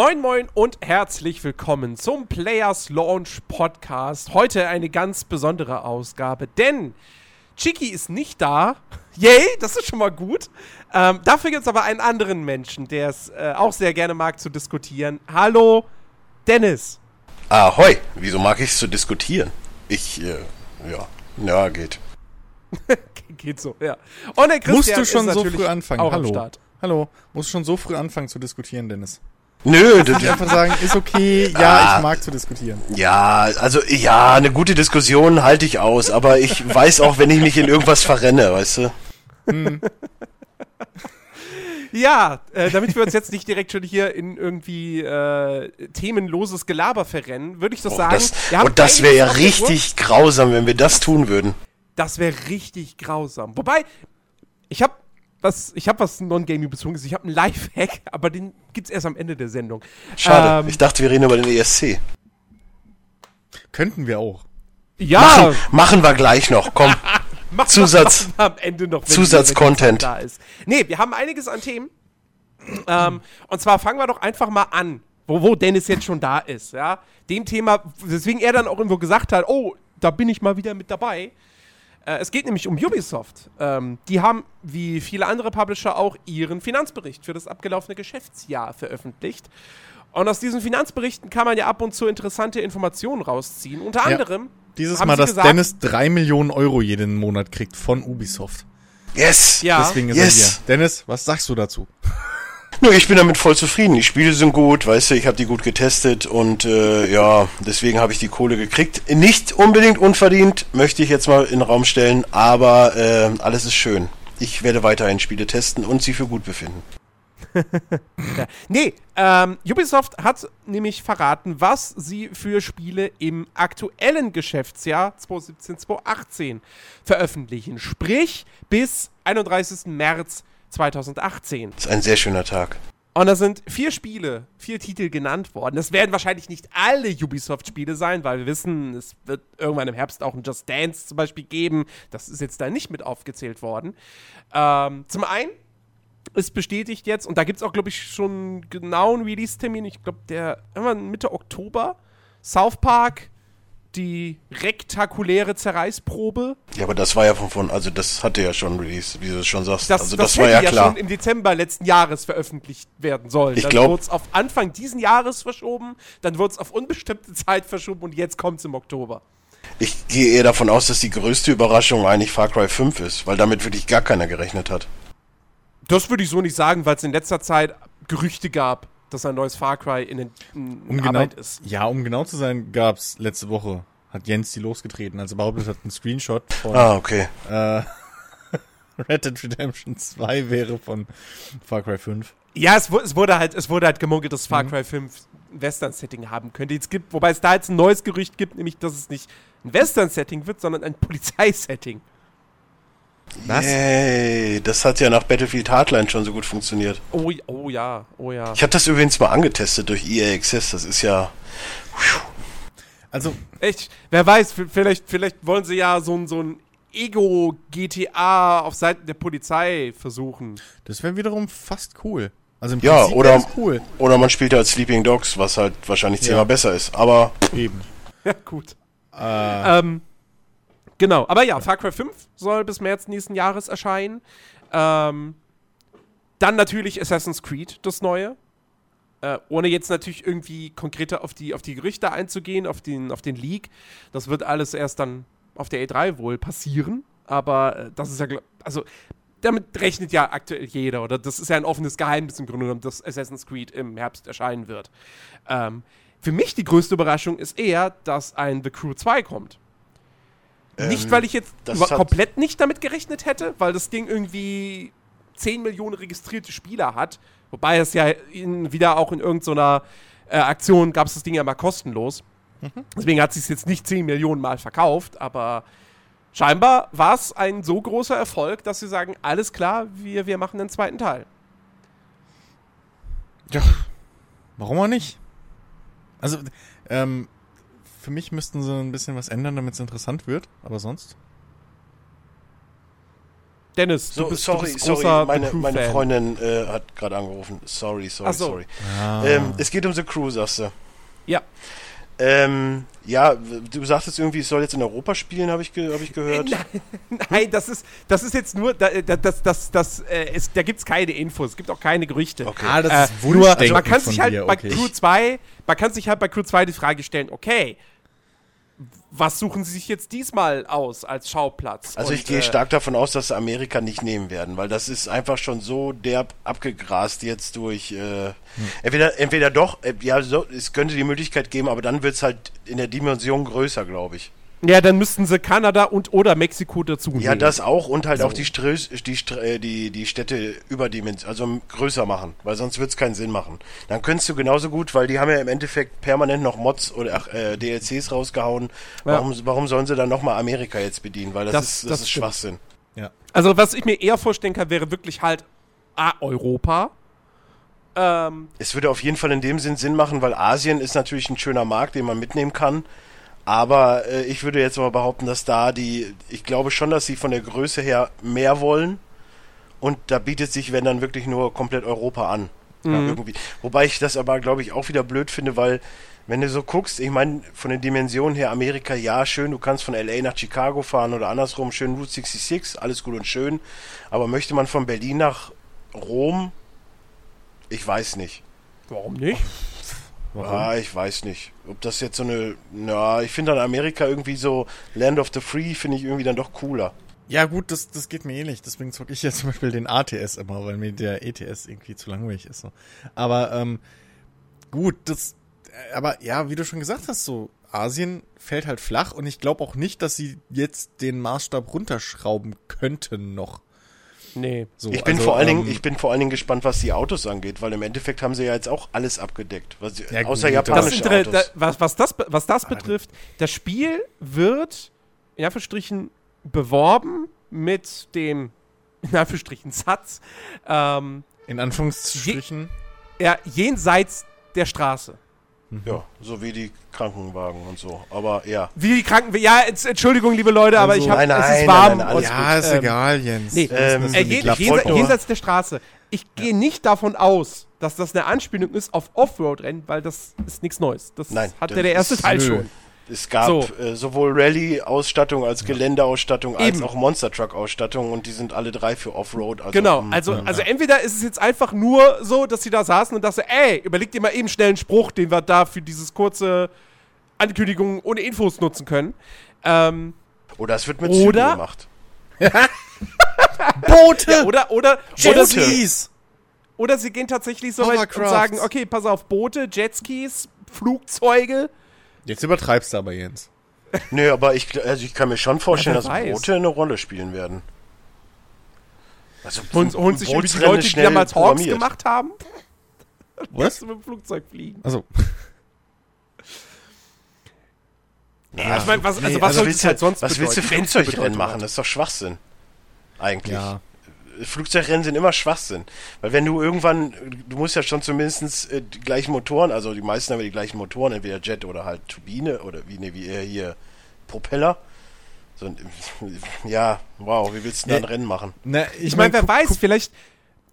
Moin Moin und herzlich willkommen zum Players Launch Podcast. Heute eine ganz besondere Ausgabe, denn Chiki ist nicht da. Yay, das ist schon mal gut. Ähm, dafür gibt es aber einen anderen Menschen, der es äh, auch sehr gerne mag zu diskutieren. Hallo, Dennis. Ahoi, wieso mag ich es zu diskutieren? Ich, äh, ja, ja, geht. geht so, ja. Und der Christian Musst du schon so früh anfangen? Hallo. Am Start. Hallo. Musst du schon so früh anfangen zu diskutieren, Dennis? Nö, du, Ich einfach sagen, ist okay, ja, Ah. ich mag zu diskutieren. ja, also ja, eine gute Diskussion halte ich aus, aber ich weiß auch, wenn ich mich in irgendwas verrenne, weißt du? Ja, äh, damit wir uns jetzt nicht direkt schon hier in irgendwie äh, themenloses Gelaber verrennen, würde ich doch Oh, sagen, das, wir haben und das wäre ja richtig grausam, wenn wir das tun würden. Das wäre richtig grausam. Wobei, ich habe was, ich habe was non-gaming bezogenes. Ich habe einen Live-Hack, aber den gibt's erst am Ende der Sendung. Schade. Ähm, ich dachte, wir reden über den ESC. Könnten wir auch. Ja, Machen, machen wir gleich noch. Komm. mach- Zusatz- machen am Ende noch Zusatz-Content. da ist. Nee, wir haben einiges an Themen. Ähm, und zwar fangen wir doch einfach mal an, wo, wo Dennis jetzt schon da ist, ja. Dem Thema, weswegen er dann auch irgendwo gesagt hat, oh, da bin ich mal wieder mit dabei. Äh, es geht nämlich um Ubisoft. Ähm, die haben, wie viele andere Publisher auch, ihren Finanzbericht für das abgelaufene Geschäftsjahr veröffentlicht. Und aus diesen Finanzberichten kann man ja ab und zu interessante Informationen rausziehen. Unter Ja. anderem Dieses haben Mal, sie dass gesagt, Dennis drei Millionen Euro jeden Monat kriegt von Ubisoft. Yes. Ja. Deswegen ist Yes. er hier. Dennis, was sagst du dazu? Nö, ich bin damit voll zufrieden. Die Spiele sind gut, weißt du, ich habe die gut getestet und äh, ja, deswegen habe ich die Kohle gekriegt. Nicht unbedingt unverdient, möchte ich jetzt mal in den Raum stellen, aber äh, alles ist schön. Ich werde weiterhin Spiele testen und sie für gut befinden. Nee, ähm, Ubisoft hat nämlich verraten, was sie für Spiele im aktuellen Geschäftsjahr 2017-2018 veröffentlichen. Sprich, bis 31. März 2018. Das ist ein sehr schöner Tag. Und da sind vier Spiele, vier Titel genannt worden. Das werden wahrscheinlich nicht alle Ubisoft-Spiele sein, weil wir wissen, es wird irgendwann im Herbst auch ein Just Dance zum Beispiel geben. Das ist jetzt da nicht mit aufgezählt worden. Ähm, zum einen ist bestätigt jetzt, und da gibt es auch, glaube ich, schon einen genauen Release-Termin, ich glaube, der irgendwann Mitte Oktober, South Park, die rektakuläre Zerreißprobe. Ja, aber das war ja von, von also das hatte ja schon Release, wie du es schon sagst. Das, also das, das, war hätte ja klar. schon im Dezember letzten Jahres veröffentlicht werden sollen. Ich dann glaub- wurde es auf Anfang diesen Jahres verschoben, dann wurde es auf unbestimmte Zeit verschoben und jetzt kommt es im Oktober. Ich gehe eher davon aus, dass die größte Überraschung eigentlich Far Cry 5 ist, weil damit wirklich gar keiner gerechnet hat. Das würde ich so nicht sagen, weil es in letzter Zeit Gerüchte gab, dass ein neues Far Cry in, in, in Um genau, Arbeit ist. ja, um genau zu sein, gab's letzte Woche, hat Jens die losgetreten, als er behauptet hat, ein Screenshot von Ah, okay. äh, Red Dead Redemption 2 wäre von Far Cry 5. Ja, es, es wurde halt, es wurde halt gemunkelt, dass Far Cry 5 ein Western-Setting haben könnte. Jetzt gibt, wobei es da jetzt ein neues Gerücht gibt, nämlich, dass es nicht ein Western-Setting wird, sondern ein Polizeisetting. Was? Yay, das hat ja nach Battlefield Hardline schon so gut funktioniert. Oh, oh ja, oh ja. Ich habe das übrigens mal angetestet durch EA Access. Das ist ja. Also, Echt, wer weiß, vielleicht, vielleicht wollen sie ja so ein, so ein Ego-GTA auf Seiten der Polizei versuchen. das wäre wiederum fast cool. Also im Ja, Prinzip oder- cool. Oder man spielt ja als Sleeping Dogs, was halt wahrscheinlich zehnmal besser ist. Aber Eben. Ja, gut. Äh, Ähm, genau, aber ja, Far Cry 5 soll bis März nächsten Jahres erscheinen. Ähm, dann natürlich Assassin's Creed, das neue. Äh, ohne jetzt natürlich irgendwie konkreter auf die, auf die Gerüchte einzugehen, auf den, auf den Leak. Das wird alles erst dann auf der E3 wohl passieren. Aber äh, das ist ja, also damit rechnet ja aktuell jeder. Oder das ist ja ein offenes Geheimnis im Grunde genommen, dass Assassin's Creed im Herbst erscheinen wird. Ähm, für mich die größte Überraschung ist eher, dass ein The Crew 2 kommt. Nicht, Ähm, weil ich jetzt komplett nicht damit gerechnet hätte, weil das Ding irgendwie 10 Millionen registrierte Spieler hat. Wobei es ja in, wieder auch in irgendeiner äh, Aktion gab es das Ding ja mal kostenlos. Deswegen hat es sich jetzt nicht 10 Millionen Mal verkauft, aber scheinbar war es ein so großer Erfolg, dass sie sagen, alles klar, wir, wir machen den zweiten Teil. ja, warum auch nicht? Also, ähm, für mich müssten sie ein bisschen was ändern, damit es interessant wird, aber sonst. Dennis, So, du bist, sorry, du bist sorry, meine, The Crew meine Fan. Freundin äh, hat gerade angerufen. Sorry, sorry, so. sorry. Ah. Ähm, es geht um The Crew, sagst du. Ja. Ähm, ja, du sagtest irgendwie, es soll jetzt in Europa spielen, habe ich, ge hab ich gehört. Nein, das ist, das ist jetzt nur, da, da, das, das, das, äh, es, da gibt es keine Infos, es gibt auch keine Gerüchte. Okay. Ah, das Äh, ist nur, Wunschdenken man kann von sich halt dir, bei okay. Crew 2, man kann sich halt bei Crew 2 die Frage stellen, okay, was suchen sie sich jetzt diesmal aus als Schauplatz? Also ich Und, gehe äh, stark davon aus, dass sie Amerika nicht nehmen werden, weil das ist einfach schon so derb abgegrast jetzt durch äh, entweder entweder doch, äh, ja, so, es könnte die Möglichkeit geben, aber dann wird es halt in der Dimension größer, glaube ich. Ja, dann müssten sie Kanada und oder Mexiko dazu Ja, nehmen. das auch und halt So. auch die, Strö die, Str äh, die, die Städte überdimens also größer machen, weil sonst wird es keinen Sinn machen. Dann könntest du genauso gut, weil die haben ja im Endeffekt permanent noch Mods oder ach, äh, DLCs rausgehauen. Warum, warum sollen sie dann nochmal Amerika jetzt bedienen? Weil das, Das- ist, das, das ist stimmt. Schwachsinn. Ja. Also, was ich mir eher vorstellen kann, wäre wirklich halt A, Europa. Ähm, Es würde auf jeden Fall in dem Sinn Sinn machen, weil Asien ist natürlich ein schöner Markt, den man mitnehmen kann. Aber äh, ich würde jetzt mal behaupten, dass da die, ich glaube schon, dass sie von der Größe her mehr wollen. Und da bietet sich, wenn dann wirklich nur komplett Europa an. Ja, irgendwie. Wobei ich das aber, glaube ich, auch wieder blöd finde, weil, wenn du so guckst, ich meine, von den Dimensionen her, Amerika, ja, schön, du kannst von LA nach Chicago fahren oder andersrum, schön Route 66, alles gut und schön. Aber möchte man von Berlin nach Rom? Ich weiß nicht. warum nicht? Ah, ich weiß nicht. Ob das jetzt so eine. Na, ich finde an Amerika irgendwie so Land of the Free finde ich irgendwie dann doch cooler. Ja, gut, das, das geht mir ähnlich. Deswegen zocke ich ja zum Beispiel den ATS immer, weil mir der ETS irgendwie zu langweilig ist. So. Aber ähm, gut, das. äh, Aber ja, wie du schon gesagt hast, so Asien fällt halt flach und ich glaube auch nicht, dass sie jetzt den Maßstab runterschrauben könnten noch. Nee. So, ich bin also, vor allen ähm, Dingen, ich bin vor allen Dingen gespannt, was die Autos angeht, weil im Endeffekt haben sie ja jetzt auch alles abgedeckt, was Ja, außer gut, Das japanische Inter da, Autos. was, was das, was das betrifft, das Spiel wird in Anführungsstrichen beworben mit dem, in Anführungsstrichen, Satz, ähm, In Anführungsstrichen. ja, jenseits der Straße. Ja, so wie die Krankenwagen und so. Aber ja. Wie die Kranken, ja, ents- Entschuldigung, liebe Leute, aber Also- ich habe, Nein, es nein, ist nein, warm. nein, und, ja, ist ähm, egal, Jens. Nee, Ähm, Äh, die jen, Klappe- jense, Folgt nur. jenseits der Straße. Ich gehe nicht davon aus, dass das eine Anspielung ist auf Offroad-Rennen, weil das ist nichts Neues. Das Nein, hat ja der erste Teil schon. Es gab So. äh, sowohl Rallye-Ausstattung als Geländeausstattung als Eben. auch Monster-Truck-Ausstattung und die sind alle drei für Offroad. Also, Genau, also, also entweder ist es jetzt einfach nur so, dass sie da saßen und dachten, ey, überleg dir mal eben schnell einen Spruch, den wir da für dieses kurze Ankündigung ohne Infos nutzen können. Ähm, Oder es wird mit Oder- Zügen gemacht. Boote! ja, oder, oder, oder, sie, Jetskis! oder sie gehen tatsächlich so weit und sagen, okay, pass auf, Boote, Jetskis, Flugzeuge. Jetzt übertreibst du aber, Jens. Nö, aber ich, also ich kann mir schon vorstellen, wer dass weiß. Boote eine Rolle spielen werden. Also Holen, holen sich irgendwie die Leute, die schnell damals Hawks gemacht haben. Was? Mit dem Flugzeug fliegen. Also, Ja, ich meine, was, also nee, was Also soll willst das du, halt sonst was willst du? Flugzeugrennen machen? Das ist doch Schwachsinn. Eigentlich. ja. Flugzeugrennen sind immer Schwachsinn. Weil wenn du irgendwann, du musst ja schon zumindest äh, die gleichen Motoren, also die meisten haben ja die gleichen Motoren, entweder Jet oder halt Turbine oder wie, ne, wie eher hier Propeller. So, ein- ja, wow, wie willst du denn da ein Ja. Rennen machen? Na, Ich meine, wer weiß, vielleicht,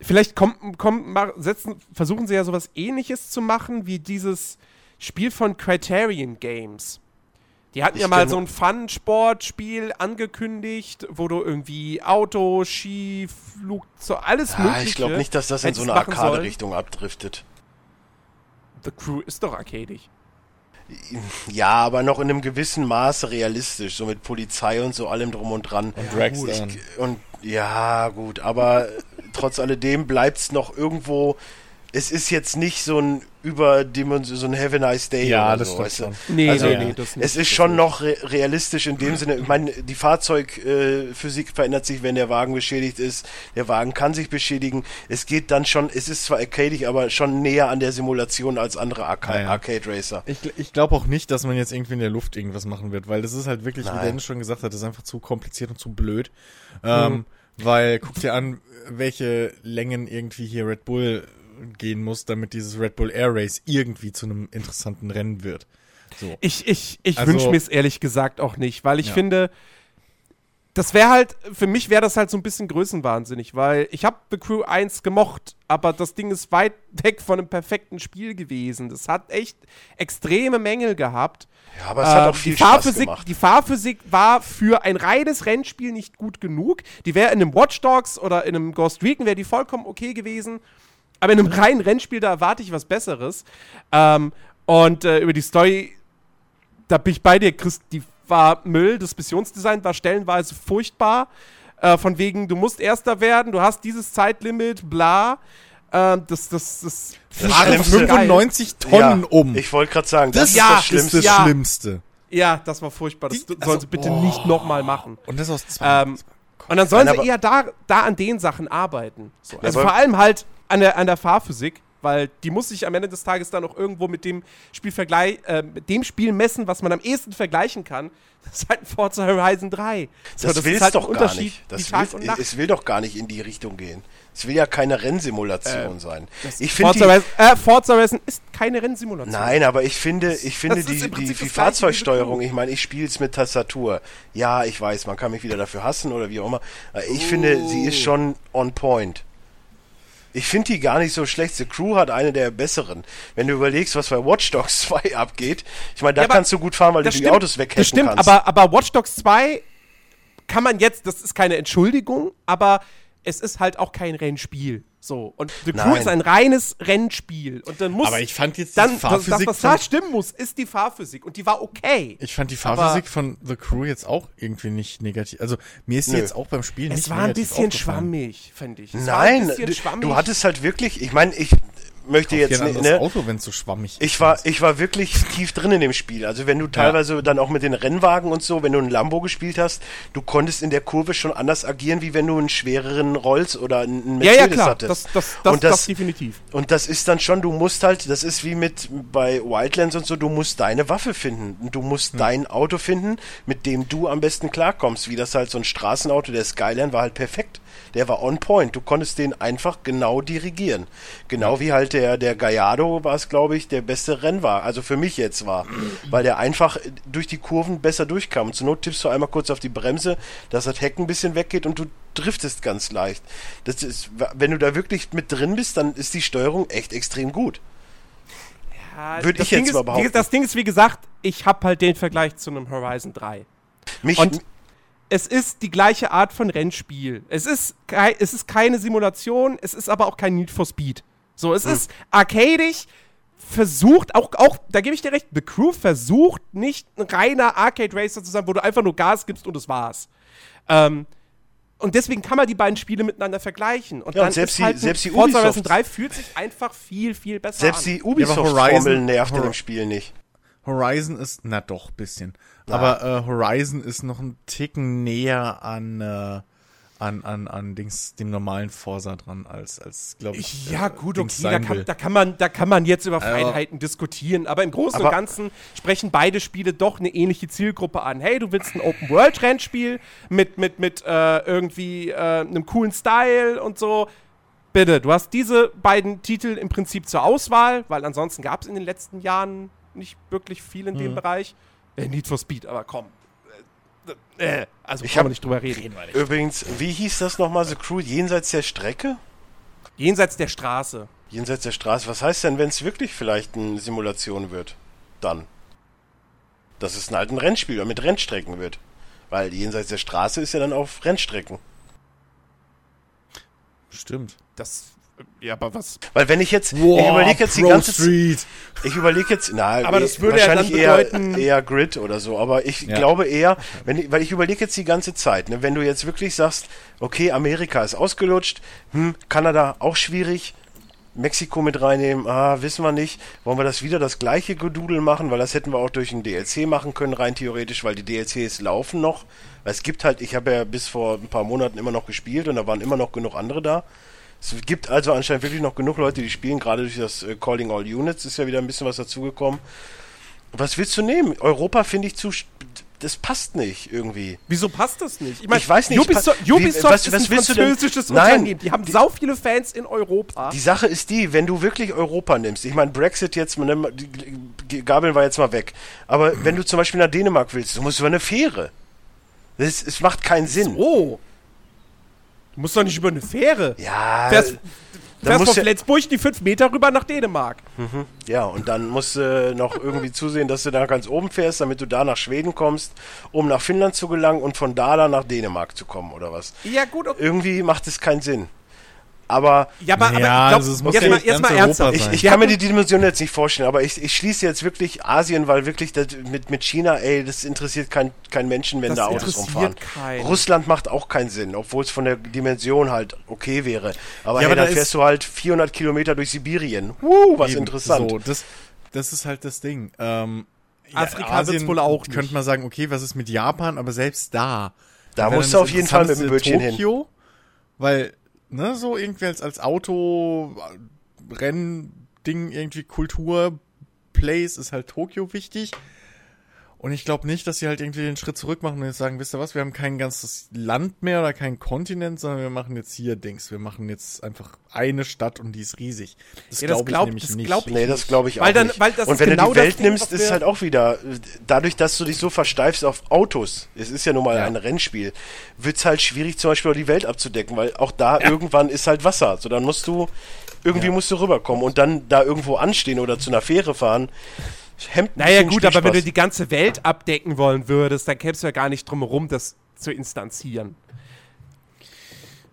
vielleicht kommt, kommt, setzen, versuchen sie ja sowas ähnliches zu machen wie dieses Spiel von Criterion Games. Die hatten Ich ja mal so ein Fun-Sportspiel angekündigt, wo du irgendwie Auto, Ski, Flugzeug, alles Ja, mögliche. ich glaube nicht, dass das in so eine. Arcade-Richtung abdriftet. The Crew ist doch arcadig. Ja, aber noch in einem gewissen Maße realistisch, so mit Polizei und so allem drum und dran. Und Dragster. Ich, und ja, gut, aber trotz alledem bleibt's noch irgendwo. Es ist jetzt nicht so ein Überdimension, so ein Have a nice day Ja, oder das so, weißt du? Nee, Also, nee, nee, das nicht. Es ist schon noch re realistisch in dem Sinne, ich meine, die Fahrzeugphysik verändert sich, wenn der Wagen beschädigt ist. Der Wagen kann sich beschädigen. Es geht dann schon, es ist zwar arcadig, aber schon näher an der Simulation als andere Arca Ja, ja. Arcade Racer. Ich, ich glaube auch nicht, dass man jetzt irgendwie in der Luft irgendwas machen wird, weil das ist halt wirklich, wie Nein. Dennis schon gesagt hat, das ist einfach zu kompliziert und zu blöd. Ähm, weil, guck dir an, welche Längen irgendwie hier Red Bull gehen muss, damit dieses Red Bull Air Race irgendwie zu einem interessanten Rennen wird. So. Ich, ich, ich Also- wünsche mir es ehrlich gesagt auch nicht, weil ich Ja. finde, das wäre halt, für mich wäre das halt so ein bisschen größenwahnsinnig, weil ich habe The Crew 1 gemocht, aber das Ding ist weit weg von einem perfekten Spiel gewesen. Das hat echt extreme Mängel gehabt. Ja, aber es hat Ähm, auch viel die Spaß Fahrphysik, gemacht. Die Fahrphysik war für ein reines Rennspiel nicht gut genug. Die wäre in einem Watch Dogs oder in einem Ghost Recon wäre die vollkommen okay gewesen. Aber in einem reinen Rennspiel, da erwarte ich was Besseres. Ähm, und äh, über die Story, da bin ich bei dir, Chris, die war Müll. Das Missionsdesign war stellenweise furchtbar. Äh, von wegen, du musst Erster werden, du hast dieses Zeitlimit, bla. Ähm, das, das, das, Das Schlimmste- 95 Tonnen ja, um. Ich wollte gerade sagen, das, das ist ja, das ist Schlimmste. das Ja. Schlimmste. Ja, das war furchtbar. Das Die- sollen also, sie bitte boah. nicht nochmal machen. Und das aus zwei. Ähm, und dann sollen Nein, sie eher da, da an den Sachen arbeiten. So, also vor allem halt an der, an der Fahrphysik, weil die muss sich am Ende des Tages dann auch irgendwo mit dem Spiel vergleich, äh, mit dem Spiel messen, was man am ehesten vergleichen kann. Das ist halt ein Forza Horizon 3. So, Das, will ist es halt doch gar nicht. Das will, es will doch gar nicht in die Richtung gehen. Es will ja keine Rennsimulation sein. Ich Forza, Horizon, äh, Forza Horizon ist keine Rennsimulation. Nein, aber ich finde, ich finde das die, die, die das Fahrzeugsteuerung, ich meine, ich spiele es mit Tastatur. Ja, ich weiß, man kann mich wieder dafür hassen oder wie auch immer. Aber Ich finde, sie ist schon on point. Ich finde die gar nicht so schlecht. The Crew hat eine der besseren. Wenn du überlegst, was bei Watch Dogs 2 abgeht, ich meine, da Ja, kannst du gut fahren, weil du Das die stimmt, Autos weghacken Das stimmt, kannst. aber, aber Watch Dogs 2 kann man jetzt, das ist keine Entschuldigung, aber es ist halt auch kein Rennspiel. So. Und The Crew Nein. ist ein reines Rennspiel. Und dann muss. Aber ich fand jetzt dann, das, das, Fahrphysik was da stimmen muss, ist die Fahrphysik. Und die war okay. Ich fand die Fahrphysik von The Crew jetzt auch irgendwie nicht negativ. Also mir ist Nö. jetzt auch beim Spielen Es nicht war ein negativ bisschen schwammig, finde ich. Es Nein, du hattest halt wirklich, ich meine, ich möchte jetzt ein ne, Auto, wenn so schwammig Ich war, ich war wirklich tief drin in dem Spiel. Also wenn du teilweise dann auch mit den Rennwagen und so, wenn du ein Lambo gespielt hast, du konntest in der Kurve schon anders agieren, wie wenn du einen schwereren Rolls oder einen ja, Mercedes ja, klar. hattest. Das, das, das, und das, das, definitiv. und das ist dann schon, du musst halt, das ist wie mit bei Wildlands und so, du musst deine Waffe finden. Du musst Hm. dein Auto finden, mit dem du am besten klarkommst. Wie das halt so ein Straßenauto, der Skyline war halt perfekt. Der war on point. Du konntest den einfach genau dirigieren. Genau wie halt der, der Gallardo war es, glaube ich, der beste Rennwagen. Also für mich jetzt war. Weil der einfach durch die Kurven besser durchkam. Und zur Not tippst du einmal kurz auf die Bremse, dass das Heck ein bisschen weggeht und du driftest ganz leicht. Das ist, wenn du da wirklich mit drin bist, dann ist die Steuerung echt extrem gut. Ja, Würd das ich Ding jetzt ist, mal behaupten. Das Ding ist, wie gesagt, ich habe halt den Vergleich zu einem Horizon 3. Mich, Und es ist die gleiche Art von Rennspiel. Es ist, kei es ist keine Simulation, es ist aber auch kein Need for Speed. So, es ist arcadisch, versucht, auch, auch, da gebe ich dir recht, The Crew versucht nicht ein reiner Arcade-Racer zu sein, wo du einfach nur Gas gibst und es war's. Ähm, und deswegen kann man die beiden Spiele miteinander vergleichen. Und Ja, und dann selbst ist die- halt ein selbst die Forza Ubisoft- Horizon 3 fühlt sich einfach viel, viel besser selbst an. die Ubisoft-Formel Horizon- nervt in dem Spiel nicht. Horizon ist, na doch, bisschen. Aber äh, Horizon ist noch ein Ticken näher an, äh, an, an, an Dings, dem normalen Forsa dran, als, als glaube ich. Ja, äh, gut, Dings okay, da kann, will. da, kann man, da kann man jetzt über Aber- Feinheiten diskutieren, aber im Großen Aber- und Ganzen sprechen beide Spiele doch eine ähnliche Zielgruppe an. Hey, du willst ein Open-World-Rennspiel mit, mit, mit äh, irgendwie äh, einem coolen Style und so. Bitte, du hast diese beiden Titel im Prinzip zur Auswahl, weil ansonsten gab es in den letzten Jahren nicht wirklich viel in dem Mhm. Bereich. Äh, Need for Speed, aber komm. Äh, äh, also Ich kann nicht drüber reden. Übrigens, wie hieß das nochmal, The Crew, jenseits der Strecke? Jenseits der Straße. Jenseits der Straße. Was heißt denn, wenn es wirklich vielleicht eine Simulation wird? Dann. Dass es halt ein Rennspiel mit Rennstrecken wird. Weil jenseits der Straße ist ja dann auf Rennstrecken. Stimmt. Das, ja, aber was, Weil wenn ich jetzt, ich überlege jetzt die ganze Zeit, Street. ich überlege jetzt, na, Aber das würde ja wahrscheinlich dann eher, bedeuten- eher Grid oder so, aber ich Ja. glaube eher, wenn, ich- weil ich überlege jetzt die ganze Zeit, ne, wenn du jetzt wirklich sagst, okay, Amerika ist ausgelutscht, hm, Kanada auch schwierig, Mexiko mit reinnehmen, ah, wissen wir nicht. Wollen wir das wieder das gleiche Gedudel machen, weil das hätten wir auch durch ein DLC machen können, rein theoretisch, weil die DLCs laufen noch. Weil es gibt halt, ich habe ja bis vor ein paar Monaten immer noch gespielt und da waren immer noch genug andere da. Es gibt also anscheinend wirklich noch genug Leute, die spielen, gerade durch das äh, Calling All Units ist ja wieder ein bisschen was dazugekommen. Was willst du nehmen? Europa finde ich zu. Das passt nicht irgendwie. Wieso passt das nicht? Ich, mein, Ich weiß nicht, Ubisoft, wie- Ubisoft was- ist was ein französisches Nein, Unternehmen. Die haben sau viele Fans in Europa. Die Sache ist die, wenn du wirklich Europa nimmst, ich meine, Brexit jetzt, die Gabeln war jetzt mal weg, aber wenn du zum Beispiel nach Dänemark willst, du musst über eine Fähre. Das, es macht keinen Sinn. Oh. Du musst doch nicht über eine Fähre. Ja, Fährst, fährst von du- Flensburg die fünf Meter rüber nach Dänemark. ja, und dann musst du noch irgendwie zusehen, dass du da ganz oben fährst, damit du da nach Schweden kommst, um nach Finnland zu gelangen und von da dann nach Dänemark zu kommen, oder was? Ja, gut, okay. Irgendwie macht es keinen Sinn. Aber Ja, aber, Ja, aber ich glaub, also es muss jetzt ja mal, jetzt mal ernsthaft. ich, sein. ich kann mir die Dimension jetzt nicht vorstellen, aber ich, ich schließe jetzt wirklich Asien, weil wirklich das mit, mit China, ey, das interessiert kein, kein Menschen, wenn Das da Autos rumfahren. keinen. Russland macht auch keinen Sinn, obwohl es von der Dimension halt okay wäre. Aber, Ja, hey, aber da dann fährst ist- du halt 400 Kilometer durch Sibirien. Uh, was Eben, interessant. So, das, das ist halt das Ding. Ähm, Afrika wird's wohl auch nicht. Könnte man sagen, okay, was ist mit Japan, aber selbst da. Da musst du auf jeden Fall mit dem Bötchen hin. Weil, ne, so irgendwie als, als Auto, äh, Rennding, irgendwie Kultur, Place ist halt Tokio wichtig. Und ich glaube nicht, dass sie halt irgendwie den Schritt zurück machen und jetzt sagen, wisst ihr was, wir haben kein ganzes Land mehr oder kein Kontinent, sondern wir machen jetzt hier Dings. Wir machen jetzt einfach eine Stadt und die ist riesig. Das Ja, glaube ich glaub- nämlich das nicht. glaub ich Nee, das glaube ich Weil auch dann- nicht. weil das und wenn genau du die Welt Ding, nimmst, ist halt auch wieder, dadurch, dass du dich so versteifst auf Autos, es ist ja nun mal Ja. ein Rennspiel, wird's halt schwierig, zum Beispiel auch die Welt abzudecken, weil auch da irgendwann ist halt Wasser. So, dann musst du, irgendwie musst du rüberkommen und dann da irgendwo anstehen oder zu einer Fähre fahren. Hemmt ein Naja, gut, aber wenn du die ganze Welt abdecken wollen würdest, dann kämst du ja gar nicht drum herum, das zu instanzieren.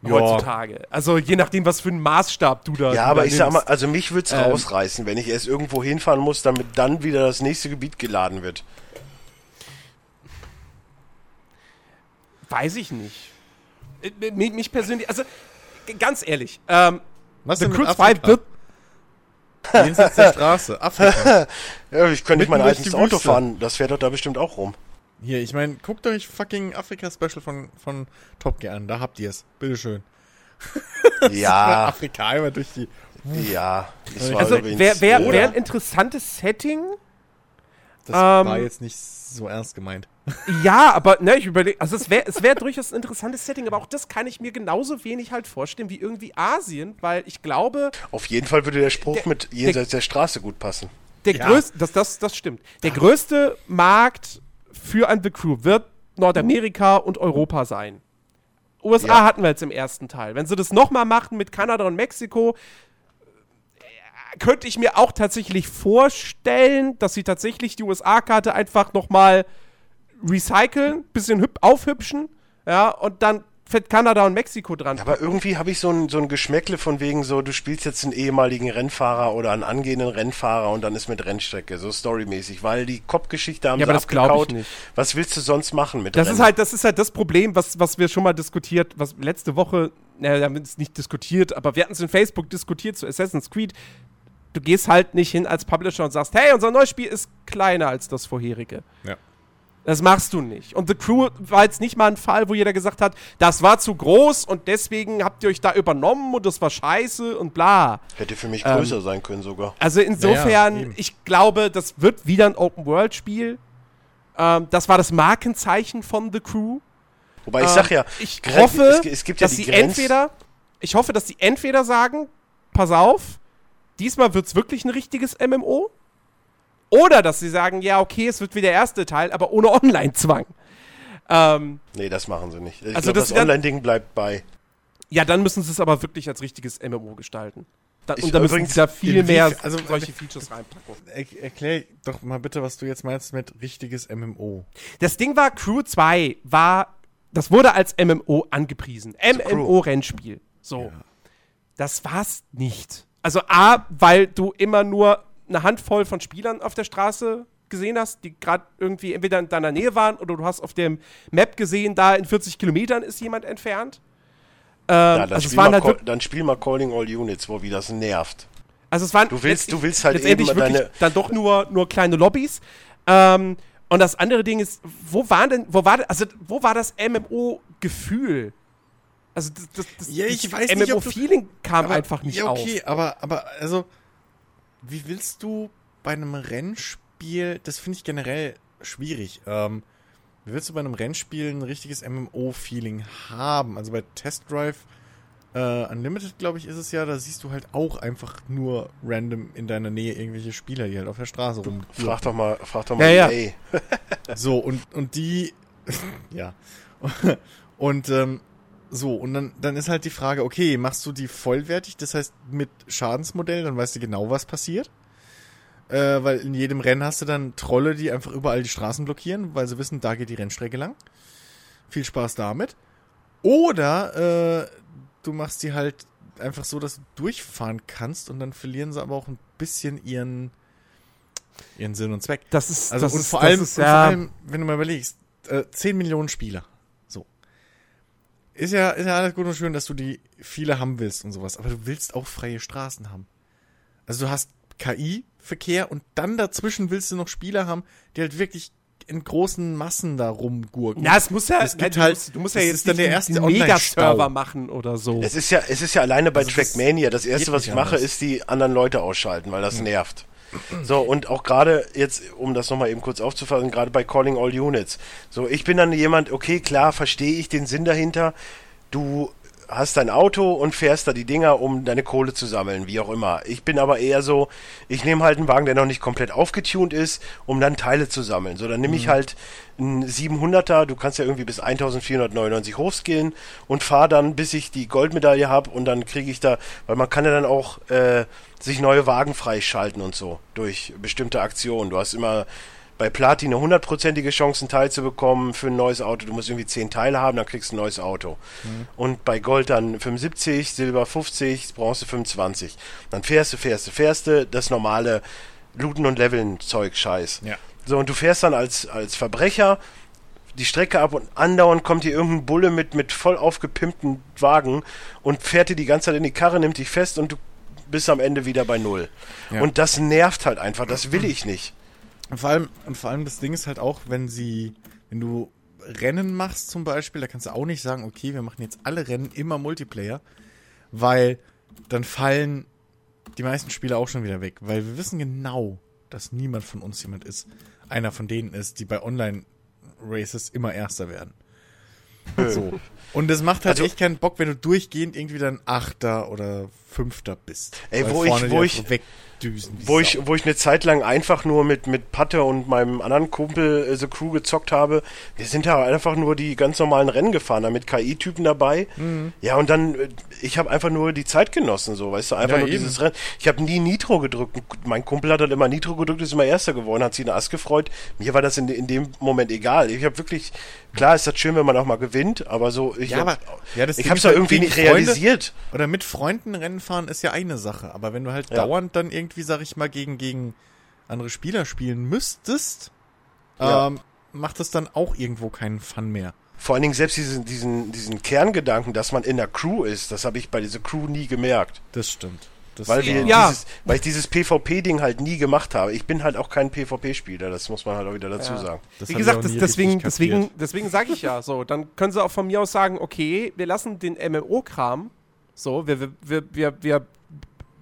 Ja. Heutzutage. Also je nachdem, was für einen Maßstab du da Ja, aber ich sag mal, also mich wird's Ähm. rausreißen, wenn ich erst irgendwo hinfahren muss, damit dann wieder das nächste Gebiet geladen wird. Weiß ich nicht. Äh, Mich, mich persönlich, also ganz ehrlich, ähm, Was The Crew 2 Afrika? wird. Jenseits der Straße, Afrika. Ja, ich könnte nicht mein die Auto Wüste. fahren, das fährt doch da bestimmt auch rum. Hier, ich meine, guckt euch fucking Afrika-Special von, von Top Gear an, da habt ihr es. Bitteschön. Ja, Afrika einmal durch die. ja. Das war Also wäre wär, wär ein interessantes Setting. Das Ähm. war jetzt nicht so ernst gemeint. Ja, aber ne, ich überlege, also es wäre es wär durchaus ein interessantes Setting, aber auch das kann ich mir genauso wenig halt vorstellen wie irgendwie Asien, weil ich glaube, Auf jeden Fall würde der Spruch Der- mit jenseits der Straße gut passen. der Ja. größte, das, das, das stimmt. Der größte Markt für ein The Crew wird Nordamerika und Europa sein. USA Ja. hatten wir jetzt im ersten Teil. Wenn sie das nochmal machen mit Kanada und Mexiko, äh, könnte ich mir auch tatsächlich vorstellen, dass sie tatsächlich die USA-Karte einfach nochmal recyceln, bisschen hüb aufhübschen, ja, und dann fährt Kanada und Mexiko dran. Aber irgendwie habe ich so ein, so ein Geschmäckle von wegen so, du spielst jetzt einen ehemaligen Rennfahrer oder einen angehenden Rennfahrer und dann ist mit Rennstrecke, so storymäßig, weil die Kopfgeschichte haben Ja, sie aber das glaub ich abgekaut. nicht. Was willst du sonst machen mit Das Rennen? ist halt, das ist halt das Problem, was, was wir schon mal diskutiert, was letzte Woche, naja, wir haben es nicht diskutiert, aber wir hatten es in Facebook diskutiert zu Assassin's Creed. Du gehst halt nicht hin als Publisher und sagst, hey, unser neues Spiel ist kleiner als das vorherige. Ja. Das machst du nicht. Und The Crew war jetzt nicht mal ein Fall, wo jeder gesagt hat, das war zu groß und deswegen habt ihr euch da übernommen und das war scheiße und bla. Hätte für mich Ähm, größer sein können sogar. Also insofern, eben. ich glaube, das wird wieder ein Open-World-Spiel. Ähm, das war das Markenzeichen von The Crew. Wobei ich Ähm, sag ja, ich hoffe, es, es gibt ja dass die sie Grenz entweder, ich hoffe, dass sie entweder sagen, pass auf, diesmal wird's wirklich ein richtiges MMO, oder dass sie sagen, ja, okay, es wird wie der erste Teil, aber ohne Online-Zwang. Ähm, Nee, das machen sie nicht. Ich Also glaub, das das, Online-Ding bleibt bei. ja, dann müssen sie es aber wirklich als richtiges MMO gestalten. Da, Ich und da müssen sie da viel mehr also- solche Features reinpacken. Er, erklär doch mal bitte, was du jetzt meinst mit richtiges MMO. Das Ding war, Crew 2 war, das wurde als MMO angepriesen. MMO-Rennspiel. So. Das war's nicht. Also A, weil du immer nur eine Handvoll von Spielern auf der Straße gesehen hast, die gerade irgendwie entweder in deiner Nähe waren oder du hast auf dem Map gesehen, da in 40 Kilometern ist jemand entfernt. Ähm, Ja, dann, also, es spiel waren mal halt dann spiel mal Calling All Units, wo wie das nervt. also es waren Du willst- du willst halt letztendlich eben wirklich deine- dann doch nur, nur kleine Lobbys. Ähm, und das andere Ding ist, wo war denn, wo war, also wo war das MMO-Gefühl? Also das, das, das Ja, ich das weiß nicht, ob du- MMO-Feeling kam Aber- einfach nicht ja, auf. okay, aber, aber, also, wie willst du bei einem Rennspiel, das finde ich generell schwierig, ähm, wie willst du bei einem Rennspiel ein richtiges MMO-Feeling haben? Also bei Test Drive äh, Unlimited, glaube ich, ist es ja, da siehst du halt auch einfach nur random in deiner Nähe irgendwelche Spieler, die halt auf der Straße rum. Frag doch mal, frag doch mal Ja, ja. So, und, und die, ja. Und ähm, so, und dann, dann ist halt die Frage, okay, machst du die vollwertig, das heißt mit Schadensmodell, dann weißt du genau, was passiert. Äh, weil in jedem Rennen hast du dann Trolle, die einfach überall die Straßen blockieren, weil sie wissen, da geht die Rennstrecke lang. Viel Spaß damit. Oder äh, du machst die halt einfach so, dass du durchfahren kannst und dann verlieren sie aber auch ein bisschen ihren, ihren Sinn und Zweck. Das ist, Also das und, ist, vor das allem, ist, und ja, vor allem, wenn du mal überlegst, äh, 10 Millionen Spieler. Ist ja, ist ja alles gut und schön, dass du die viele haben willst und sowas, aber du willst auch freie Straßen haben. Also du hast KI-Verkehr und dann dazwischen willst du noch Spieler haben, die halt wirklich in großen Massen da rumgurken. Ja, es muss ja, Es gibt du, halt- musst, du musst ja jetzt dann der erste Megaserver machen oder so. Es ist ja, es ist ja alleine bei Also Trackmania. Das erste, was ich mache, anders. ist die anderen Leute ausschalten, weil das nervt. So, und auch gerade jetzt, um das nochmal eben kurz aufzufassen, gerade bei Calling All Units. So, ich bin dann jemand, okay, klar, verstehe ich den Sinn dahinter. Du hast dein Auto und fährst da die Dinger, um deine Kohle zu sammeln, wie auch immer. Ich bin aber eher so, ich nehme halt einen Wagen, der noch nicht komplett aufgetunt ist, um dann Teile zu sammeln. So, dann nehme ich halt einen 700er, du kannst ja irgendwie bis 1499 hochskillen und fahre dann, bis ich die Goldmedaille habe und dann kriege ich da, weil man kann ja dann auch äh, sich neue Wagen freischalten und so durch bestimmte Aktionen. Du hast immer bei Platin eine hundertprozentige Chance, ein Teil zu bekommen für ein neues Auto. Du musst irgendwie 10 Teile haben, dann kriegst du ein neues Auto. Und bei Gold dann 75, Silber 50, Bronze 25. Dann fährst du, fährst du, fährst du, das normale Looten und Leveln Zeug, Scheiß. Ja. So, und du fährst dann als, als Verbrecher die Strecke ab und andauernd kommt hier irgendein Bulle mit, mit voll aufgepimpten Wagen und fährt dir die ganze Zeit in die Karre, nimmt dich fest und du bist am Ende wieder bei Null. Ja. Und das nervt halt einfach, das will ich nicht. Und vor allem, und vor allem das Ding ist halt auch, wenn sie, wenn du Rennen machst zum Beispiel, da kannst du auch nicht sagen, okay, wir machen jetzt alle Rennen immer Multiplayer, weil dann fallen die meisten Spieler auch schon wieder weg, weil wir wissen genau, dass niemand von uns jemand ist, einer von denen ist, die bei Online-Races immer Erster werden. So. Und es macht halt Also- echt keinen Bock, wenn du durchgehend irgendwie dann Achter oder Fünfter bist. Ey, wo ich- wo ich- wegdüsen. Wie Wo Sau. ich, wo ich eine Zeit lang einfach nur mit, mit Patte und meinem anderen Kumpel äh, The Crew gezockt habe, wir sind da einfach nur die ganz normalen Rennen gefahren, da mit KI-Typen dabei. Mhm. Ja, und dann, äh, ich habe einfach nur die Zeit genossen, so, weißt du, einfach Ja, nur eben. dieses Rennen. Ich habe nie Nitro gedrückt. Mein Kumpel hat halt immer Nitro gedrückt, ist immer Erster geworden, hat sich in Ass gefreut. Mir war das in, in dem Moment egal. Ich habe wirklich, klar ist das schön, wenn man auch mal gewinnt, aber so, ich Ja, ja, habe ist es halt irgendwie nicht Freunde- realisiert. Oder mit Freunden Rennen fahren ist ja eine Sache, aber wenn du halt Ja. dauernd dann irgendwie, sag ich mal, gegen, gegen andere Spieler spielen müsstest, Ja. ähm, macht das dann auch irgendwo keinen Fun mehr. Vor allen Dingen selbst diesen, diesen, diesen Kerngedanken, dass man in der Crew ist, das habe ich bei dieser Crew nie gemerkt. Das stimmt. Das Weil, wir Ja. dieses, weil ich dieses PvP-Ding halt nie gemacht habe. Ich bin halt auch kein PvP-Spieler, das muss man halt auch wieder dazu Ja. sagen. das Wie gesagt, das, deswegen, deswegen, deswegen sage ich ja so. Dann können sie auch von mir aus sagen, okay, wir lassen den MMO-Kram so, wir, wir, wir, wir,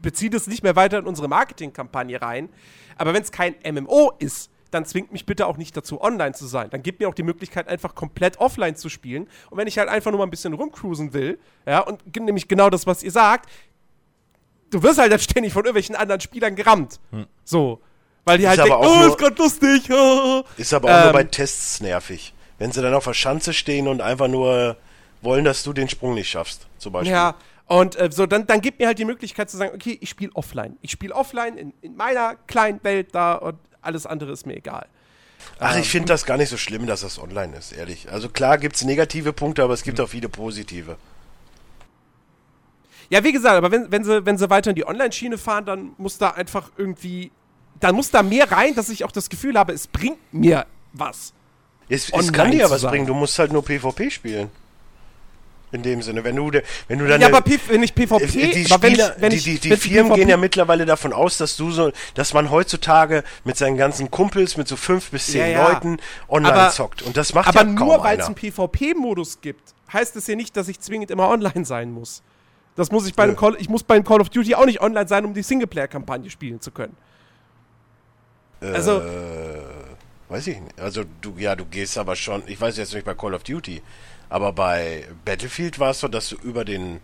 wir beziehen das nicht mehr weiter in unsere Marketingkampagne rein. Aber wenn es kein MMO ist, dann zwingt mich bitte auch nicht dazu, online zu sein. Dann gibt mir auch die Möglichkeit, einfach komplett offline zu spielen. Und wenn ich halt einfach nur mal ein bisschen rumcruisen will, ja, und nämlich genau das, was ihr sagt, du wirst halt dann ständig von irgendwelchen anderen Spielern gerammt. So. Weil die Ist halt denken, auch oh, nur- ist grad lustig. Ist aber auch nur Ähm, bei Tests nervig. Wenn sie dann auf der Schanze stehen und einfach nur wollen, dass du den Sprung nicht schaffst, zum Beispiel. Ja, und äh, so, dann, dann gibt mir halt die Möglichkeit zu sagen, okay, ich spiele offline. Ich spiele offline in, in meiner kleinen Welt da und alles andere ist mir egal. Ach, Ähm, ich finde das gar nicht so schlimm, dass das online ist, ehrlich. Also klar gibt's negative Punkte, aber es gibt auch viele positive. Ja, wie gesagt, aber wenn, wenn, sie, wenn sie weiter in die Online-Schiene fahren, dann muss da einfach irgendwie, dann muss da mehr rein, dass ich auch das Gefühl habe, es bringt mir was. Es, es kann dir ja was bringen, du musst halt nur PvP spielen. In dem Sinne, wenn du, wenn du dann ja, aber P wenn ich PvP, Äh, die, aber wenn Spieler, ich, wenn die, die, die Firmen PvP gehen ja mittlerweile davon aus, dass du so, dass man heutzutage mit seinen ganzen Kumpels, mit so fünf bis zehn Ja, ja. Leuten online Aber- zockt. Und das macht aber ja nur weil es einen PvP-Modus gibt, heißt es ja nicht, dass ich zwingend immer online sein muss. Das muss ich bei einem. Call, ich muss beim Call of Duty auch nicht online sein, um die Singleplayer-Kampagne spielen zu können. Also, Äh, weiß ich nicht. Also du, ja, du gehst aber schon, ich weiß jetzt nicht bei Call of Duty, aber bei Battlefield war es so, dass du über den,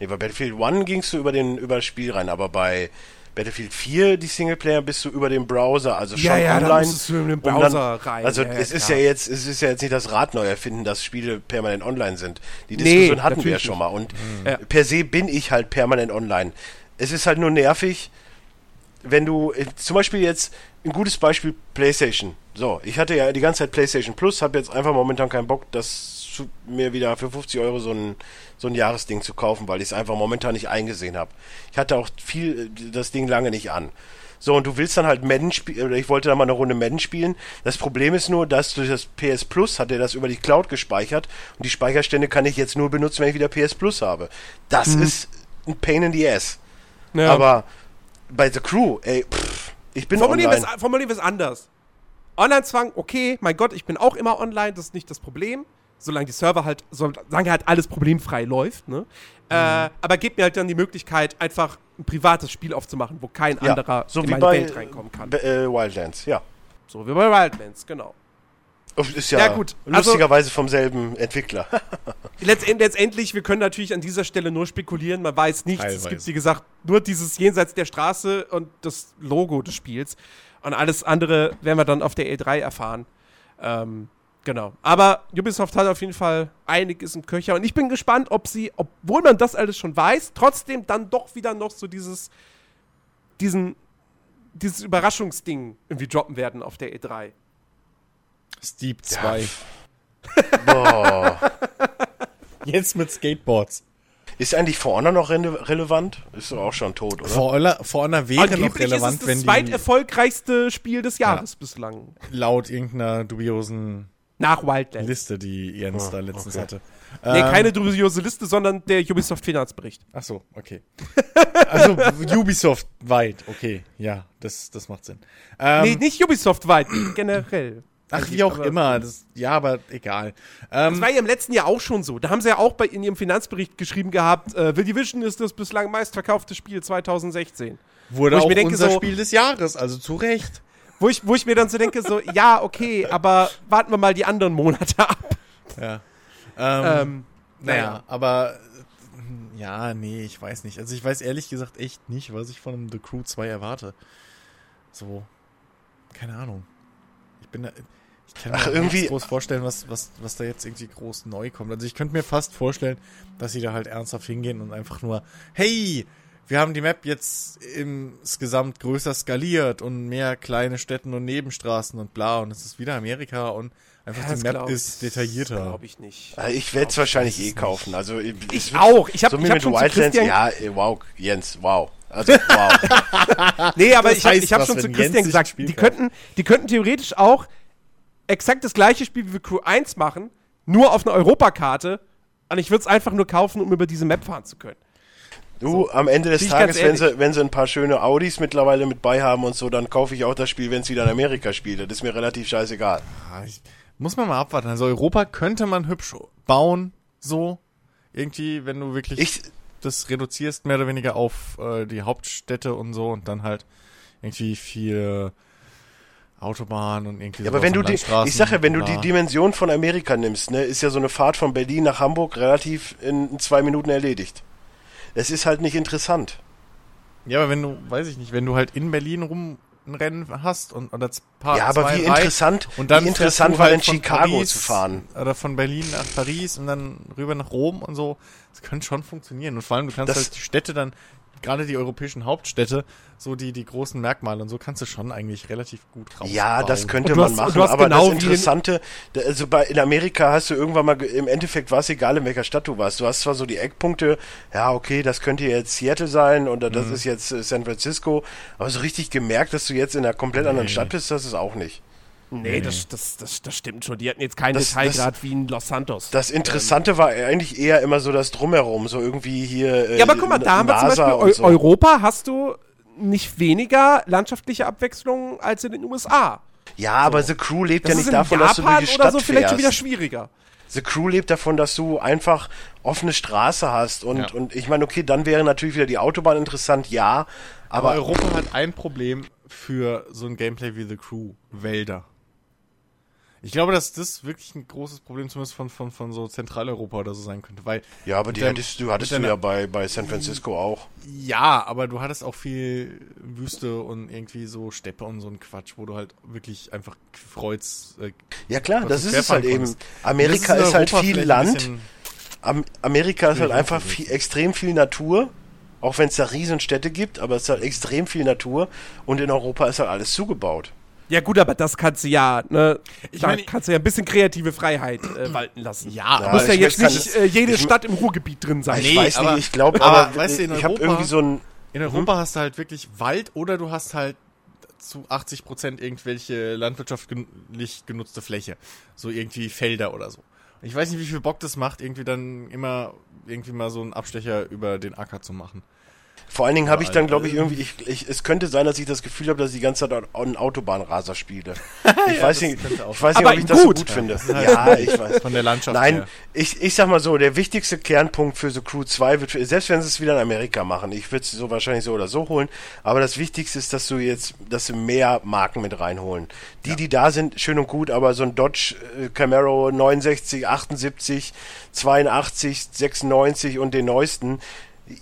nee, bei Battlefield One gingst du über den, über das Spiel rein, aber bei Battlefield 4, die Singleplayer, bist du über den Browser, also schon Ja, ja, online. musstest du in den um dann- Browser rein. Also Ja, ja, es ist klar. ja jetzt, es ist ja jetzt nicht das Rad neu erfinden, dass Spiele permanent online sind. Die Nee, Diskussion hatten wir ja schon mal. Und Ja. per se bin ich halt permanent online. Es ist halt nur nervig, wenn du äh, zum Beispiel jetzt ein gutes Beispiel PlayStation. So, ich hatte ja die ganze Zeit PlayStation Plus, habe jetzt einfach momentan keinen Bock, das mir wieder für 50 Euro so ein so ein Jahresding zu kaufen, weil ich es einfach momentan nicht eingesehen habe. Ich hatte auch viel das Ding lange nicht an. So, und du willst dann halt Madden spielen, oder ich wollte dann mal eine Runde Madden spielen. Das Problem ist nur, dass durch das PS Plus hat er das über die Cloud gespeichert und die Speicherstände kann ich jetzt nur benutzen, wenn ich wieder PS Plus habe. Das ist ein Pain in the Ass. Ja. Aber bei The Crew, ey, pff, ich bin Formulieren wir online. es formulieren wir es anders. Online-Zwang, okay, mein Gott, ich bin auch immer online, das ist nicht das Problem. Solange die Server halt, solange halt alles problemfrei läuft, ne? Äh, aber gebt mir halt dann die Möglichkeit, einfach ein privates Spiel aufzumachen, wo kein Ja, anderer so in wie meine bei Welt reinkommen kann. Äh, Wildlands, ja. So wie bei Wildlands, genau. Ist ja, Ja, gut. Also- lustigerweise vom selben Entwickler. Letztend, letztendlich, wir können natürlich an dieser Stelle nur spekulieren, man weiß nichts. Es Teilweise. gibt, wie gesagt, nur dieses Jenseits der Straße und das Logo des Spiels. Und alles andere werden wir dann auf der E3 erfahren. Ähm, genau. Aber Ubisoft hat auf jeden Fall einiges im Köcher. Und ich bin gespannt, ob sie, obwohl man das alles schon weiß, trotzdem dann doch wieder noch so dieses, diesen, dieses Überraschungsding irgendwie droppen werden auf der E E3. Steep 2. Boah. Jetzt mit Skateboards. Ist eigentlich For Honor noch rele relevant? Ist doch auch schon tot, oder? For Honor, For Honor wäre noch Angeblich relevant, ist es das wenn die zweiterfolgreichste Spiel des Jahres bislang. laut irgendeiner dubiosen Nach Wildlands. Liste, die Jens Ah, da letztens okay. hatte. Nee, Ähm, keine dubiose Liste, sondern der Ubisoft-Finanzbericht. Ach so, okay. also Ubisoft weit, okay, ja, das, das macht Sinn. Ähm, nee, nicht Ubisoft-weit, generell. ach, wie auch aber- immer, das, ja, aber egal. Ähm, Das war ja im letzten Jahr auch schon so. Da haben sie ja auch bei, in ihrem Finanzbericht geschrieben gehabt, äh, The Division ist das bislang meistverkaufte Spiel 2016. wurde auch mir denke, unser so- Spiel des Jahres, also zu Recht. Wo ich, wo ich mir dann so denke, so, ja, okay, aber warten wir mal die anderen Monate ab. Ja. Ähm, Ähm, naja, naja. aber äh, ja, nee, ich weiß nicht. Also ich weiß ehrlich gesagt echt nicht, was ich von The Crew 2 erwarte. So, keine Ahnung. Ich bin da, ich kann mir Ach, auch irgendwie- groß vorstellen, was, was, was da jetzt irgendwie groß neu kommt. Also ich könnte mir fast vorstellen, dass sie da halt ernsthaft hingehen und einfach nur, hey, wir haben die Map jetzt insgesamt größer skaliert und mehr kleine Städten und Nebenstraßen und bla und es ist wieder Amerika und einfach das die Map glaub- ist detaillierter. Glaube ich nicht. Äh, Ich werde es wahrscheinlich eh kaufen. Also es Ich wird- auch. Ich habe so ich hab mit schon zu Wildlands, ja, äh, wow, Jens, wow. Also wow. Nee, aber Das ich habe heißt ich hab was, schon zu Christian gesagt, die könnten, die könnten theoretisch auch exakt das gleiche Spiel wie Crew 1 machen, nur auf einer Europakarte. Und ich würde es einfach nur kaufen, um über diese Map fahren zu können. Du, am Ende des Tages, wenn sie, wenn sie ein paar schöne Audis mittlerweile mit bei haben und so, dann kaufe ich auch das Spiel, wenn es wieder in Amerika spielt. Das ist mir relativ scheißegal. Ah, ich, muss man mal abwarten. Also Europa könnte man hübsch bauen, so. Irgendwie, wenn du wirklich Ich, das reduzierst, mehr oder weniger auf äh, die Hauptstädte und so und dann halt irgendwie viel Autobahn und irgendwie Ja, aber wenn du die, ich sag ja, wenn du die. Dimension von Amerika nimmst, ne, ist ja so eine Fahrt von Berlin nach Hamburg relativ in zwei Minuten erledigt. Es ist halt nicht interessant. Ja, aber wenn du, weiß ich nicht, wenn du halt in Berlin rum ein Rennen hast und oder paar, ja, aber wie interessant, und dann wie interessant war halt von Chicago Paris zu fahren? Oder von Berlin nach Paris und dann rüber nach Rom und so. Das könnte schon funktionieren. Und vor allem, du kannst Das- halt die Städte dann, gerade die europäischen Hauptstädte, so die, die großen Merkmale und so kannst du schon eigentlich relativ gut rausbauen. Ja, das könnte man hast- machen, aber genau das Interessante, also bei, in Amerika hast du irgendwann mal, ge- im Endeffekt war es egal, in welcher Stadt du warst. Du hast zwar so die Eckpunkte, ja, okay, das könnte jetzt Seattle sein oder das Mhm. ist jetzt äh, San Francisco, aber so richtig gemerkt, dass du jetzt in einer komplett anderen Stadt bist, das ist auch nicht. Nee, das, das, das, das stimmt schon. Die hatten jetzt keinen Das- Detailgrad wie in Los Santos. Das Interessante war eigentlich eher immer so das Drumherum, so irgendwie hier. Äh, ja, aber guck mal, da haben wir zum Beispiel Eu so. Europa hast du nicht weniger landschaftliche Abwechslung als in den USA. Ja, aber The Crew lebt Das ja nicht davon, dass du durch Japan die oder Stadt so vielleicht schon wieder schwieriger. The Crew lebt davon, dass du einfach offene Straße hast und, Ja. und ich meine, okay, dann wäre natürlich wieder die Autobahn interessant, ja, Aber aber, Europa hat ein Problem für so ein Gameplay wie The Crew. Wälder. Ich glaube, dass das wirklich ein großes Problem zumindest von, von, von so Zentraleuropa oder so sein könnte, weil. Ja, aber die Dann- hattest du, hattest du dann- ja bei, bei San Francisco auch. Ja, aber du hattest auch viel Wüste und irgendwie so Steppe und so ein Quatsch, wo du halt wirklich einfach Kreuz. Äh, Ja klar, das du ist es halt querfahren eben. konntest. Amerika ist, in halt viel Land. Am Amerika ist halt einfach viel, extrem viel Natur. Auch wenn es da riesen Städte gibt, aber es ist halt extrem viel Natur. Und in Europa ist halt alles zugebaut. Ja, gut, aber das kannst du ja, ne? Ich da meine- kannst du ja ein bisschen kreative Freiheit äh, walten lassen. Ja, Ja, Muss ja ich jetzt weiß nicht äh, jede ich- Stadt im Ruhrgebiet drin sein. ich Nee, weiß aber- nicht, ich glaube, aber aber, weißt du, in ich habe Europa- irgendwie so ein. In Europa hast du halt wirklich Wald oder du hast halt zu 80 Prozent irgendwelche landwirtschaftlich genutzte Fläche. So irgendwie Felder oder so. Ich weiß nicht, wie viel Bock das macht, irgendwie dann immer irgendwie mal so einen Abstecher über den Acker zu machen. Vor allen Dingen habe ich dann, glaube ich, irgendwie, ich, ich, es könnte sein, dass ich das Gefühl habe, dass ich die ganze Zeit einen Autobahnraser spiele. Ich weiß das nicht, ich weiß nicht, ob ich das so gut. gut Ja, finde. ist halt- Ja, ich weiß. Von der Landschaft Nein, her. ich, ich sag mal so, der wichtigste Kernpunkt für so Crew 2 wird, selbst wenn sie es wieder in Amerika machen, ich würde es so wahrscheinlich so oder so holen, aber das Wichtigste ist, dass du jetzt, dass sie mehr Marken mit reinholen. Die, die da sind, schön und gut, aber so ein Dodge äh, Camaro 69, 78, 82, 96 und den neuesten,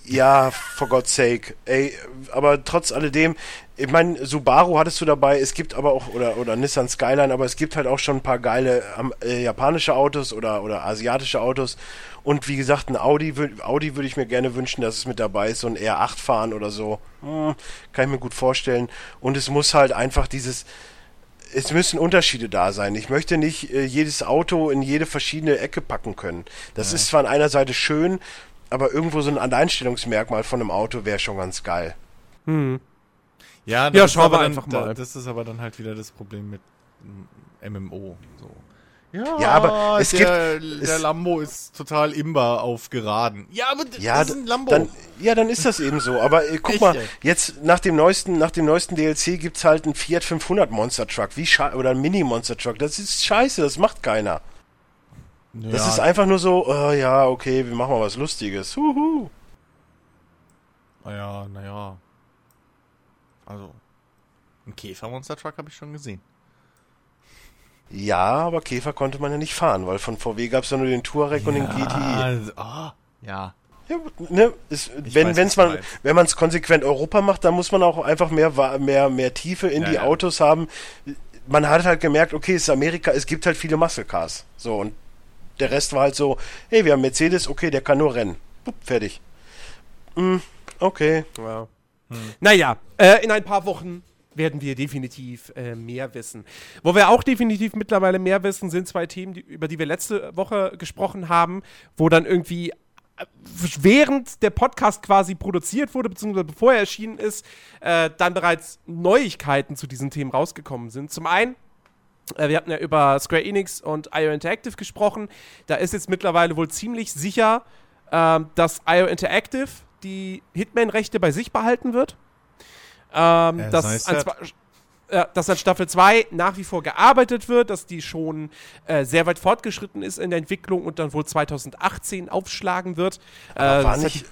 ja, for God's sake. Ey, aber trotz alledem, ich meine, Subaru hattest du dabei, es gibt aber auch, oder, oder Nissan Skyline, aber es gibt halt auch schon ein paar geile ähm, äh, japanische Autos oder, oder asiatische Autos. Und wie gesagt, ein Audi, Audi würde ich mir gerne wünschen, dass es mit dabei ist, so ein R8 fahren oder so. Hm, kann ich mir gut vorstellen. Und es muss halt einfach dieses, es müssen Unterschiede da sein. Ich möchte nicht äh, jedes Auto in jede verschiedene Ecke packen können. Das ist zwar an einer Seite schön, aber irgendwo so ein Alleinstellungsmerkmal von einem Auto wäre schon ganz geil. Ja, Ja, das ist schauen aber wir dann, einfach da- mal. Das ist aber dann halt wieder das Problem mit mm, MMO. So. Ja, aber es der, gibt- der es- Lambo ist total imbar auf geraden. Ja, aber Ja, das ist ein Lambo. Dann, ja, dann ist das eben so. Aber äh, guck Echt, mal, ey? jetzt nach dem neuesten, nach dem neuesten DLC gibt's halt einen Fiat 500 Monster Truck, wie oder ein Mini Monster Truck. Das ist scheiße, das macht keiner. Das ja, ist einfach nur so, oh, ja, okay, wir machen mal was Lustiges. Huhu. Naja, naja. Also, einen Käfer-Monster-Truck habe ich schon gesehen. Ja, aber Käfer konnte man ja nicht fahren, weil von VW gab's ja nur den Touareg und den GTI. Also, ah, ja. Ja, ne, ist, wenn wenn's man, wenn man es konsequent Europa macht, dann muss man auch einfach mehr, mehr, mehr Tiefe in Ja, die ja. Autos haben. Man hat halt gemerkt, okay, es ist Amerika, es gibt halt viele Muscle Cars. So, und der Rest war halt so, hey, wir haben Mercedes, okay, der kann nur rennen. Pup, fertig. Hm, okay. Ja. Naja, äh, in ein paar Wochen werden wir definitiv äh, mehr wissen. Wo wir auch definitiv mittlerweile mehr wissen, sind zwei Themen, die, über die wir letzte Woche gesprochen haben, wo dann irgendwie äh, während der Podcast quasi produziert wurde, beziehungsweise bevor er erschienen ist, äh, dann bereits Neuigkeiten zu diesen Themen rausgekommen sind. Zum einen wir hatten ja über Square Enix und IO Interactive gesprochen. Da ist jetzt mittlerweile wohl ziemlich sicher, ähm, dass IO Interactive die Hitman-Rechte bei sich behalten wird. Ähm, Ja, dass, an äh, dass an Staffel 2 nach wie vor gearbeitet wird, dass die schon äh, sehr weit fortgeschritten ist in der Entwicklung und dann wohl 2018 aufschlagen wird. Äh, war, nicht,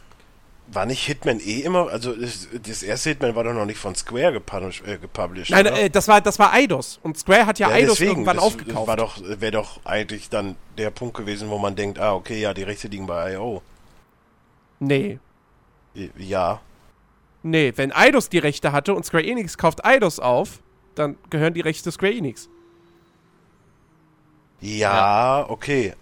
war nicht Hitman eh immer, also das, das erste Hitman war doch noch nicht von Square gepublished, äh, gepublished Nein, äh, das war, das war Eidos. Und Square hat ja, Ja, Eidos deswegen, irgendwann das aufgekauft. War doch, wäre doch eigentlich dann der Punkt gewesen, wo man denkt, ah, okay, ja, die Rechte liegen bei IO. nee. Ja. Nee, wenn Eidos die Rechte hatte und Square Enix kauft Eidos auf, dann gehören die Rechte Square Enix. Ja, okay.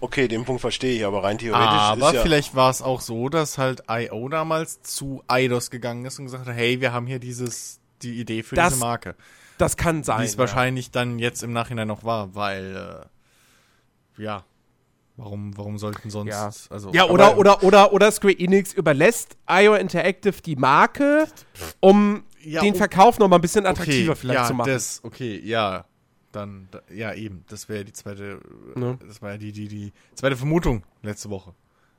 Okay, den Punkt verstehe ich, aber rein theoretisch Aber ist ja. vielleicht war es auch so, dass halt IO damals zu Eidos gegangen ist und gesagt hat, hey, wir haben hier dieses, die Idee für Das diese Marke. Das kann sein. Wie es ja. wahrscheinlich dann jetzt im Nachhinein noch war, weil, äh, ja, warum, warum sollten sonst, Ja. also, Ja, oder, Aber- oder, oder, oder Square Enix überlässt IO Interactive die Marke, um Ja, den oh, Verkauf noch mal ein bisschen okay, attraktiver vielleicht ja, zu machen. das, okay, ja, dann, da, ja eben, das wäre die zweite, Ne? das war ja die, die, die zweite Vermutung letzte Woche.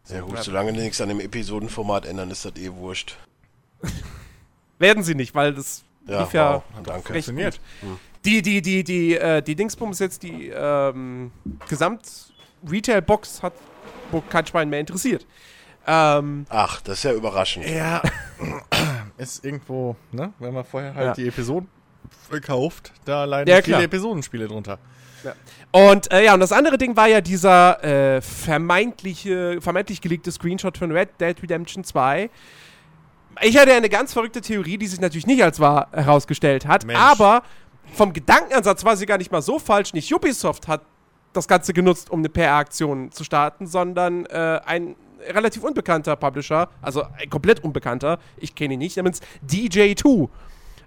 ja gut, solange die nichts an dem Episodenformat ändern, ist das eh wurscht. Werden sie nicht, weil das Ja, lief ja wow, danke. recht Funktioniert. gut. Die, die, die, die, äh, die Dingsbums jetzt, die ähm, Gesamt-Retail-Box hat wo kein Schwein mehr interessiert. Ähm, Ach, das ist ja überraschend. Ja, ist irgendwo, ne, wenn wir vorher halt Ja. die Episoden verkauft. Da leiden Ja, viele klar. Episodenspiele drunter. Und äh, ja, und das andere Ding war ja dieser äh, vermeintliche, vermeintlich gelegte Screenshot von Red Dead Redemption 2. Ich hatte ja eine ganz verrückte Theorie, die sich natürlich nicht als wahr herausgestellt hat, Mensch. aber vom Gedankenansatz war sie gar nicht mal so falsch. Nicht Ubisoft hat das Ganze genutzt, um eine PR-Aktion zu starten, sondern äh, ein relativ unbekannter Publisher, also ein komplett unbekannter, ich kenne ihn nicht, namens DJ2.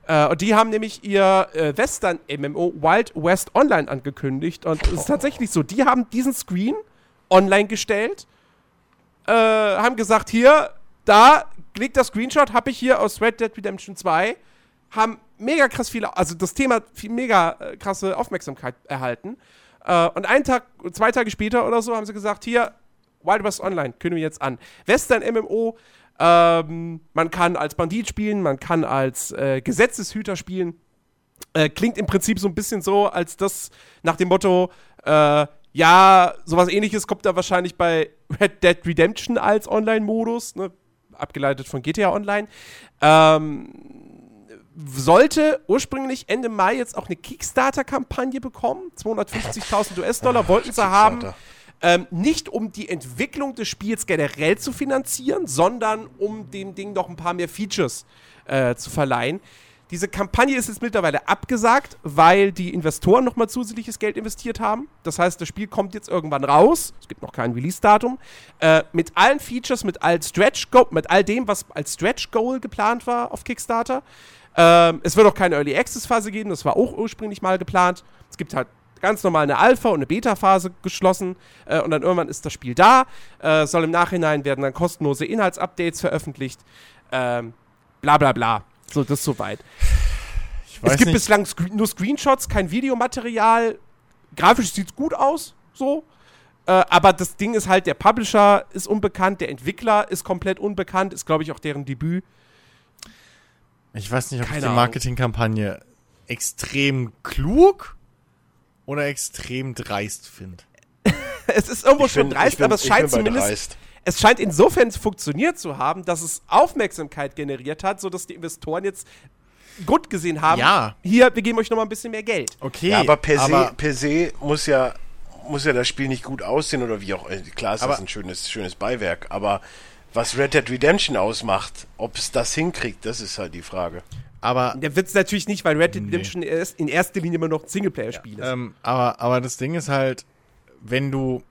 Äh, und die haben nämlich ihr äh, Western-MMO Wild West Online angekündigt. Und es ist tatsächlich so, die haben diesen Screen online gestellt, äh, haben gesagt, hier, da liegt der Screenshot, habe ich hier aus Red Dead Redemption 2, haben mega krass viele, also das Thema viel mega äh, krasse Aufmerksamkeit erhalten. Äh, und einen Tag, zwei Tage später oder so haben sie gesagt, hier, Wild West Online, kündigen wir jetzt an. Western MMO, ähm, man kann als Bandit spielen, man kann als äh, Gesetzeshüter spielen. Äh, klingt im Prinzip so ein bisschen so, als das nach dem Motto, äh, ja, sowas ähnliches kommt da wahrscheinlich bei Red Dead Redemption als Online-Modus, ne? abgeleitet von GTA Online. Ähm, sollte ursprünglich Ende Mai jetzt auch eine Kickstarter-Kampagne bekommen. 250.000 US-Dollar wollten sie haben. Ähm, nicht um die Entwicklung des Spiels generell zu finanzieren, sondern um dem Ding noch ein paar mehr Features äh, zu verleihen. Diese Kampagne ist jetzt mittlerweile abgesagt, weil die Investoren nochmal zusätzliches Geld investiert haben. Das heißt, das Spiel kommt jetzt irgendwann raus. Es gibt noch kein Release-Datum. Äh, mit allen Features, mit all, Stretch -Go mit all dem, was als Stretch-Goal geplant war auf Kickstarter. Ähm, es wird auch keine Early Access-Phase geben. Das war auch ursprünglich mal geplant. Es gibt halt ganz normal eine Alpha- und eine Beta-Phase geschlossen äh, und dann irgendwann ist das Spiel da. Äh, soll im Nachhinein werden dann kostenlose Inhaltsupdates veröffentlicht. Ähm, bla bla bla. So, das soweit. Ich Es gibt nicht. bislang Scre nur Screenshots, kein Videomaterial. Grafisch sieht's gut aus, so. Äh, aber das Ding ist halt, der Publisher ist unbekannt, der Entwickler ist komplett unbekannt, ist, glaube ich, auch deren Debüt. Ich weiß nicht, ob Keine ich die. Marketingkampagne extrem klug oder extrem dreist finde. es ist irgendwo Ich schon bin- dreist, bin- aber es scheint zumindest. dreist. Es scheint insofern funktioniert zu haben, dass es Aufmerksamkeit generiert hat, sodass die Investoren jetzt Grund gesehen haben. Ja. Hier, wir geben euch nochmal ein bisschen mehr Geld. Okay, Ja, aber per se, aber per se muss ja muss ja das Spiel nicht gut aussehen oder wie auch. äh, Klar ist Aber- das ein schönes, schönes Beiwerk, aber was Red Dead Redemption ausmacht, ob es das hinkriegt, das ist halt die Frage. Aber Der wird es natürlich nicht, weil Red Dead Redemption erst in erster Linie immer noch ein Singleplayer-Spiel ist. Ähm, aber, aber das Ding ist halt, wenn du.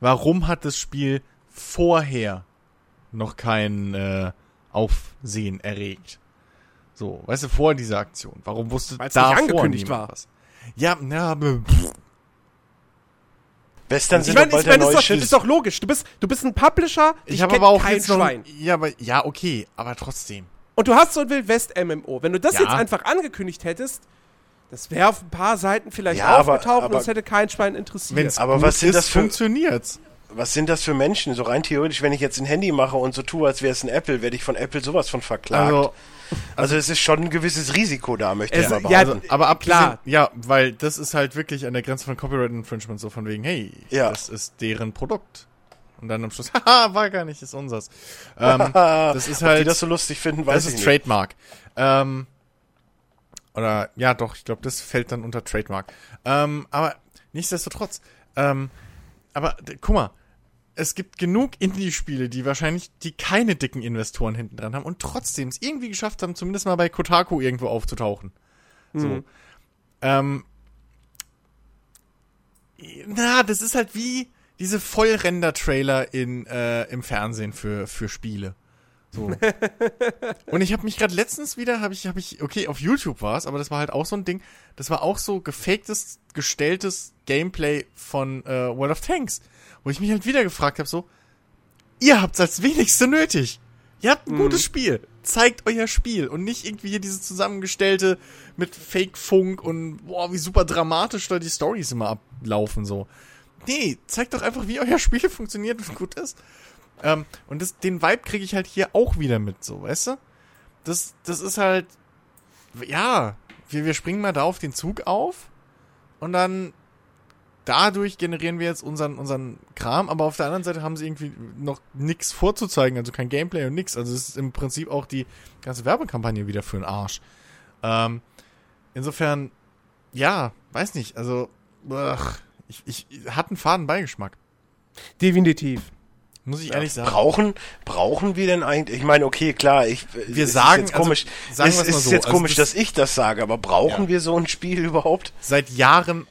Warum hat das Spiel vorher noch kein äh, Aufsehen erregt? So, weißt du, vor dieser Aktion. Warum wusste Weil's da nicht angekündigt war. was? Ja, na, aber pff, Western Ich sind ich bald der mein, ist, neue doch, ist doch logisch. Du bist, du bist ein Publisher, ich dich habe aber auch kein jetzt noch, Schwein. ja, aber ja, okay, aber trotzdem. Und du hast so ein Wild West MMO. Wenn du das Ja. jetzt einfach angekündigt hättest, das wäre auf ein paar Seiten vielleicht Ja, aber- aufgetaucht und aber- es hätte kein Schwein interessiert. Aber was sind ist, das für- funktioniert's. Was sind das für Menschen? So rein theoretisch, wenn ich jetzt ein Handy mache und so tue, als wäre es ein Apple, werde ich von Apple sowas von verklagt. Also, Also, es ist schon ein gewisses Risiko da, möchte Es- ich mal ja, behaupten. aber ab Klar. Ja, weil das ist halt wirklich an der Grenze von Copyright Infringement, so von wegen, hey, Ja. das ist deren Produkt. Und dann am Schluss, haha, war gar nicht, ist unseres. Ähm, das ist Ob die halt, das so lustig finden, weiß das ist. Trademark. Ähm, oder, ja doch, ich glaube, das fällt dann unter Trademark. Ähm, aber nichtsdestotrotz, ähm, aber guck mal, es gibt genug Indie-Spiele, die wahrscheinlich, die keine dicken Investoren hinten dran haben und trotzdem es irgendwie geschafft haben, zumindest mal bei Kotaku irgendwo aufzutauchen. So. Mhm. Ähm, na, das ist halt wie diese Vollrender-Trailer in äh, im Fernsehen für für Spiele. So. Und ich habe mich gerade letztens wieder, habe ich, habe ich, okay, auf YouTube war es, aber das war halt auch so ein Ding. Das war auch so gefaktes, gestelltes Gameplay von äh, World of Tanks, wo ich mich halt wieder gefragt habe, so, ihr habt's als wenigste nötig. Ihr habt ein gutes Spiel. Zeigt euer Spiel und nicht irgendwie hier dieses zusammengestellte mit Fake-Funk und boah, wie super dramatisch da die Stories immer ablaufen so. Nee, zeigt doch einfach, wie euer Spiel funktioniert und gut ist. Ähm, und das, den Vibe kriege ich halt hier auch wieder mit, so, weißt du? Das, das ist halt, ja, wir, wir springen mal da auf den Zug auf und dann dadurch generieren wir jetzt unseren, unseren Kram, aber auf der anderen Seite haben sie irgendwie noch nichts vorzuzeigen, also kein Gameplay und nix. Also es ist im Prinzip auch die ganze Werbekampagne wieder für den Arsch. Ähm, insofern, ja, weiß nicht, also, ach, ich, ich, hat einen faden Beigeschmack. Definitiv. Muss ich ehrlich sagen. Brauchen, brauchen wir denn eigentlich? Ich meine, okay, klar, ich, Wir es sagen- ist jetzt komisch, also, sagen es ist so, jetzt also komisch, das- dass ich das sage, aber brauchen Ja. wir so ein Spiel überhaupt? Seit Jahren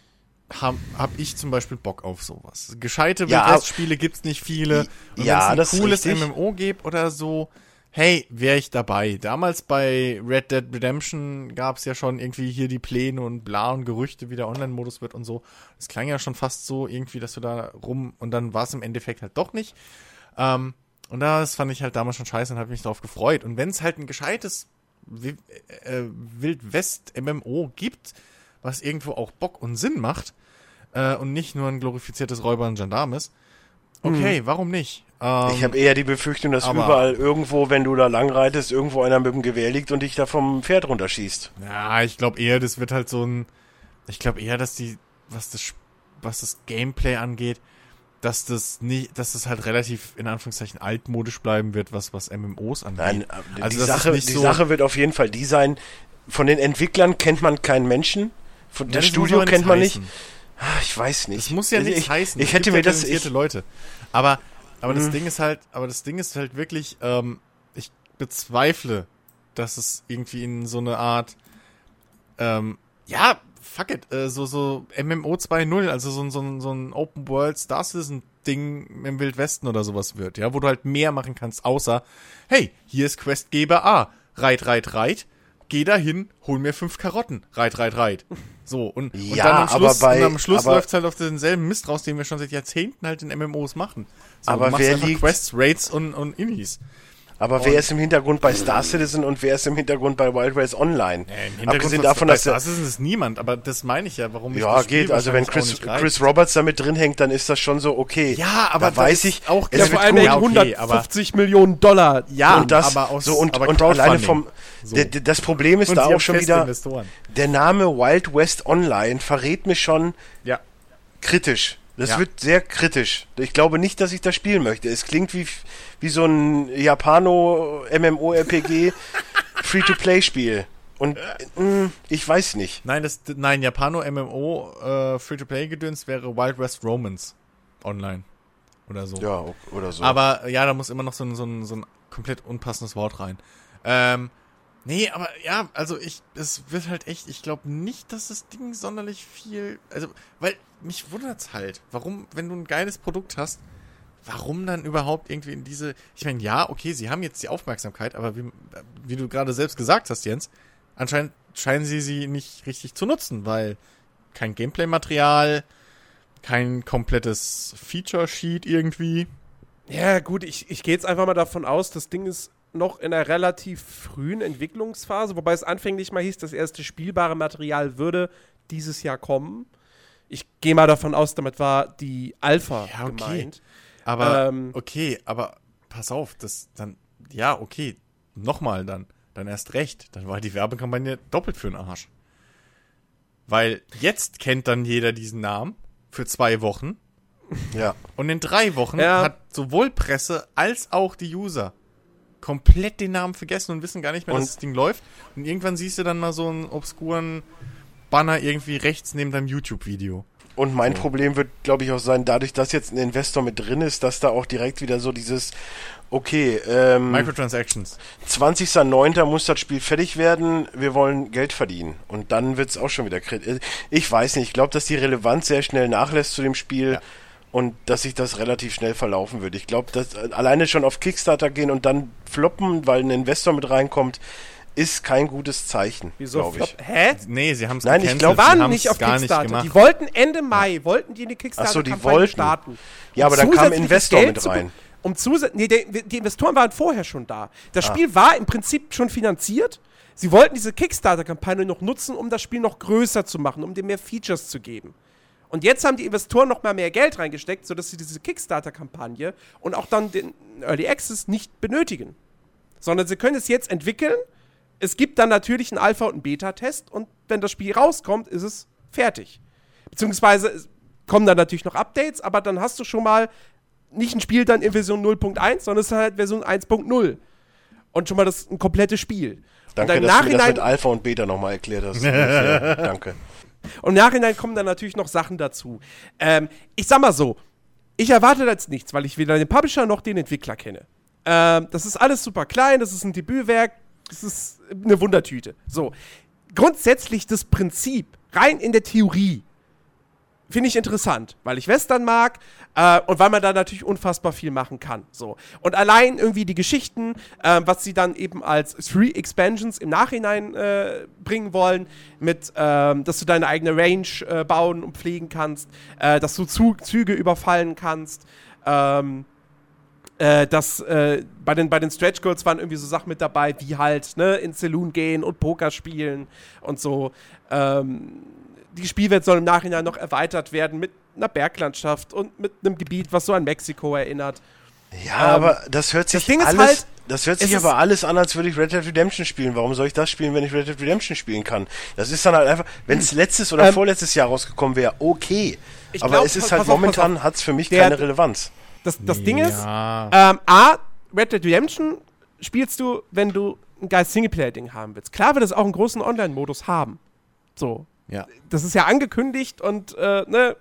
habe hab ich zum Beispiel Bock auf sowas. Gescheite Ja, Wildwest-Spiele gibt's nicht viele. Und Ja, wenn's das ein ist cooles. MMO gibt oder so, hey, wäre ich dabei. Damals bei Red Dead Redemption gab's ja schon irgendwie hier die Pläne und bla und Gerüchte, wie der Online-Modus wird und so. Das klang ja schon fast so irgendwie, dass du da rum und dann war es im Endeffekt halt doch nicht. Ähm, und das fand ich halt damals schon scheiße und habe mich darauf gefreut. Und wenn es halt ein gescheites äh, Wild-West-MMO gibt, was irgendwo auch Bock und Sinn macht äh, und nicht nur ein glorifiziertes Räuber und Gendarm ist, okay, warum nicht? Ähm, Ich habe eher die Befürchtung, dass überall irgendwo, wenn du da langreitest, irgendwo einer mit dem Gewehr liegt und dich da vom Pferd runterschießt. Ja, ich glaube eher, das wird halt so ein. Ich glaube eher, dass die, was das, was das Gameplay angeht, dass das nicht, dass das halt relativ in Anführungszeichen altmodisch bleiben wird, was was MMOs angeht. Nein, äh, Also die, Sache, die so- Sache wird auf jeden Fall die sein, von den Entwicklern kennt man keinen Menschen, von Ja, das Studio kennt man heißen. nicht. Ah, Ich weiß nicht. Das muss ja nichts ich, heißen. Ich Es hätte mir ja das, ich, Leute. Aber, aber das Mhm. Ding ist halt, aber das Ding ist halt wirklich, ähm, ich bezweifle, dass es irgendwie in so eine Art, ähm, ja, fuck it, äh, so, so MMO 2.0, also so, ein- so, ein- so ein Open World Star Citizen Ding im Wildwesten oder sowas wird, ja, wo du halt mehr machen kannst, außer, hey, hier ist Questgeber A, reit, reit, reit, geh dahin, hol mir fünf Karotten, reit, reit, reit. So, und, und Ja, dann am Schluss, bei- am Schluss aber- läuft halt auf denselben Mist raus, den wir schon seit Jahrzehnten halt in MMOs machen. So, Aber du machst wer liegt- Quests, Raids und, und Innis. Aber wer ist im Hintergrund bei Star Citizen und wer ist im Hintergrund bei Wild Race Online? Abgesehen davon, dass der, das ist es niemand, aber das meine ich ja, warum ich ja das Spiel geht, also wenn Chris, Chris. Roberts da mit drin hängt, dann ist das schon so okay. Ja, aber da weiß ich auch es Ja, vor allem ja, okay, 150 Millionen Dollar. Ja, und das aber aus, so und, aber und alleine vom So. der, der, das Problem ist Und da auch schon wieder Investoren. der Name Wild West Online verrät mich schon Ja. kritisch. Das Ja. wird sehr kritisch. Ich glaube nicht, dass ich das spielen möchte. Es klingt wie, wie so ein Japano MMORPG Free-to-Play-Spiel. Und mh, ich weiß nicht. Nein, das, nein, Japano MMO äh, Free-to-Play-Gedöns wäre Wild West Romans online. Oder so. Ja, oder so. Aber ja, da muss immer noch so ein, so ein, so ein komplett unpassendes Wort rein. Ähm, nee, aber ja, also ich, es wird halt echt, ich glaube nicht, dass das Ding sonderlich viel, also, weil mich wundert's halt, warum, wenn du ein geiles Produkt hast, warum dann überhaupt irgendwie in diese, ich meine, ja, okay, sie haben jetzt die Aufmerksamkeit, aber wie, wie du gerade selbst gesagt hast, Jens, anscheinend scheinen sie sie nicht richtig zu nutzen, weil kein Gameplay-Material, kein komplettes Feature-Sheet irgendwie. Ja, gut, ich, ich gehe jetzt einfach mal davon aus, das Ding ist noch in einer relativ frühen Entwicklungsphase, wobei es anfänglich mal hieß, das erste spielbare Material würde dieses Jahr kommen. Ich gehe mal davon aus, damit war die Alpha Ja, okay. gemeint. Aber Ähm, okay, aber pass auf, das dann ja, okay, nochmal dann, dann erst recht, dann war die Werbekampagne doppelt für den Arsch. Weil jetzt kennt dann jeder diesen Namen für zwei Wochen ja. und in drei Wochen Ja. hat sowohl Presse als auch die User komplett den Namen vergessen und wissen gar nicht mehr, Und- dass das Ding läuft. Und irgendwann siehst du dann mal so einen obskuren Banner irgendwie rechts neben deinem YouTube-Video. Und mein Problem wird, glaube ich, auch sein, dadurch, dass jetzt ein Investor mit drin ist, dass da auch direkt wieder so dieses, okay, ähm, Microtransactions. 20.09. muss das Spiel fertig werden, wir wollen Geld verdienen. Und dann wird's auch schon wieder kritisch. Ich weiß nicht, ich glaube, dass die Relevanz sehr schnell nachlässt zu dem Spiel Ja. Und dass sich das relativ schnell verlaufen wird. Ich glaube, dass äh, alleine schon auf Kickstarter gehen und dann floppen, weil ein Investor mit reinkommt, ist kein gutes Zeichen, Wieso? glaube ich. Hä? Nee, sie haben es Nein, ich Die glaub, sie waren haben's nicht auf gar Kickstarter. gemacht. die wollten Ende Mai, wollten die eine Kickstarter Ach so, die Kampagne wollten. starten. Ja, aber da kam Investor Geld mit rein. Um nee, die, die Investoren waren vorher schon da. Das Ah. Spiel war im Prinzip schon finanziert. Sie wollten diese Kickstarter-Kampagne noch nutzen, um das Spiel noch größer zu machen, um dem mehr Features zu geben. Und jetzt haben die Investoren noch mal mehr Geld reingesteckt, sodass sie diese Kickstarter-Kampagne und auch dann den Early Access nicht benötigen. Sondern sie können es jetzt entwickeln. Es gibt dann natürlich einen Alpha- und einen Beta-Test und wenn das Spiel rauskommt, ist es fertig. Beziehungsweise es kommen dann natürlich noch Updates, aber dann hast du schon mal nicht ein Spiel dann in Version 0.1, sondern es ist halt Version 1.0. Und schon mal das ein komplettes Spiel. Danke, dass du das Nachhinein- mit Alpha und Beta nochmal erklärt hast. danke. Und im Nachhinein kommen dann natürlich noch Sachen dazu. Ähm, ich sag mal so, ich erwarte jetzt nichts, weil ich weder den Publisher noch den Entwickler kenne. Ähm, das ist alles super klein, das ist ein Debütwerk, das ist eine Wundertüte. So. Grundsätzlich das Prinzip, rein in der Theorie, finde ich interessant, weil ich Western mag äh, und weil man da natürlich unfassbar viel machen kann. So. Und allein irgendwie die Geschichten, äh, was sie dann eben als Three Expansions im Nachhinein äh, bringen wollen, mit, ähm, dass du deine eigene Range äh, bauen und pflegen kannst, äh, dass du Zug Züge überfallen kannst, ähm, äh, dass äh, bei den, bei den Stretch Goals waren irgendwie so Sachen mit dabei, wie halt ne, ins Saloon gehen und Poker spielen und so. Ähm, die Spielwelt soll im Nachhinein noch erweitert werden mit einer Berglandschaft und mit einem Gebiet, was so an Mexiko erinnert. Ja, Ähm, aber das hört sich das alles, halt, das hört sich aber alles an, als würde ich Red Dead Redemption spielen. Warum soll ich das spielen, wenn ich Red Dead Redemption spielen kann? Das ist dann halt einfach, wenn es letztes oder Ähm, vorletztes Jahr rausgekommen wäre, okay. Aber glaub, es ist halt auf, momentan, hat es für mich Der- keine Relevanz. Das, das Ding ist, ähm, A, Red Dead Redemption spielst du, wenn du ein geiles Singleplayer-Ding haben willst. Klar wird es auch einen großen Online-Modus haben. So. Ja. Das ist ja angekündigt und, äh, ne,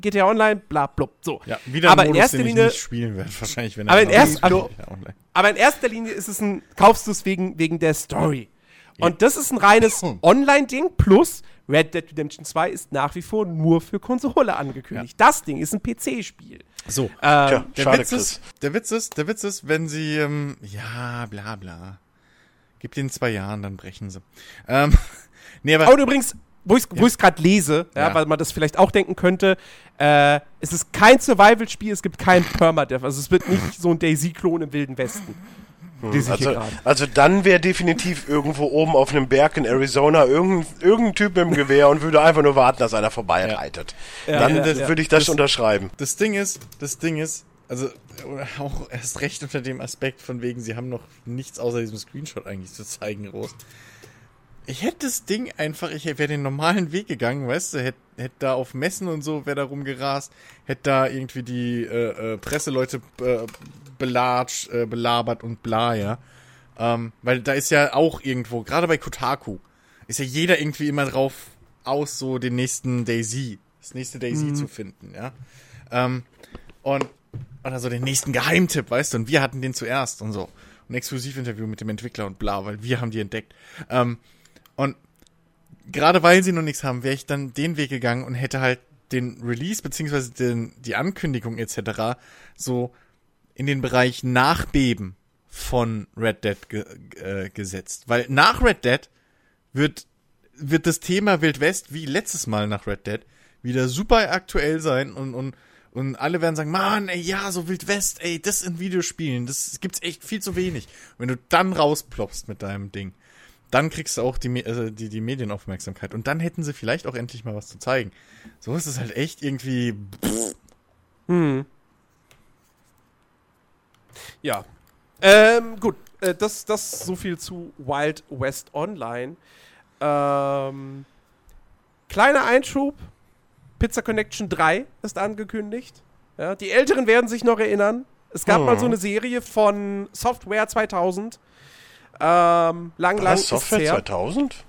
GTA Online, bla, blub, so. Ja, wieder Aber ein in Modus, erster den Linie- spielen werde, wahrscheinlich, wenn Aber in erst- aber- ja, online. Aber in erster Linie ist es ein, kaufst du es wegen, wegen der Story. Und das ist ein reines Online-Ding plus Red Dead Redemption 2 ist nach wie vor nur für Konsole angekündigt. Das Ding ist ein PC-Spiel. So, Ähm, Tja, der schade, Witz ist, der Witz ist, der Witz ist, wenn sie, ähm, ja, bla bla. Gib denen zwei Jahren, dann brechen sie. Ähm, nee, aber, Und übrigens, wo ich es gerade lese, ja, Ja. weil man das vielleicht auch denken könnte, äh, es ist kein Survival-Spiel, es gibt kein Permadeath. Also es wird nicht so ein Daisy-Klon im Wilden Westen. Hier Also, also dann wäre definitiv irgendwo oben auf einem Berg in Arizona irgendein, irgendein Typ mit dem Gewehr und würde einfach nur warten, dass einer vorbeireitet. Ja, dann ja, ja. würde ich das, Das- unterschreiben. das Ding ist, das Ding ist, also, äh, auch erst recht unter dem Aspekt von wegen, sie haben noch nichts außer diesem Screenshot eigentlich zu zeigen, groß. Ich hätte das Ding einfach, ich wäre den normalen Weg gegangen, weißt du, hätte hätt da auf Messen und so, wäre da rumgerast, hätte da irgendwie die äh, äh, Presseleute äh, belatscht, äh, belabert und bla, ja. Ähm, weil da ist ja auch irgendwo, gerade bei Kotaku, ist ja jeder irgendwie immer drauf aus, so den nächsten Daisy, das nächste Daisy zu finden, ja. Ähm, und, oder so den nächsten Geheimtipp, weißt du, und wir hatten den zuerst und so. Ein Exklusivinterview mit dem Entwickler und bla, weil wir haben die entdeckt. Ähm, und gerade weil sie noch nichts haben, wäre ich dann den Weg gegangen und hätte halt den Release beziehungsweise den, die Ankündigung etc. so in den Bereich Nachbeben von Red Dead ge äh, gesetzt. Weil nach Red Dead wird, wird das Thema Wild West wie letztes Mal nach Red Dead wieder super aktuell sein und, und, und alle werden sagen, Mann, ey, ja, so Wild West, ey, das in Videospielen, das gibt's echt viel zu wenig. Wenn du dann rausploppst mit deinem Ding, dann kriegst du auch die, also die, die Medienaufmerksamkeit. Und dann hätten sie vielleicht auch endlich mal was zu zeigen. So ist es halt echt irgendwie. Hm. Ja. Ähm, gut. Äh, das, das so viel zu Wild West Online. Ähm, kleiner Einschub. Pizza Connection 3 ist angekündigt. Ja, die Älteren werden sich noch erinnern. Es gab Hm. mal so eine Serie von Software 2000. Ähm, lang, lang Was, ist Software her. 2000?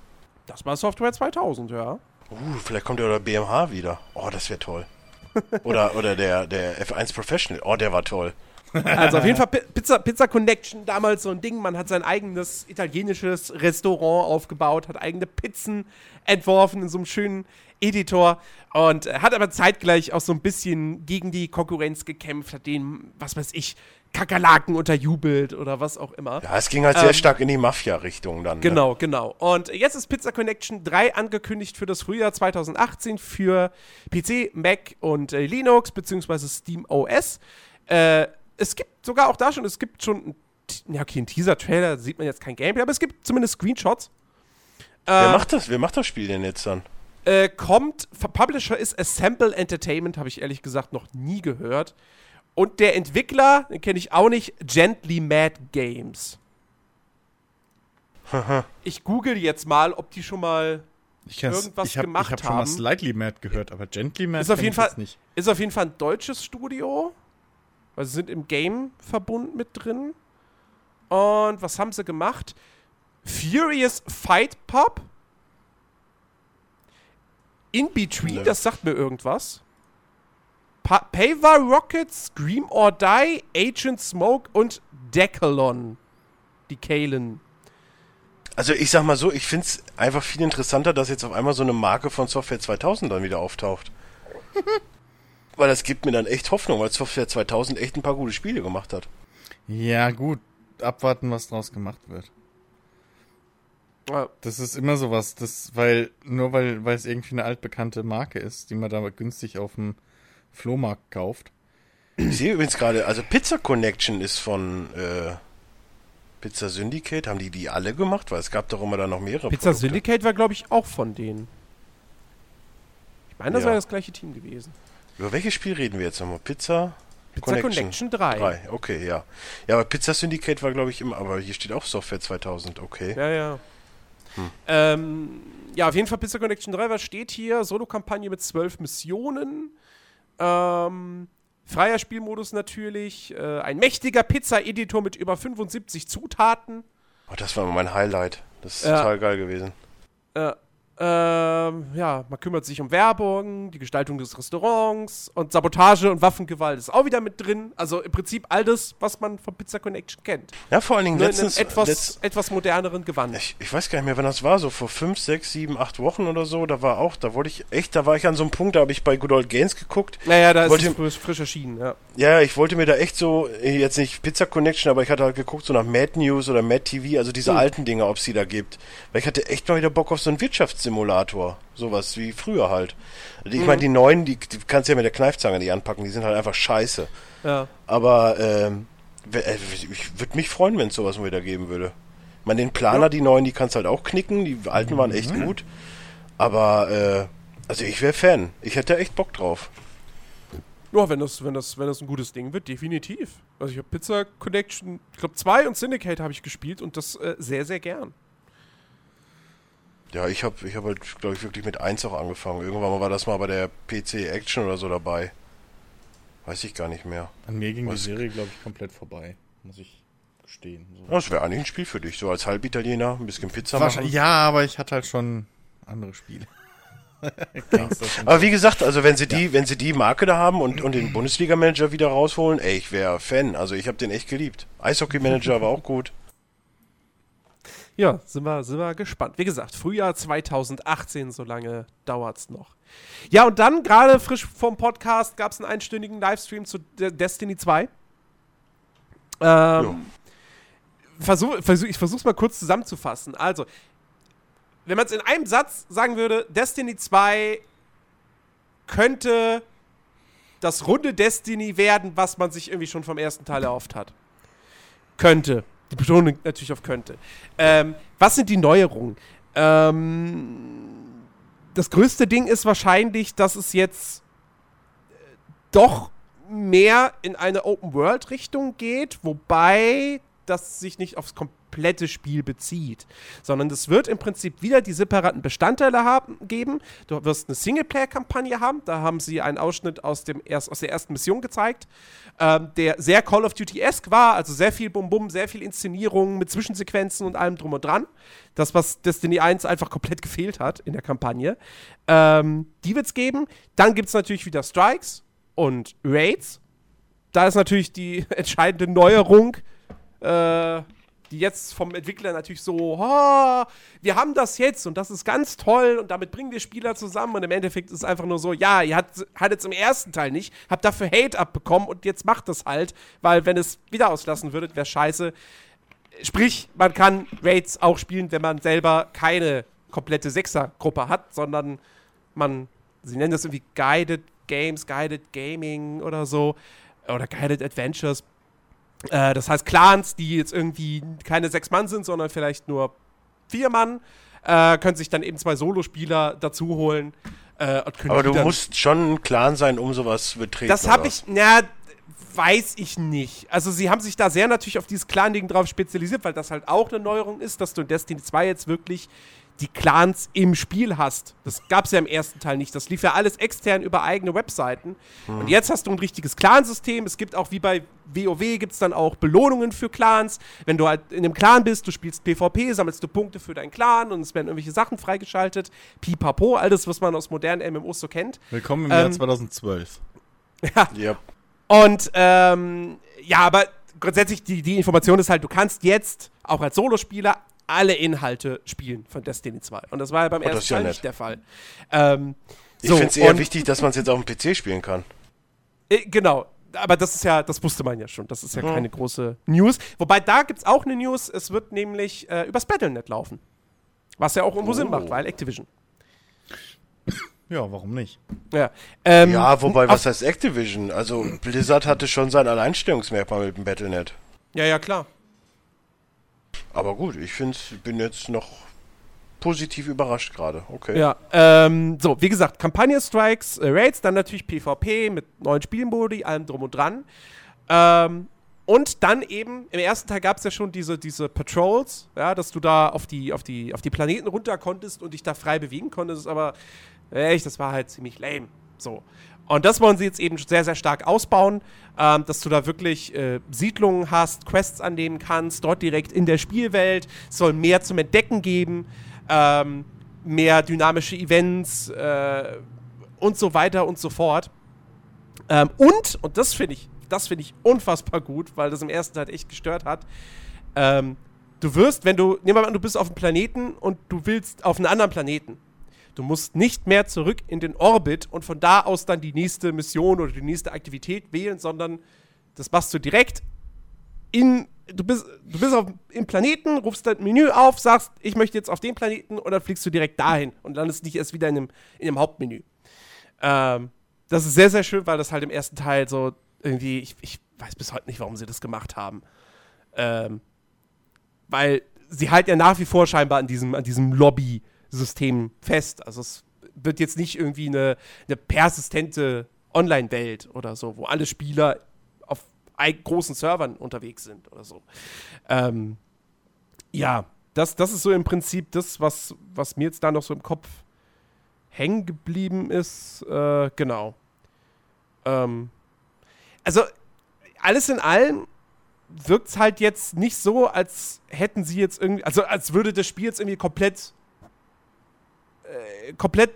Das war Software 2000, ja. Uh, vielleicht kommt ja der BMH wieder. Oh, das wäre toll. Oder, oder der, der F1 Professional. Oh, der war toll. Also auf jeden Fall Pi- Pizza, Pizza Connection, damals so ein Ding. Man hat sein eigenes italienisches Restaurant aufgebaut, hat eigene Pizzen entworfen in so einem schönen Editor und hat aber zeitgleich auch so ein bisschen gegen die Konkurrenz gekämpft, hat den, was weiß ich, Kakerlaken unterjubelt oder was auch immer. Ja, es ging halt sehr Ähm, stark in die Mafia-Richtung dann. Ne? Genau, genau. Und jetzt ist Pizza Connection 3 angekündigt für das Frühjahr 2018 für PC, Mac und äh, Linux beziehungsweise Steam OS. Äh, es gibt sogar auch da schon, es gibt schon, ja okay, ein Teaser-Trailer, sieht man jetzt kein Gameplay, aber es gibt zumindest Screenshots. Wer Äh, macht das? Wer macht das Spiel denn jetzt dann? äh, kommt, Publisher ist Assemble Entertainment, habe ich ehrlich gesagt noch nie gehört. Und der Entwickler, den kenne ich auch nicht, Gently Mad Games. ich google jetzt mal, ob die schon mal Ich Irgendwas ich hab, gemacht ich hab schon mal haben. Slightly Mad gehört, aber Gently Mad Ist auf jeden ich Fall- nicht. Ist auf jeden Fall ein deutsches Studio. Weil sie sind im Game-Verbund mit drin. Und was haben sie gemacht? Furious Fight Pop. In Between, Ne. das sagt mir irgendwas. Pa Pava Rocket, Scream or Die, Agent Smoke und Decalon. Die Kalen. Also ich sag mal so, ich find's einfach viel interessanter, dass jetzt auf einmal so eine Marke von Software 2000 dann wieder auftaucht. weil das gibt mir dann echt Hoffnung, weil Software 2000 echt ein paar gute Spiele gemacht hat. Ja, gut. Abwarten, was draus gemacht wird. Das ist immer sowas, das, weil, nur weil, weil es irgendwie eine altbekannte Marke ist, die man da günstig auf dem Flohmarkt kauft. Ich sehe übrigens gerade, also Pizza Connection ist von äh, Pizza Syndicate. Haben die die alle gemacht? Weil es gab doch immer da noch mehrere Pizza Produkte. Syndicate war, glaube ich, auch von denen. Ich meine, das Ja. war das gleiche Team gewesen. Über welches Spiel reden wir jetzt nochmal? Pizza? Pizza Connection, 3. Drei, okay, ja. Ja, aber Pizza Syndicate war, glaube ich, immer, aber hier steht auch Software 2000, okay. Ja, ja. Hm. Ähm, ja, auf jeden Fall Pizza Connection 3, was steht hier? Solo-Kampagne mit zwölf Missionen. Ähm, freier Spielmodus natürlich. Äh, ein mächtiger Pizza-Editor mit über 75 Zutaten. Oh, das war mein Highlight. Das ist Ja. total geil gewesen. Äh, ähm, ja, man kümmert sich um Werbung, die Gestaltung des Restaurants und Sabotage und Waffengewalt ist auch wieder mit drin. Also im Prinzip all das, was man von Pizza Connection kennt. Ja, vor allen Dingen letztens. in einem etwas, letzt, etwas moderneren Gewand. ich, ich weiß gar nicht mehr, wann das war, so vor fünf, sechs, sieben, acht Wochen oder so. Da war auch, da wollte ich echt, da war ich an so einem Punkt, da habe ich bei Good Old Games geguckt. Naja, da ist Wollte- es frisch, erschienen, ja. Ja, ich wollte mir da echt so, äh, jetzt nicht Pizza Connection, aber ich hatte halt geguckt, so nach Mad News oder Mad TV, also diese Hm. alten Dinge, ob es die da gibt. Weil ich hatte echt mal wieder Bock auf so einen Wirtschaftssimulator. Sowas wie früher halt. Ich Hm. meine, die neuen, die, die kannst du ja mit der Kneifzange nicht anpacken, die sind halt einfach scheiße. ja. Aber ähm, äh, ich würde mich freuen, wenn es sowas mal wieder geben würde. Ich meine, den Planer, Ja. die neuen, die kannst du halt auch knicken, die alten waren echt gut. Aber, äh, also ich wäre Fan. Ich hätte echt Bock drauf. Ja, wenn das, wenn, das, wenn das ein gutes Ding wird, definitiv. Also ich habe Pizza Connection, ich glaube 2 und Syndicate habe ich gespielt und das äh, sehr, sehr gern. Ja, ich habe ich hab halt, glaube ich, wirklich mit 1 auch angefangen. Irgendwann mal war das mal bei der PC Action oder so dabei. Weiß ich gar nicht mehr. An mir ging Was- die Serie, glaube ich, komplett vorbei. Muss ich gestehen. So. Das wäre eigentlich ein Spiel für dich. So als Halbitaliener, ein bisschen Pizza machen. ja, aber ich hatte halt schon andere Spiele. Aber wie gesagt, also wenn sie die, wenn sie die Marke da haben und, und den Bundesliga-Manager wieder rausholen, ey, ich wäre Fan. Also ich habe den echt geliebt. Eishockey-Manager war auch gut. Ja, sind wir, sind wir gespannt. Wie gesagt, Frühjahr 2018, so lange dauert's noch. Ja, und dann, gerade frisch vom Podcast, gab es einen einstündigen Livestream zu De Destiny 2. Ähm, versuch, versuch, ich versuch's mal kurz zusammenzufassen. Also, wenn man es in einem Satz sagen würde, Destiny 2 könnte das runde Destiny werden, was man sich irgendwie schon vom ersten Teil erhofft hat. Könnte. Die Betonung natürlich auf könnte. Ähm, was sind die Neuerungen? Ähm, das größte Ding ist wahrscheinlich, dass es jetzt äh, doch mehr in eine Open-World-Richtung geht, wobei das sich nicht aufs komplette Spiel bezieht, sondern es wird im Prinzip wieder die separaten Bestandteile haben, geben. Du wirst eine Singleplayer-Kampagne haben, da haben sie einen Ausschnitt aus, dem erst, aus der ersten Mission gezeigt, ähm, der sehr Call of Duty-esque war, also sehr viel Bum-Bum, sehr viel Inszenierung mit Zwischensequenzen und allem drum und dran. Das, was Destiny 1 einfach komplett gefehlt hat in der Kampagne. Ähm, die wird es geben. Dann gibt es natürlich wieder Strikes und Raids. Da ist natürlich die entscheidende Neuerung, äh, die jetzt vom Entwickler natürlich so, oh, wir haben das jetzt und das ist ganz toll und damit bringen wir Spieler zusammen und im Endeffekt ist es einfach nur so, ja, ihr hat, hattet es im ersten Teil nicht, habt dafür Hate abbekommen und jetzt macht es halt, weil wenn es wieder auslassen würdet, wäre scheiße. Sprich, man kann Raids auch spielen, wenn man selber keine komplette Sechser-Gruppe hat, sondern man, sie nennen das irgendwie Guided Games, Guided Gaming oder so, oder Guided Adventures. Äh, das heißt, Clans, die jetzt irgendwie keine sechs Mann sind, sondern vielleicht nur vier Mann, äh, können sich dann eben zwei Solospieler dazu holen. Äh, Aber du musst schon ein Clan sein, um sowas betreten. Das habe ich, na, weiß ich nicht. Also sie haben sich da sehr natürlich auf dieses Clan-Ding drauf spezialisiert, weil das halt auch eine Neuerung ist, dass du in Destiny 2 jetzt wirklich die Clans im Spiel hast. Das gab es ja im ersten Teil nicht. Das lief ja alles extern über eigene Webseiten. Mhm. Und jetzt hast du ein richtiges Clansystem. Es gibt auch wie bei WoW gibt es dann auch Belohnungen für Clans. Wenn du halt in einem Clan bist, du spielst PvP, sammelst du Punkte für deinen Clan und es werden irgendwelche Sachen freigeschaltet. Pipapo, alles, was man aus modernen MMOs so kennt. Willkommen im ähm, Jahr 2012. Ja. Yep. Und ähm, ja, aber grundsätzlich die, die Information ist halt, du kannst jetzt auch als Solospieler alle Inhalte spielen von Destiny 2. Und das war ja beim oh, ersten ja nicht der Fall. Ähm, ich so, finde es eher wichtig, dass man es jetzt auf dem PC spielen kann. Äh, genau. Aber das ist ja, das wusste man ja schon. Das ist ja mhm. keine große News. Wobei da gibt es auch eine News. Es wird nämlich äh, übers Battlenet laufen. Was ja auch irgendwo oh. Sinn macht, weil Activision. Ja, warum nicht? Ja, ähm, ja wobei, was heißt Activision? Also Blizzard hatte schon sein Alleinstellungsmerkmal mit dem Battlenet. Ja, ja, klar. Aber gut, ich finde, ich bin jetzt noch positiv überrascht gerade. Okay. Ja, ähm, so, wie gesagt, Kampagne Strikes, äh, Raids, dann natürlich PvP mit neuen Spielmodi, allem drum und dran. Ähm, und dann eben, im ersten Teil gab es ja schon diese, diese Patrols, ja, dass du da auf die, auf, die, auf die Planeten runter konntest und dich da frei bewegen konntest, aber echt, das war halt ziemlich lame. So. Und das wollen sie jetzt eben sehr, sehr stark ausbauen, ähm, dass du da wirklich äh, Siedlungen hast, Quests annehmen kannst, dort direkt in der Spielwelt. Es soll mehr zum Entdecken geben, ähm, mehr dynamische Events äh, und so weiter und so fort. Ähm, und, und das finde ich, das finde ich unfassbar gut, weil das im ersten Teil echt gestört hat. Ähm, du wirst, wenn du, nehmen wir mal an, du bist auf einem Planeten und du willst auf einen anderen Planeten Du musst nicht mehr zurück in den Orbit und von da aus dann die nächste Mission oder die nächste Aktivität wählen, sondern das machst du direkt in. Du bist, du bist auf, im Planeten, rufst dein Menü auf, sagst, ich möchte jetzt auf den Planeten und dann fliegst du direkt dahin und landest nicht erst wieder in dem, in dem Hauptmenü. Ähm, das ist sehr, sehr schön, weil das halt im ersten Teil so irgendwie, ich, ich weiß bis heute nicht, warum sie das gemacht haben. Ähm, weil sie halt ja nach wie vor scheinbar an diesem, an diesem Lobby- System fest. Also es wird jetzt nicht irgendwie eine, eine persistente Online-Welt oder so, wo alle Spieler auf großen Servern unterwegs sind oder so. Ähm, ja, das, das ist so im Prinzip das, was, was mir jetzt da noch so im Kopf hängen geblieben ist. Äh, genau. Ähm, also, alles in allem wirkt es halt jetzt nicht so, als hätten sie jetzt irgendwie, also als würde das Spiel jetzt irgendwie komplett äh, komplett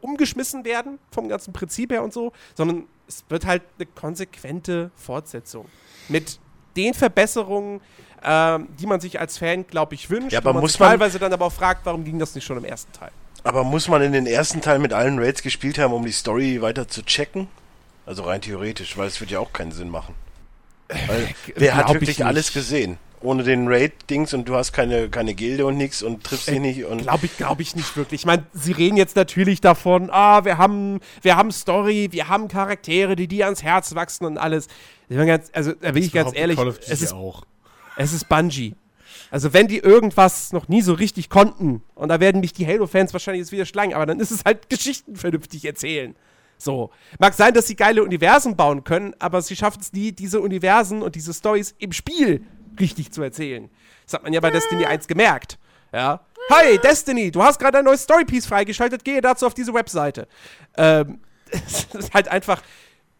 umgeschmissen werden vom ganzen Prinzip her und so, sondern es wird halt eine konsequente Fortsetzung mit den Verbesserungen, ähm, die man sich als Fan, glaube ich, wünscht. Ja, aber man muss man teilweise dann aber auch fragt, warum ging das nicht schon im ersten Teil? Aber muss man in den ersten Teil mit allen Raids gespielt haben, um die Story weiter zu checken? Also rein theoretisch, weil es wird ja auch keinen Sinn machen. Weil, wer hat wirklich alles gesehen? ohne den Raid-Dings und du hast keine, keine Gilde und nichts und triffst sie äh, nicht. Und glaube ich, glaube ich nicht wirklich. Ich meine, sie reden jetzt natürlich davon, ah, wir haben, wir haben Story, wir haben Charaktere, die dir ans Herz wachsen und alles. Ganz, also, da bin ich ganz ehrlich, es ist, auch. es ist Bungie. Also, wenn die irgendwas noch nie so richtig konnten, und da werden mich die Halo-Fans wahrscheinlich jetzt wieder schlagen, aber dann ist es halt Geschichten vernünftig erzählen. So. Mag sein, dass sie geile Universen bauen können, aber sie schaffen es nie, diese Universen und diese Stories im Spiel richtig zu erzählen. Das hat man ja bei Destiny 1 gemerkt. Ja. Hi, Destiny, du hast gerade ein neues Storypiece freigeschaltet, gehe dazu auf diese Webseite. Ähm, es ist halt einfach,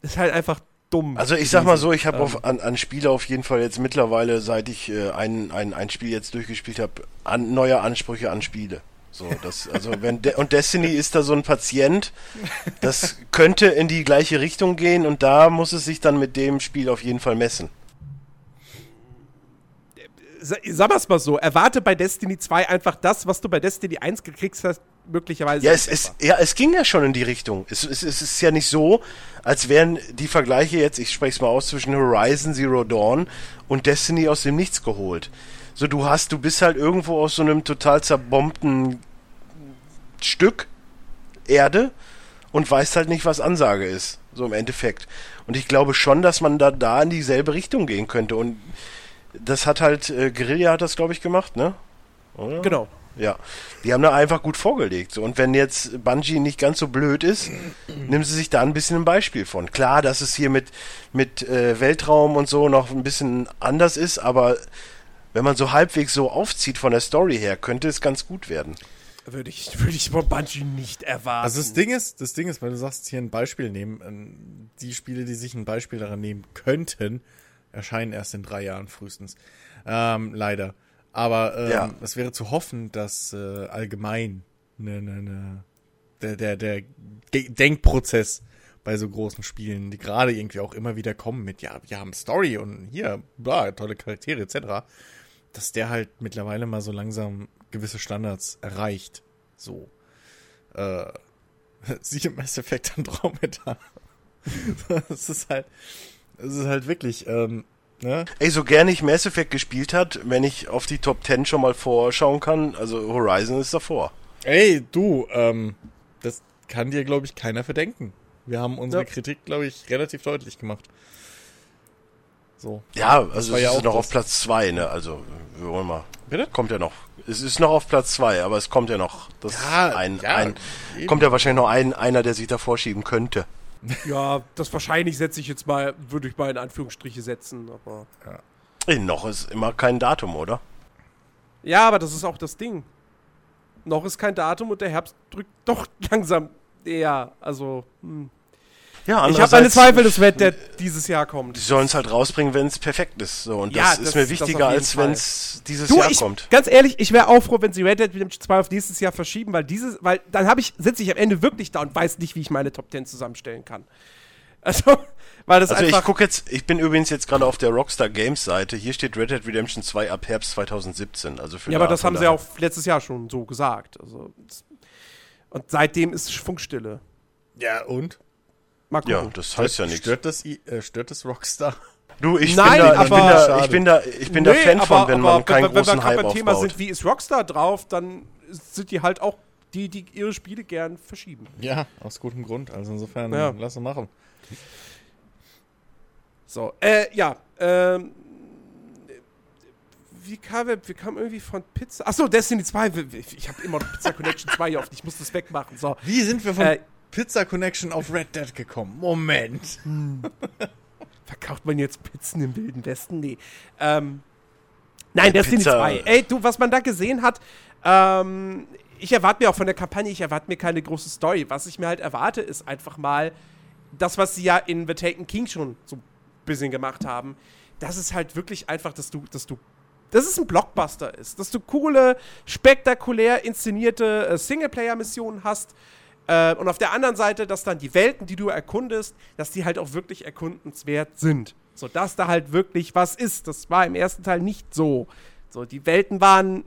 es ist halt einfach dumm. Also ich sag mal so, ich habe ähm, an, an Spiele auf jeden Fall jetzt mittlerweile, seit ich äh, ein, ein, ein Spiel jetzt durchgespielt habe, an, neue Ansprüche an Spiele. So, das, also wenn De und Destiny ist da so ein Patient, das könnte in die gleiche Richtung gehen und da muss es sich dann mit dem Spiel auf jeden Fall messen sag mal's mal so, erwarte bei Destiny 2 einfach das, was du bei Destiny 1 gekriegt hast, möglicherweise. Ja, es, es, ja, es ging ja schon in die Richtung. Es, es, es ist ja nicht so, als wären die Vergleiche jetzt, ich spreche es mal aus, zwischen Horizon Zero Dawn und Destiny aus dem Nichts geholt. So, du hast, du bist halt irgendwo aus so einem total zerbombten Stück Erde und weißt halt nicht, was Ansage ist. So im Endeffekt. Und ich glaube schon, dass man da, da in dieselbe Richtung gehen könnte. Und das hat halt, äh, Guerilla hat das, glaube ich, gemacht, ne? Oder? Genau. Ja, die haben da einfach gut vorgelegt. So. Und wenn jetzt Bungie nicht ganz so blöd ist, nehmen sie sich da ein bisschen ein Beispiel von. Klar, dass es hier mit, mit äh, Weltraum und so noch ein bisschen anders ist, aber wenn man so halbwegs so aufzieht von der Story her, könnte es ganz gut werden. Würde ich, würde ich von Bungie nicht erwarten. Also das Ding ist, das Ding ist, weil du sagst, hier ein Beispiel nehmen, ähm, die Spiele, die sich ein Beispiel daran nehmen könnten, erscheinen erst in drei Jahren frühestens. Ähm, leider. Aber ähm, Ja. es wäre zu hoffen, dass äh, allgemein ne, ne, ne, der, der, der De Denkprozess bei so großen Spielen, die gerade irgendwie auch immer wieder kommen mit, ja, wir haben Story und hier, bla, tolle Charaktere etc., dass der halt mittlerweile mal so langsam gewisse Standards erreicht. So. Äh, siehe Mass Effect Andromeda. das ist halt, das ist halt wirklich, ähm, ne? Ey, so gern ich Mass Effect gespielt hat, wenn ich auf die Top 10 schon mal vorschauen kann, also Horizon ist davor. Ey, du, ähm, das kann dir, glaube ich, keiner verdenken. Wir haben unsere Ja. Kritik, glaube ich, relativ deutlich gemacht. So. Ja, also es ja ist noch auf Platz 2, ne? Also, wir wollen mal. Bitte? Kommt ja noch. Es ist noch auf Platz 2, aber es kommt ja noch. Das Ja, ein, ja, ein, eben. kommt ja wahrscheinlich noch ein, einer, der sich da vorschieben könnte. ja, das wahrscheinlich setze ich jetzt mal, würde ich mal in Anführungsstriche setzen, aber. Ey, noch ist immer kein Datum, oder? Ja, aber das ist auch das Ding. Noch ist kein Datum und der Herbst drückt doch langsam eher. Also, hm. Ja, ich habe meine Zweifel, dass Red Dead dieses Jahr kommt. Die sollen es halt rausbringen, wenn es perfekt ist. So, und Ja, das, das- ist mir wichtiger, als wenn es dieses Du, Jahr ich, kommt. ganz ehrlich, ich wäre auch froh, wenn sie Red Dead Redemption 2 auf nächstes Jahr verschieben, weil dieses, weil dann habe ich, sitze ich am Ende wirklich da und weiß nicht, wie ich meine Top 10 zusammenstellen kann. Also, weil das Also ich einfach. gucke jetzt, ich bin übrigens jetzt gerade auf der Rockstar Games Seite. Hier steht Red Dead Redemption 2 ab Herbst 2017. Also für ja, aber da- das haben sie daher- auch letztes Jahr schon so gesagt. Also, und seitdem ist Funkstille. Ja, und? Mal gucken. Ja, das heißt ja nichts. Stört das, äh, stört das Rockstar? Du, ich Nein, bin da, ich bin da, ich bin da, ich bin da Nee, Fan von, aber- wenn aber man keinen wenn, wenn großen wir gerade Hype beim Thema aufbaut. sind, wie ist Rockstar drauf, dann sind die halt auch die, die ihre Spiele gern verschieben. Ja, aus gutem Grund. Also insofern, Ja. lass uns machen. So, äh, ja, ähm. Wie kam, wir wir kamen irgendwie von Pizza. Achso, Destiny 2. Ich habe immer noch Pizza Connection 2 hier offen. Ich muss das wegmachen. So. Wie sind wir von Äh, Pizza Connection auf Red Dead gekommen? Moment. Verkauft man jetzt Pizzen im Wilden Westen? Nee. Ähm, nein, Äh, Destiny Pizza- 2. Ey, du, was man da gesehen hat, ähm, ich erwarte mir auch von der Kampagne, ich erwarte mir keine große Story. Was ich mir halt erwarte, ist einfach mal das, was sie ja in The Taken King schon so ein bisschen gemacht haben. Das ist halt wirklich einfach, dass du, dass du, dass es ein Blockbuster ist. Dass du coole, spektakulär inszenierte äh, Singleplayer-Missionen hast. Äh, und auf der anderen Seite, dass dann die Welten, die du erkundest, dass die halt auch wirklich erkundenswert sind. So, dass da halt wirklich was ist. Das war im ersten Teil nicht so. So, die Welten waren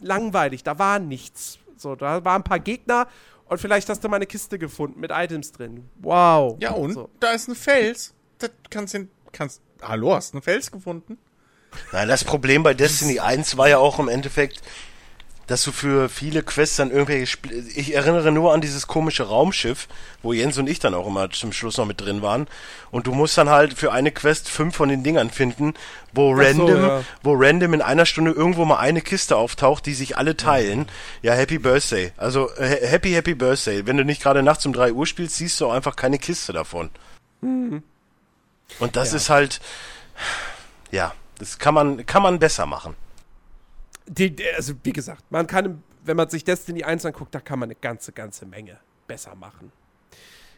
langweilig, da war nichts. So, da waren ein paar Gegner und vielleicht hast du mal eine Kiste gefunden mit Items drin. Wow. Ja, und? So. Da ist ein Fels. Das kannst du, kannst, hallo, hast du einen Fels gefunden? Nein, das Problem bei Destiny 1 war ja auch im Endeffekt, dass du für viele Quests dann irgendwelche. Spl ich erinnere nur an dieses komische Raumschiff, wo Jens und ich dann auch immer zum Schluss noch mit drin waren. Und du musst dann halt für eine Quest fünf von den Dingern finden, wo Ach so, random, ja. wo random in einer Stunde irgendwo mal eine Kiste auftaucht, die sich alle teilen. Ja, Happy Birthday. Also äh, Happy Happy Birthday. Wenn du nicht gerade nachts um 3 Uhr spielst, siehst du auch einfach keine Kiste davon. Und das Ja. ist halt. Ja, das kann man, kann man besser machen. Die, die, also, wie gesagt, man kann, wenn man sich Destiny 1 anguckt, da kann man eine ganze, ganze Menge besser machen.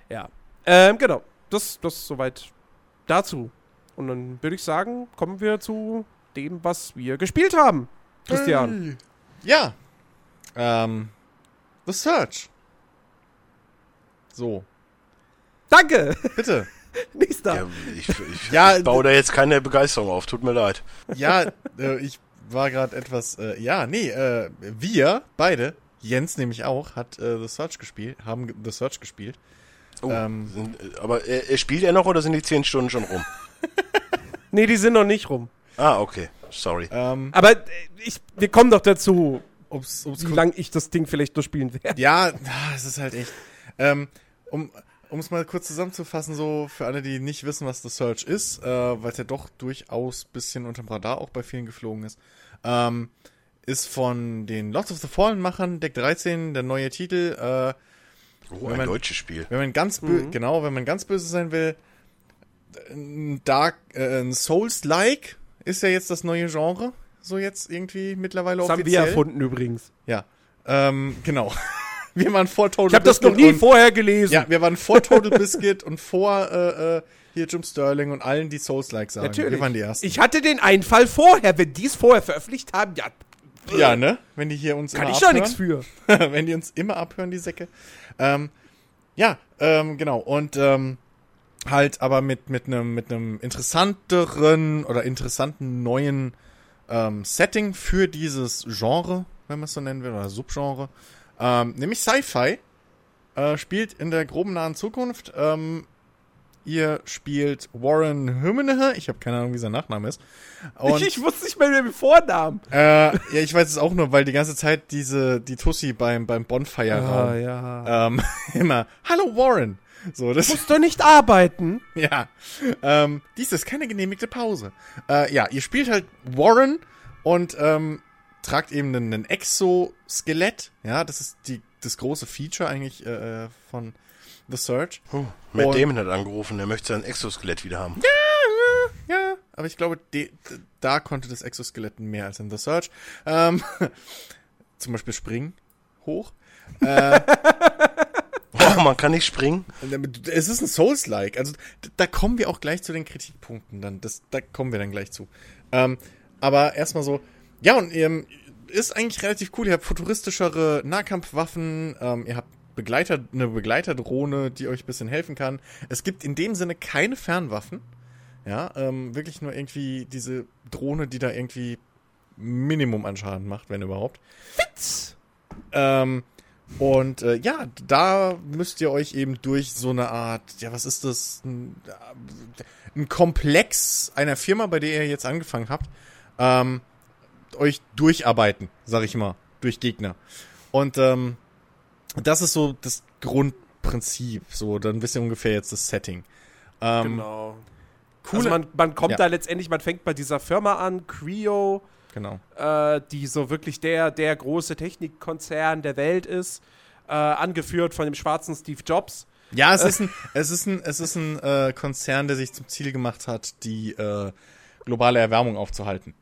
Ja. Ähm, genau. Das, das soweit dazu. Und dann würde ich sagen, kommen wir zu dem, was wir gespielt haben. Christian. Ja. Ähm, The Search. So, Danke! bitte. Nächster. Ja, ich, ich, Ja, ich baue da jetzt keine Begeisterung auf, tut mir leid. Ja, äh, ich war gerade etwas, äh, ja, nee, äh, wir beide, Jens nämlich auch, hat äh, The Search gespielt, haben The Search gespielt. Oh, Ähm. sind, aber äh, äh, spielt er noch oder sind die 10 Stunden schon rum? Nee, die sind noch nicht rum. Ah, okay, sorry. Ähm, Aber äh, ich, wir kommen doch dazu, um's, um's wie lange ich das Ding vielleicht nur spielen werde. Ja, es ist halt echt. Ähm, um um es mal kurz zusammenzufassen, so für alle, die nicht wissen, was The Search ist, äh, weil es ja doch durchaus ein bisschen unterm Radar auch bei vielen geflogen ist. Ähm, ist von den Lords of the Fallen Machern, Deck 13, der neue Titel. Äh, Oh, Wenn ein man- deutsches Spiel. wenn man ganz bö genau, wenn man ganz böse sein will, ein Dark, äh, ein Souls-like ist ja jetzt das neue Genre, so jetzt irgendwie mittlerweile Das haben wir offiziell. erfunden übrigens. Ja, ähm, genau. wir waren vor Total Ich habe das noch Biscuit nie und- vorher gelesen. Ja, wir waren vor Total Biscuit und vor äh, äh, hier Jim Sterling und allen, die Souls-like sagen. Natürlich. Wir waren die ersten. Ich hatte den Einfall vorher. Wenn die es vorher veröffentlicht haben, ja, ja, ne? Wenn die hier uns kann ich da abhören. nichts für. wenn die uns immer abhören, die Säcke. Ähm, ja, ähm, genau. Und ähm, halt aber mit mit einem mit einem interessanteren oder interessanten neuen ähm, Setting für dieses Genre, wenn man es so nennen will, oder Subgenre. Ähm, nämlich Sci-Fi. Äh, spielt in der groben nahen Zukunft. Ähm, ihr spielt Warren Hümenehe. Ich habe keine Ahnung, wie sein Nachname ist. Und Ich, ich wusste nicht mehr den Vornamen. äh, ja, ich weiß es auch nur, weil die ganze Zeit diese, die Tussi beim, beim Bonfire-Raum Ah, ja. ähm, immer, hallo Warren. So, das, Musst du nicht arbeiten? ja. Ähm, dies ist keine genehmigte Pause. Äh, ja, ihr spielt halt Warren und ähm, tragt eben einen, einen Exoskelett. Ja, das ist die, das große Feature eigentlich äh, von The Search. Oh, Matt Und- Damon hat angerufen, er möchte sein Exoskelett wieder haben. Ja, aber ich glaube, de, de, da konnte das Exoskelett mehr als in The Search. Ähm, zum Beispiel springen hoch. Oh, man kann nicht springen. Es ist ein Souls-like. Also da kommen wir auch gleich zu den Kritikpunkten. Dann, das, da kommen wir dann gleich zu. Ähm, aber erstmal so, ja, und ähm, ist eigentlich relativ cool. Ihr habt futuristischere Nahkampfwaffen, ähm, ihr habt Begleiter, eine Begleiterdrohne, die euch ein bisschen helfen kann. Es gibt in dem Sinne keine Fernwaffen. Ja, ähm, wirklich nur irgendwie diese Drohne, die da irgendwie Minimum an Schaden macht, wenn überhaupt. Ähm, und äh, ja, da müsst ihr euch eben durch so eine Art, ja, was ist das? Ein, äh, ein Komplex einer Firma, bei der ihr jetzt angefangen habt, ähm, euch durcharbeiten, sag ich mal, durch Gegner. Und ähm, das ist so das Grundprinzip. So, dann wisst ihr ungefähr jetzt das Setting. Ähm, Genau. Coole, Also man, man kommt Ja. da letztendlich, man fängt bei dieser Firma an, Creo, genau. äh, die so wirklich der, der große Technikkonzern der Welt ist, äh, angeführt von dem schwarzen Steve Jobs. Ja, es ist ein, es ist ein, es ist ein äh, Konzern, der sich zum Ziel gemacht hat, die äh, globale Erwärmung aufzuhalten.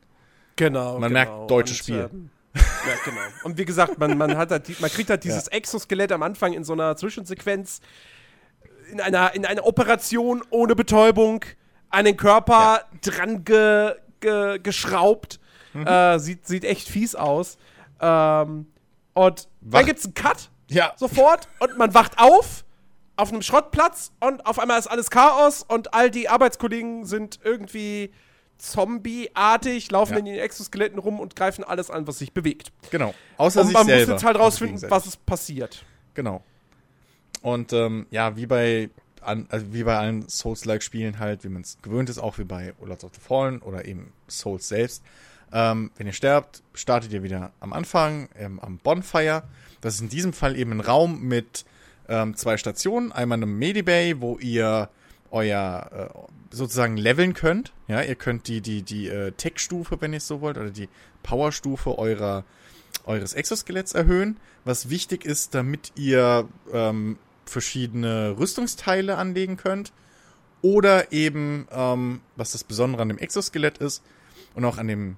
Genau. Man genau. merkt, deutsches Spiel. ähm, ja, genau. Und wie gesagt, man, man, hat halt, man kriegt halt dieses Exoskelett am Anfang in so einer Zwischensequenz, in einer, in einer Operation ohne Betäubung, an den Körper dran ge, ge, geschraubt. Mhm. Äh, sieht, sieht echt fies aus. Ähm, und Wach- dann gibt's einen Cut Ja, sofort und man wacht auf auf einem Schrottplatz und auf einmal ist alles Chaos und all die Arbeitskollegen sind irgendwie Zombie-artig, laufen Ja. in den Exoskeletten rum und greifen alles an, was sich bewegt. genau. Außer Und sich man muss selber. jetzt halt Also rausfinden, was ist passiert. Genau. Und ähm, ja, wie bei an, also wie bei allen Souls-like-Spielen halt, wie man es gewöhnt ist, auch wie bei Lords of the Fallen oder eben Souls selbst. Ähm, wenn ihr sterbt, startet ihr wieder am Anfang, ähm, am Bonfire. Das ist in diesem Fall eben ein Raum mit ähm, zwei Stationen. Einmal eine Medibay, wo ihr euer äh, sozusagen leveln könnt. Ja, ihr könnt die, die, die äh, Tech-Stufe, wenn ihr es so wollt, oder die Power-Stufe eurer, eures Exoskeletts erhöhen. Was wichtig ist, damit ihr ähm, verschiedene Rüstungsteile anlegen könnt. Oder eben, ähm, was das Besondere an dem Exoskelett ist und auch an dem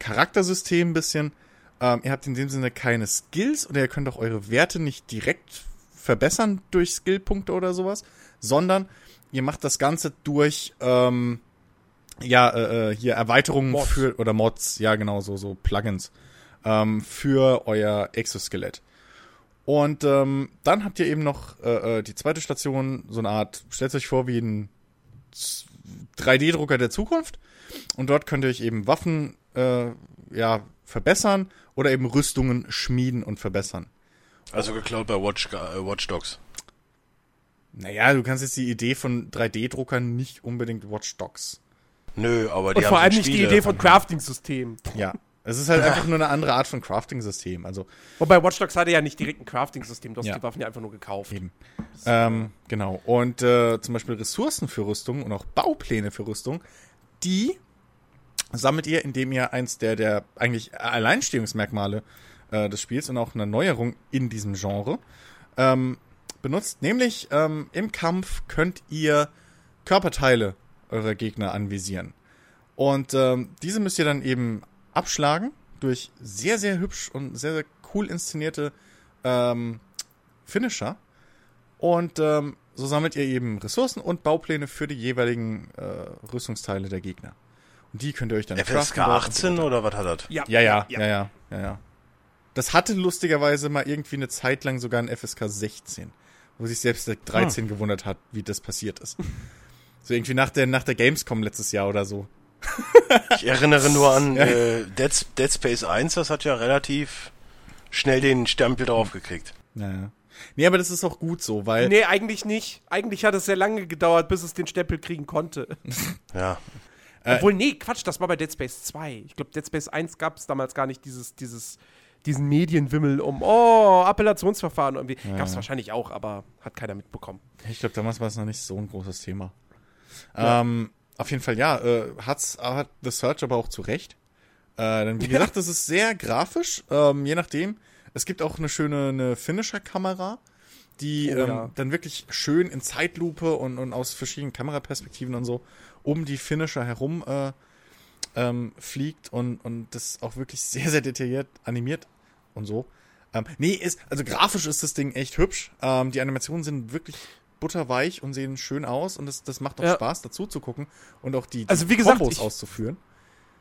Charaktersystem ein bisschen, ähm, ihr habt in dem Sinne keine Skills oder ihr könnt auch eure Werte nicht direkt verbessern durch Skillpunkte oder sowas, sondern ihr macht das Ganze durch ähm, ja äh, äh, hier Erweiterungen Mods. für oder Mods, ja genau so so Plugins ähm, für euer Exoskelett. Und ähm, dann habt ihr eben noch äh, äh, die zweite Station, so eine Art, stellt euch vor wie ein 3D-Drucker der Zukunft. Und dort könnt ihr euch eben Waffen äh, ja, verbessern oder eben Rüstungen schmieden und verbessern. Also geklaut bei Watch, äh, Watch Dogs. Naja, du kannst jetzt die Idee von 3D-Druckern nicht unbedingt Watch Dogs. Nö, aber die Und vor allem nicht die. Idee von Crafting-Systemen. Ja. Es ist halt einfach nur eine andere Art von Crafting-System. Also Wobei Watch Dogs hatte ja nicht direkt ein Crafting-System, du hast Ja. die Waffen ja einfach nur gekauft. Eben. Ähm, genau. Und äh, zum Beispiel Ressourcen für Rüstung und auch Baupläne für Rüstung, die sammelt ihr, indem ihr eins der, der eigentlich Alleinstehungsmerkmale äh, des Spiels und auch eine Neuerung in diesem Genre ähm, benutzt. Nämlich ähm, im Kampf könnt ihr Körperteile eurer Gegner anvisieren. Und ähm, diese müsst ihr dann eben abschlagen durch sehr, sehr hübsch und sehr, sehr cool inszenierte ähm, Finisher. Und ähm, so sammelt ihr eben Ressourcen und Baupläne für die jeweiligen äh, Rüstungsteile der Gegner. Und die könnt ihr euch dann FSK craften, 18 oder was hat das? ja, ja, ja, ja, ja, ja, ja. Das hatte lustigerweise mal irgendwie eine Zeit lang sogar ein FSK 16, wo sich selbst der 13 gewundert hat, wie das passiert ist. So irgendwie nach der, nach der Gamescom letztes Jahr oder so. Ich erinnere nur an äh, Dead, Dead Space 1, das hat ja relativ schnell den Stempel drauf gekriegt. Naja. Nee, aber das ist auch gut so, weil. Nee, eigentlich nicht. Eigentlich hat es sehr lange gedauert, bis es den Stempel kriegen konnte. Ja. Äh, Obwohl, nee, Quatsch, das war bei Dead Space 2. Ich glaube, Dead Space 1 gab es damals gar nicht dieses, dieses, diesen Medienwimmel um, oh, Appellationsverfahren irgendwie. Gab es wahrscheinlich auch, aber hat keiner mitbekommen. Ich glaube, damals war es noch nicht so ein großes Thema. Ähm, auf jeden Fall, ja, äh, hat's, hat The Search aber auch zu Recht. Äh, denn wie Ja. gesagt, das ist sehr grafisch, ähm, je nachdem. Es gibt auch eine schöne eine Finisher-Kamera, die Oh, ähm, ja. dann wirklich schön in Zeitlupe und, und aus verschiedenen Kameraperspektiven und so um die Finisher herum äh, ähm, fliegt und, und das auch wirklich sehr, sehr detailliert animiert und so. Ähm, nee, ist, also grafisch ist das Ding echt hübsch. Ähm, die Animationen sind wirklich butterweich und sehen schön aus und das, das macht auch Ja. Spaß dazu zu gucken und auch die, die Also wie gesagt, Kombos ich- auszuführen.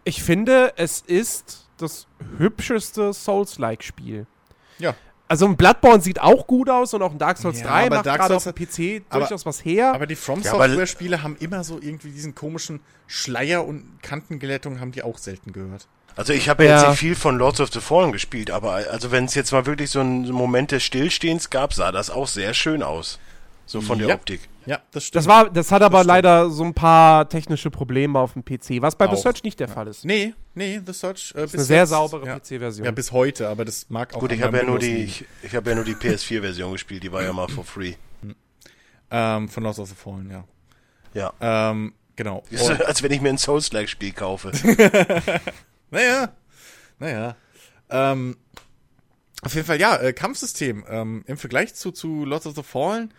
Ich finde, es ist das hübscheste Souls-like-Spiel. Ja. Also ein Bloodborne sieht auch gut aus und auch ein Dark Souls Ja, 3 aber macht Dark gerade Souls auf dem PC aber- durchaus was her. Aber die From Software Spiele haben immer so irgendwie diesen komischen Schleier und Kantenglättung haben die auch selten gehört. Also ich habe Ja. jetzt nicht viel von Lords of the Fallen gespielt, aber also wenn es jetzt mal wirklich so einen Moment des Stillstehens gab, sah das auch sehr schön aus. So von der Ja. Optik. Ja, das stimmt. das war, das hat aber stimmt. leider so ein paar technische Probleme auf dem PC, was bei The Auch. Search nicht der Fall ist. Nee, nee, The Search äh, Das ist eine sehr saubere ja. PC-Version. Ja, bis heute, aber das mag auch Gut, ich habe ja nur die ich, ich habe ja nur die PS4 Version gespielt, die war ja mal for free. Ähm, von Lost of the Fallen, ja. Ja. Ähm, genau. Ist als wenn ich mir ein Souls-like Spiel kaufe. naja, naja. Ähm, auf jeden Fall, ja, äh, Kampfsystem. Ähm, Im Vergleich zu, zu Lords of the Fallen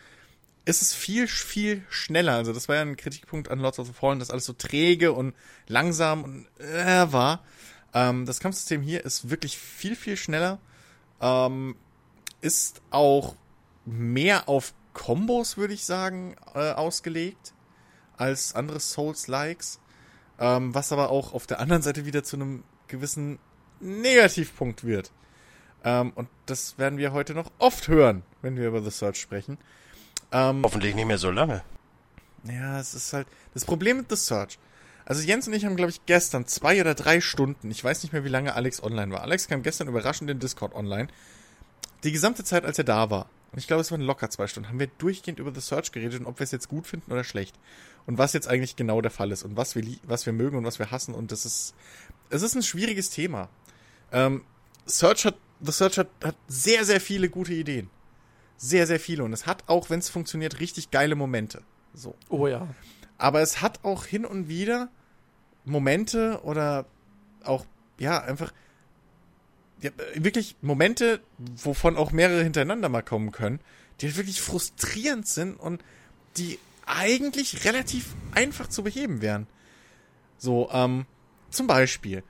ist es viel, viel schneller. Also das war ja ein Kritikpunkt an Lords of the Fallen, dass alles so träge und langsam und äh, war. Ähm, das Kampfsystem hier ist wirklich viel, viel schneller. Ähm, ist auch mehr auf Combos, würde ich sagen, äh, ausgelegt als andere Souls-Likes. Ähm, was aber auch auf der anderen Seite wieder zu einem gewissen Negativpunkt wird. Ähm, und das werden wir heute noch oft hören, wenn wir über The Search sprechen. Ähm, Hoffentlich nicht mehr so lange. ja, es ist halt das Problem mit The Search. Also Jens und ich haben, glaube ich, gestern zwei oder drei Stunden, ich weiß nicht mehr, wie lange Alex online war. Alex kam gestern überraschend in Discord online. Die gesamte Zeit, als er da war, und ich glaube, es waren locker zwei Stunden, haben wir durchgehend über The Search geredet und ob wir es jetzt gut finden oder schlecht. Und was jetzt eigentlich genau der Fall ist und was wir, was wir mögen und was wir hassen. Und das ist, es ist ein schwieriges Thema. Ähm, Search hat, The Search hat, hat sehr, sehr viele gute Ideen. Sehr, sehr viele. Und es hat auch, wenn es funktioniert, richtig geile Momente. So. Oh ja. Aber es hat auch hin und wieder Momente oder auch, ja, einfach ja, wirklich Momente, wovon auch mehrere hintereinander mal kommen können, die halt wirklich frustrierend sind und die eigentlich relativ einfach zu beheben wären. So, ähm, zum Beispiel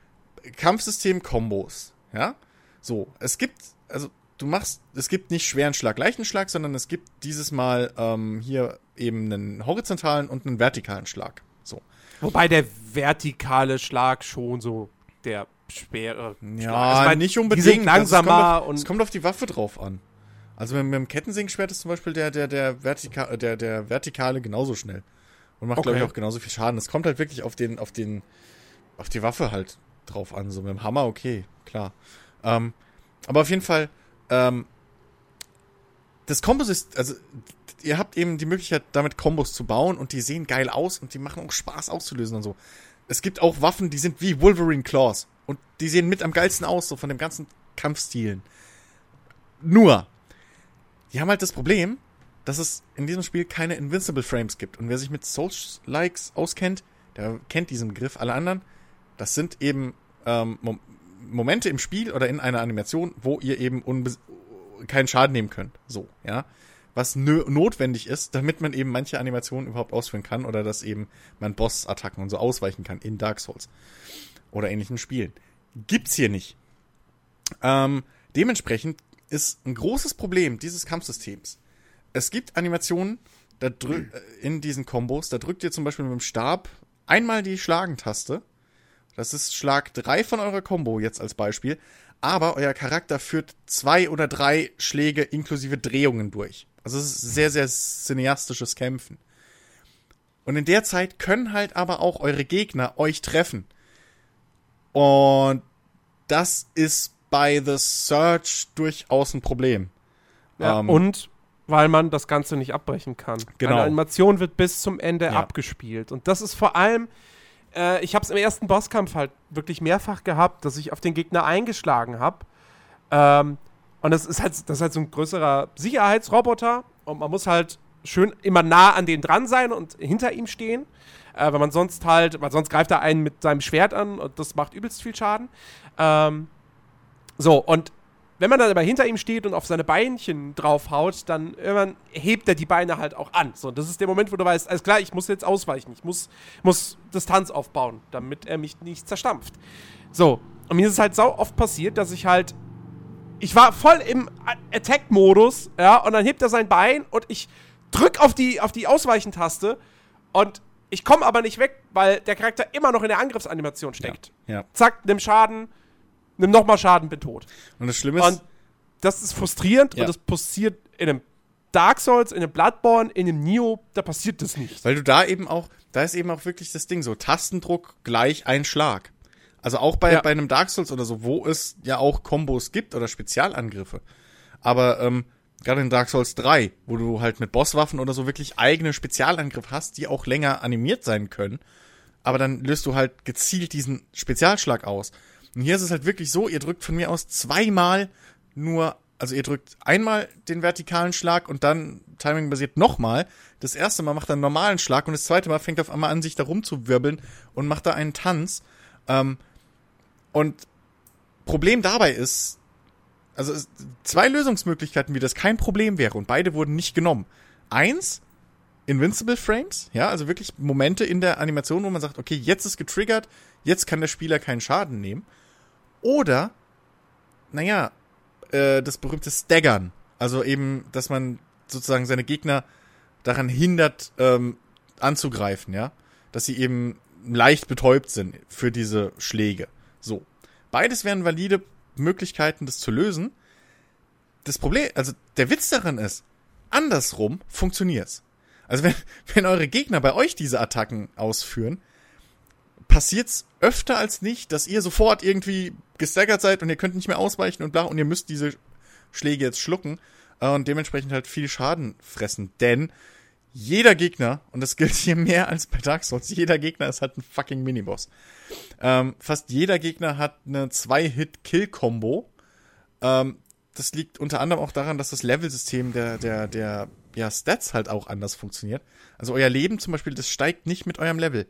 Kampfsystem-Kombos, ja? So, es gibt, also du machst, es gibt nicht schweren Schlag, leichten Schlag, sondern es gibt dieses Mal ähm, hier eben einen horizontalen und einen vertikalen Schlag. So. Wobei der vertikale Schlag schon so der schwere Ja, Schlag. Also, ich mein, nicht Die unbedingt. sind Also langsamer kommt auf, und es kommt auf die Waffe drauf an. Also mit, mit dem Kettensägenschwert ist zum Beispiel der, der, der, Vertika äh, der, der Vertikale genauso schnell. Und macht, glaube ich, Okay. auch genauso viel Schaden. Es kommt halt wirklich auf den, auf den, auf die Waffe halt drauf an. So mit dem Hammer, okay, klar. Ähm, aber auf jeden Fall, ähm, das Kombos ist, also ihr habt eben die Möglichkeit, damit Kombos zu bauen und die sehen geil aus und die machen auch Spaß auszulösen und so. Es gibt auch Waffen, die sind wie Wolverine Claws und die sehen mit am geilsten aus, so von dem ganzen Kampfstilen. Nur, die haben halt das Problem, dass es in diesem Spiel keine Invincible Frames gibt. Und wer sich mit Souls-Likes auskennt, der kennt diesen Begriff. Alle anderen Das sind eben ähm, Mom Momente im Spiel oder in einer Animation, wo ihr eben keinen Schaden nehmen könnt. So, ja. Was notwendig ist, damit man eben manche Animationen überhaupt ausführen kann oder dass eben man Boss-Attacken und so ausweichen kann in Dark Souls oder ähnlichen Spielen. Gibt's hier nicht. Ähm, dementsprechend ist ein großes Problem dieses Kampfsystems. Es gibt Animationen äh, in diesen Kombos, da drückt ihr zum Beispiel mit dem Stab einmal die Schlagentaste. Das ist Schlag 3 von eurer Combo jetzt als Beispiel. Aber euer Charakter führt zwei oder drei Schläge inklusive Drehungen durch. Also es ist sehr, sehr cineastisches Kämpfen. Und in der Zeit können halt aber auch eure Gegner euch treffen. Und das ist bei The Search durchaus ein Problem. Ja, ähm, und weil man das Ganze nicht abbrechen kann. Genau. Eine Animation wird bis zum Ende ja. abgespielt. Und das ist vor allem, äh, ich habe es im ersten Bosskampf halt wirklich mehrfach gehabt, dass ich auf den Gegner eingeschlagen habe. Ähm, und das ist halt, das ist halt so ein größerer Sicherheitsroboter. Und man muss halt schön immer nah an den dran sein und hinter ihm stehen. Äh, weil man sonst halt, weil sonst greift er einen mit seinem Schwert an und das macht übelst viel Schaden. Ähm, so, und wenn man dann aber hinter ihm steht und auf seine Beinchen draufhaut, dann irgendwann hebt er die Beine halt auch an. So, das ist der Moment, wo du weißt, alles klar, ich muss jetzt ausweichen, ich muss, muss Distanz aufbauen, damit er mich nicht zerstampft. So, und mir ist es halt sau oft passiert, dass ich halt. Ich war voll im Attack-Modus, ja, und dann hebt er sein Bein und ich drück auf die, auf die Ausweichentaste und ich komme aber nicht weg, weil der Charakter immer noch in der Angriffsanimation steckt. Ja, ja. Zack, nimm Schaden, nimm nochmal Schaden, bin tot. Und das Schlimme ist. Und das ist frustrierend ja. und das passiert in einem Dark Souls, in einem Bloodborne, in einem Neo, da passiert das nicht. Weil du da eben auch, da ist eben auch wirklich das Ding so, Tastendruck gleich ein Schlag. Also auch bei, ja. bei einem Dark Souls oder so, wo es ja auch Kombos gibt oder Spezialangriffe. Aber ähm, gerade in Dark Souls 3, wo du halt mit Bosswaffen oder so wirklich eigene Spezialangriffe hast, die auch länger animiert sein können. Aber dann löst du halt gezielt diesen Spezialschlag aus. Und hier ist es halt wirklich so, ihr drückt von mir aus zweimal nur, also ihr drückt einmal den vertikalen Schlag und dann timingbasiert nochmal. Das erste Mal macht er einen normalen Schlag und das zweite Mal fängt auf einmal an, sich da rumzuwirbeln und macht da einen Tanz. Ähm, und Problem dabei ist, also zwei Lösungsmöglichkeiten, wie das kein Problem wäre und beide wurden nicht genommen. Eins, Invincible Frames, ja, also wirklich Momente in der Animation, wo man sagt, okay, jetzt ist getriggert, jetzt kann der Spieler keinen Schaden nehmen. Oder, naja, äh, das berühmte Staggern. Also eben, dass man sozusagen seine Gegner daran hindert, ähm, anzugreifen, ja. Dass sie eben leicht betäubt sind für diese Schläge. So. Beides wären valide Möglichkeiten, das zu lösen. Das Problem, also der Witz daran ist, andersrum funktioniert's. Also wenn, wenn eure Gegner bei euch diese Attacken ausführen, passiert's öfter als nicht, dass ihr sofort irgendwie gestaggert seid und ihr könnt nicht mehr ausweichen und bla und ihr müsst diese Schläge jetzt schlucken äh, und dementsprechend halt viel Schaden fressen. Denn jeder Gegner, und das gilt hier mehr als bei Dark Souls, jeder Gegner ist halt ein fucking Miniboss. Ähm, fast jeder Gegner hat eine Zwei-Hit-Kill-Kombo. Ähm, das liegt unter anderem auch daran, dass das Level-System der, der, der ja, Stats halt auch anders funktioniert. Also euer Leben zum Beispiel, das steigt nicht mit eurem Level.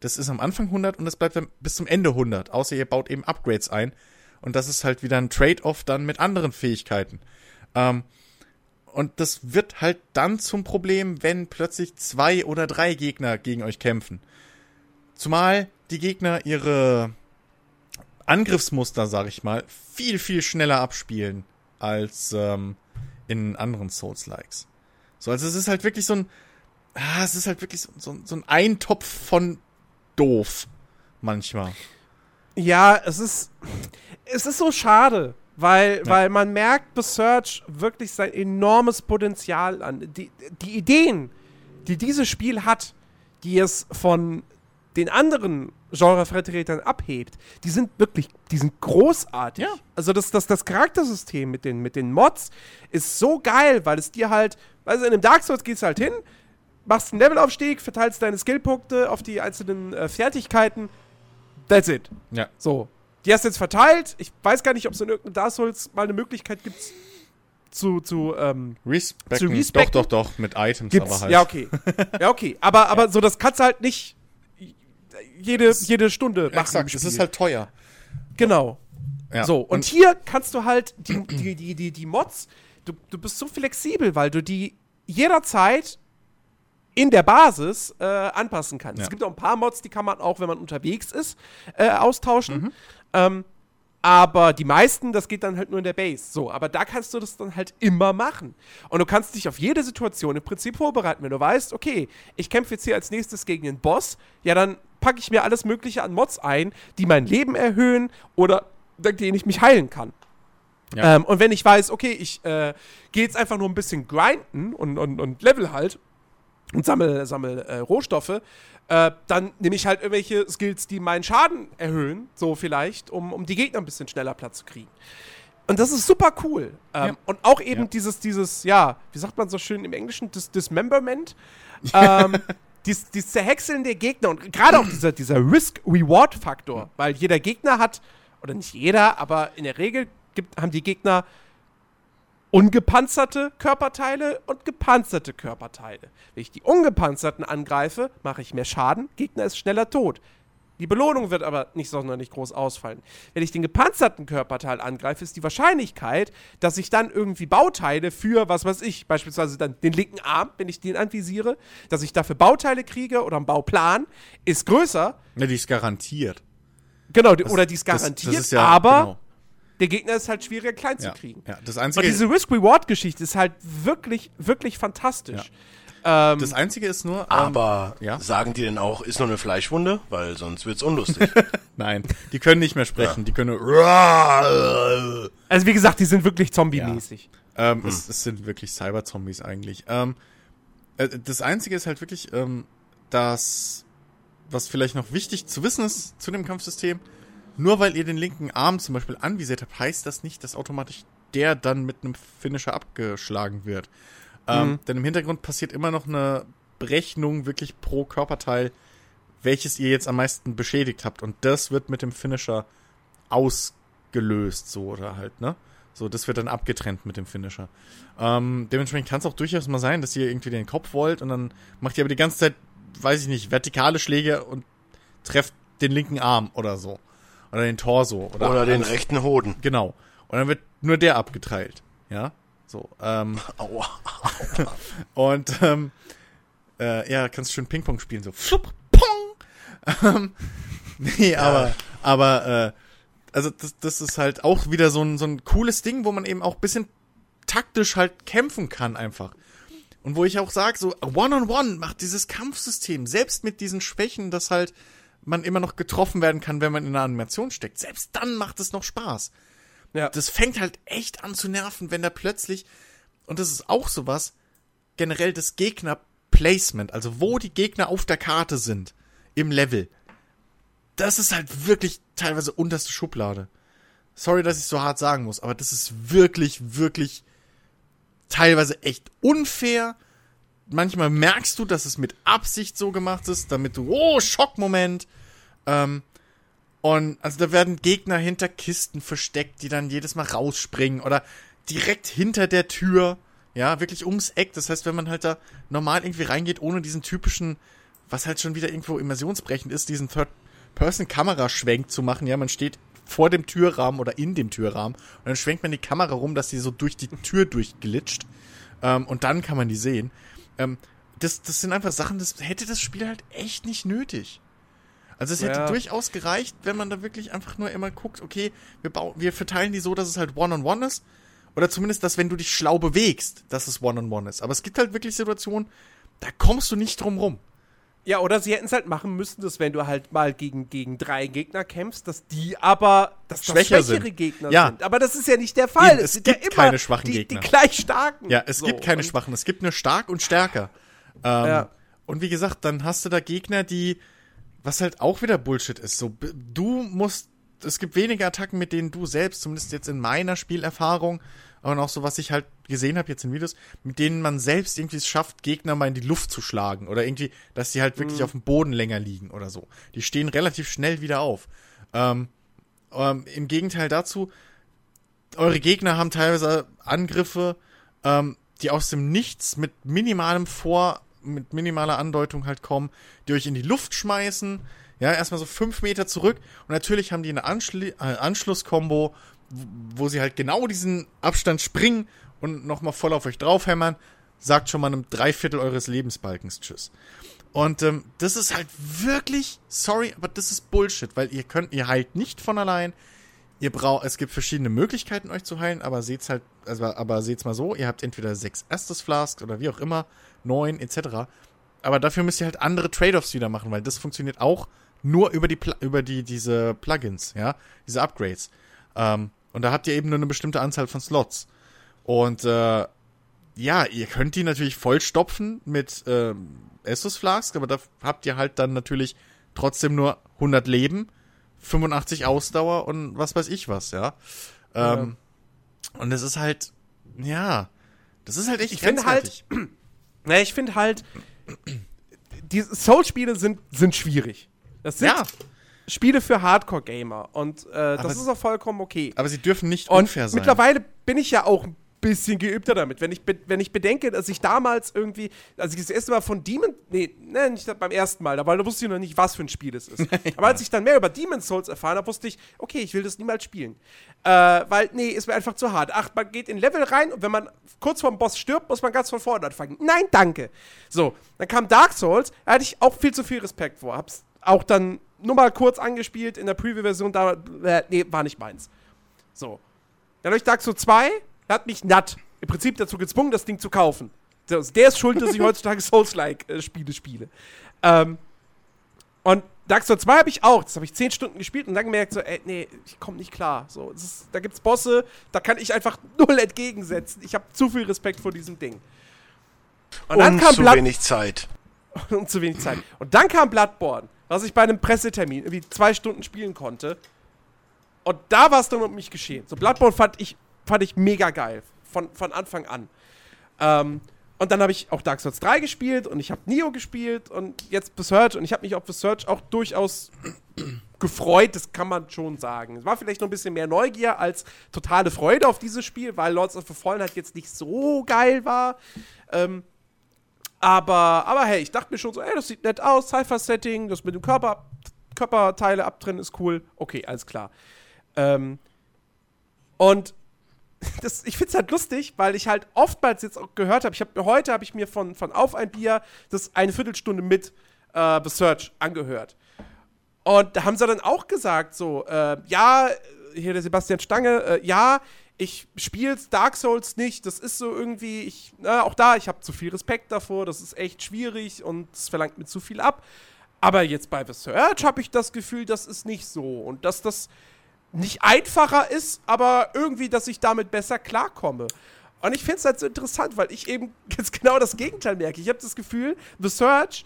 Das ist am Anfang 100 und das bleibt dann bis zum Ende 100. Außer ihr baut eben Upgrades ein. Und das ist halt wieder ein Trade-off dann mit anderen Fähigkeiten. Ähm, und das wird halt dann zum Problem, wenn plötzlich zwei oder drei Gegner gegen euch kämpfen. Zumal die Gegner ihre Angriffsmuster, sag ich mal, viel, viel schneller abspielen als ähm, in anderen Souls-Likes. So, also es ist halt wirklich so ein, ah, es ist halt wirklich so, so, so ein Eintopf von doof. Manchmal. Ja, es ist, es ist so schade, weil, ja. weil man merkt bei Search wirklich sein enormes Potenzial an. Die, die Ideen, die dieses Spiel hat, die es von den anderen Genrevertretern abhebt, die sind wirklich, die sind großartig. Ja. Also das, das, das Charaktersystem mit den, mit den Mods ist so geil, weil es dir halt, also in einem Dark Souls gehst du halt hin, machst einen Levelaufstieg, verteilst deine Skillpunkte auf die einzelnen äh, Fertigkeiten. That's it. Ja. So. Die hast du jetzt verteilt. Ich weiß gar nicht, ob es in irgendeinem Dark Souls mal eine Möglichkeit gibt, zu, zu, ähm, Respecken. zu respekten. Doch, doch, doch, mit Items Gibt's. aber halt. Ja, okay. ja, okay. Aber, aber ja. so, das kannst du halt nicht jede, jede Stunde machen. Exakt, Spiel. ist halt teuer. Genau. Ja. So, und, hier kannst du halt die, die, die, die, die Mods, du, du bist so flexibel, weil du die jederzeit in der Basis äh, anpassen kannst. Ja. Es gibt auch ein paar Mods, die kann man auch, wenn man unterwegs ist, äh, austauschen. Mhm. Ähm, aber die meisten, das geht dann halt nur in der Base. So, aber da kannst du das dann halt immer machen. Und du kannst dich auf jede Situation im Prinzip vorbereiten. Wenn du weißt, okay, ich kämpfe jetzt hier als nächstes gegen den Boss, ja, dann packe ich mir alles Mögliche an Mods ein, die mein Leben erhöhen oder dank denen ich mich heilen kann. Ja. Ähm, und wenn ich weiß, okay, ich äh, gehe jetzt einfach nur ein bisschen grinden und, und, und level halt und sammle, sammle äh, Rohstoffe, äh, dann nehme ich halt irgendwelche Skills, die meinen Schaden erhöhen, so vielleicht, um, um die Gegner ein bisschen schneller platt zu kriegen. Und das ist super cool. Ähm, Ja. Und auch eben Ja. dieses, dieses, ja, wie sagt man so schön im Englischen, Dis Dismemberment. ähm, dies, dies Zerhäckseln der Gegner und gerade auch dieser, dieser Risk-Reward-Faktor, weil jeder Gegner hat, oder nicht jeder, aber in der Regel gibt, haben die Gegner ungepanzerte Körperteile und gepanzerte Körperteile. Wenn ich die ungepanzerten angreife, mache ich mehr Schaden, Gegner ist schneller tot. Die Belohnung wird aber nicht sonderlich groß ausfallen. Wenn ich den gepanzerten Körperteil angreife, ist die Wahrscheinlichkeit, dass ich dann irgendwie Bauteile für, was weiß ich, beispielsweise dann den linken Arm, wenn ich den anvisiere, dass ich dafür Bauteile kriege oder einen Bauplan, ist größer. Ja, die ist garantiert. Genau, die- oder die ist Das- garantiert, das ist ja, aber genau. Der Gegner ist halt schwieriger klein zu kriegen. Ja, das Und einzige, diese Risk-Reward-Geschichte ist halt wirklich, wirklich fantastisch. Ähm, das einzige ist nur, ähm, Aber ja? sagen die denn auch, ist nur eine Fleischwunde? Weil sonst wird's unlustig. nein, die können nicht mehr sprechen, die können nur, also wie gesagt, die sind wirklich zombie-mäßig. ähm, es, es sind wirklich Cyber-Zombies eigentlich. Ähm, äh, das einzige ist halt wirklich, ähm, dass, was vielleicht noch wichtig zu wissen ist zu dem Kampfsystem, nur weil ihr den linken Arm zum Beispiel anvisiert habt, heißt das nicht, dass automatisch der dann mit einem Finisher abgeschlagen wird. Ähm, denn im Hintergrund passiert immer noch eine Berechnung wirklich pro Körperteil, welches ihr jetzt am meisten beschädigt habt. Und das wird mit dem Finisher ausgelöst, so oder halt, ne? So, das wird dann abgetrennt mit dem Finisher. Ähm, dementsprechend kann es auch durchaus mal sein, dass ihr irgendwie den Kopf wollt und dann macht ihr aber die ganze Zeit, weiß ich nicht, vertikale Schläge und trefft den linken Arm oder so. Oder den Torso. Oder, Oder den rechten Hoden. Genau. Und dann wird nur der abgeteilt. Ja? So. Ähm, Aua. und ähm, äh, ja, kannst schön Ping-Pong spielen, so flupp, pong. Ähm, nee, aber, aber, äh, also das, das ist halt auch wieder so ein, so ein cooles Ding, wo man eben auch bisschen taktisch halt kämpfen kann einfach. Und wo ich auch sage, so One-on-One macht dieses Kampfsystem, selbst mit diesen Schwächen, dass halt man immer noch getroffen werden kann, wenn man in einer Animation steckt, selbst dann macht es noch Spaß Ja. das fängt halt echt an zu nerven, wenn da plötzlich, und das ist auch sowas, generell das Gegner-Placement, also wo die Gegner auf der Karte sind, im Level, das ist halt wirklich teilweise unterste Schublade. Sorry, dass ich so hart sagen muss, aber das ist wirklich, wirklich teilweise echt unfair. Manchmal merkst du, dass es mit Absicht so gemacht ist, damit du, oh, Schockmoment. Ähm, und also da werden Gegner hinter Kisten versteckt, die dann jedes Mal rausspringen oder direkt hinter der Tür, ja, wirklich ums Eck. Das heißt, wenn man halt da normal irgendwie reingeht, ohne diesen typischen, was halt schon wieder irgendwo immersionsbrechend ist, diesen Third-Person-Kameraschwenk zu machen, ja, man steht vor dem Türrahmen oder in dem Türrahmen und dann schwenkt man die Kamera rum, dass die so durch die Tür durchglitscht ähm, und dann kann man die sehen. Ähm, das, das sind einfach Sachen, das hätte das Spiel halt echt nicht nötig. Also es hätte Ja. durchaus gereicht, wenn man da wirklich einfach nur immer guckt, okay, wir, bau wir verteilen die so, dass es halt One-on-One ist. Oder zumindest, dass wenn du dich schlau bewegst, dass es One-on-One ist. Aber es gibt halt wirklich Situationen, da kommst du nicht drum rum. Ja, oder sie hätten es halt machen müssen, dass wenn du halt mal gegen, gegen drei Gegner kämpfst, dass die aber dass das Schwächer schwächere sind. Gegner Ja. sind. Aber das ist ja nicht der Fall. Eben, es sind gibt ja immer keine schwachen die, Gegner. Die gleich starken. Ja, es So, gibt keine und- Schwachen, es gibt nur stark und stärker. Ähm, Ja. Und wie gesagt, dann hast du da Gegner, die, was halt auch wieder Bullshit ist. So, du musst, es gibt wenige Attacken, mit denen du selbst, zumindest jetzt in meiner Spielerfahrung, und auch so, was ich halt gesehen habe jetzt in Videos, mit denen man selbst irgendwie es schafft, Gegner mal in die Luft zu schlagen. Oder irgendwie, dass sie halt wirklich auf dem Boden länger liegen oder so. Die stehen relativ schnell wieder auf. Ähm, ähm, Im Gegenteil dazu, eure Gegner haben teilweise Angriffe, ähm, die aus dem Nichts mit minimalem Vor, mit minimaler Andeutung halt kommen, die euch in die Luft schmeißen, Ja, erstmal so fünf Meter zurück. Und natürlich haben die eine Anschli äh, Anschlusskombo, wo sie halt genau diesen Abstand springen und nochmal voll auf euch draufhämmern. Sagt schon mal einem Dreiviertel eures Lebensbalkens Tschüss. Und ähm, das ist halt wirklich, sorry, aber das ist Bullshit, weil ihr könnt, ihr heilt nicht von allein. Ihr braucht, es gibt verschiedene Möglichkeiten, euch zu heilen, aber seht's halt, also, aber seht's mal so, ihr habt entweder sechs erstes Flasks oder wie auch immer, neun, etc. Aber dafür müsst ihr halt andere Trade-offs wieder machen, weil das funktioniert auch nur über die, über die, diese Plugins, ja, diese Upgrades. Ähm, und da habt ihr eben nur eine bestimmte Anzahl von Slots. Und äh, ja, ihr könnt die natürlich vollstopfen mit ähm, Estus Flask, aber da habt ihr halt dann natürlich trotzdem nur 100 Leben, 85 Ausdauer und was weiß ich was, ja. Ähm, ja. Und es ist halt, ja, das ist halt echt ich finde halt, na, ich finde halt, die Soul-Spiele sind, sind schwierig. Das sind ja. Spiele für Hardcore-Gamer und äh, das ist auch vollkommen okay. Aber sie dürfen nicht unfair und sein. Mittlerweile bin ich ja auch ein bisschen geübter damit. Wenn ich, wenn ich bedenke, dass ich damals irgendwie, als ich das erste Mal von Demon, nee, nee nicht beim ersten Mal, weil da wusste ich noch nicht, was für ein Spiel es ist. Aber als ich dann mehr über Demon's Souls erfahren habe, wusste ich, okay, ich will das niemals spielen. Äh, weil, nee, ist mir einfach zu hart. Ach, man geht in Level rein und wenn man kurz vorm Boss stirbt, muss man ganz von vorne anfangen. Nein, danke. So, dann kam Dark Souls, da hatte ich auch viel zu viel Respekt vor. Hab's auch dann nur mal kurz angespielt in der Preview-Version, da, äh, nee, war nicht meins. So. Dann habe ich Dark Souls 2, er hat mich natt im Prinzip dazu gezwungen, das Ding zu kaufen. Der ist schuld, dass ich heutzutage Souls-like-Spiele spiele. Ähm, und Dark Souls 2 habe ich auch. Das habe ich 10 Stunden gespielt und dann gemerkt, so, ey, nee, ich komme nicht klar. So, ist, da gibt's Bosse, da kann ich einfach null entgegensetzen. Ich habe zu viel Respekt vor diesem Ding. Und, dann und kam zu Blood wenig Zeit. und zu wenig Zeit. Und dann kam Bloodborne, was ich bei einem Pressetermin irgendwie zwei Stunden spielen konnte. Und da war es dann um mich geschehen. So, Bloodborne fand ich fand ich mega geil. Von, von Anfang an. Ähm, und dann habe ich auch Dark Souls 3 gespielt und ich habe Neo gespielt und jetzt The Search und ich habe mich auf The Search auch durchaus gefreut, das kann man schon sagen. Es war vielleicht noch ein bisschen mehr Neugier als totale Freude auf dieses Spiel, weil Lords of the Fallen halt jetzt nicht so geil war. Ähm, aber, aber hey, ich dachte mir schon so, ey, das sieht nett aus, Cypher-Setting, das mit dem Körper, Körperteile abtrennen ist cool. Okay, alles klar. Ähm, und das, ich finde es halt lustig, weil ich halt oftmals jetzt auch gehört habe, ich heute habe ich mir von, von Auf ein Bier das eine Viertelstunde mit äh, The Search angehört. Und da haben sie dann auch gesagt, so, äh, ja, hier der Sebastian Stange, äh, ja, ich spiele Dark Souls nicht, das ist so irgendwie, ich, na, auch da, ich habe zu viel Respekt davor, das ist echt schwierig und es verlangt mir zu viel ab. Aber jetzt bei The Search habe ich das Gefühl, das ist nicht so. Und dass das nicht einfacher ist, aber irgendwie, dass ich damit besser klarkomme. Und ich finde es halt so interessant, weil ich eben jetzt genau das Gegenteil merke. Ich habe das Gefühl, The Search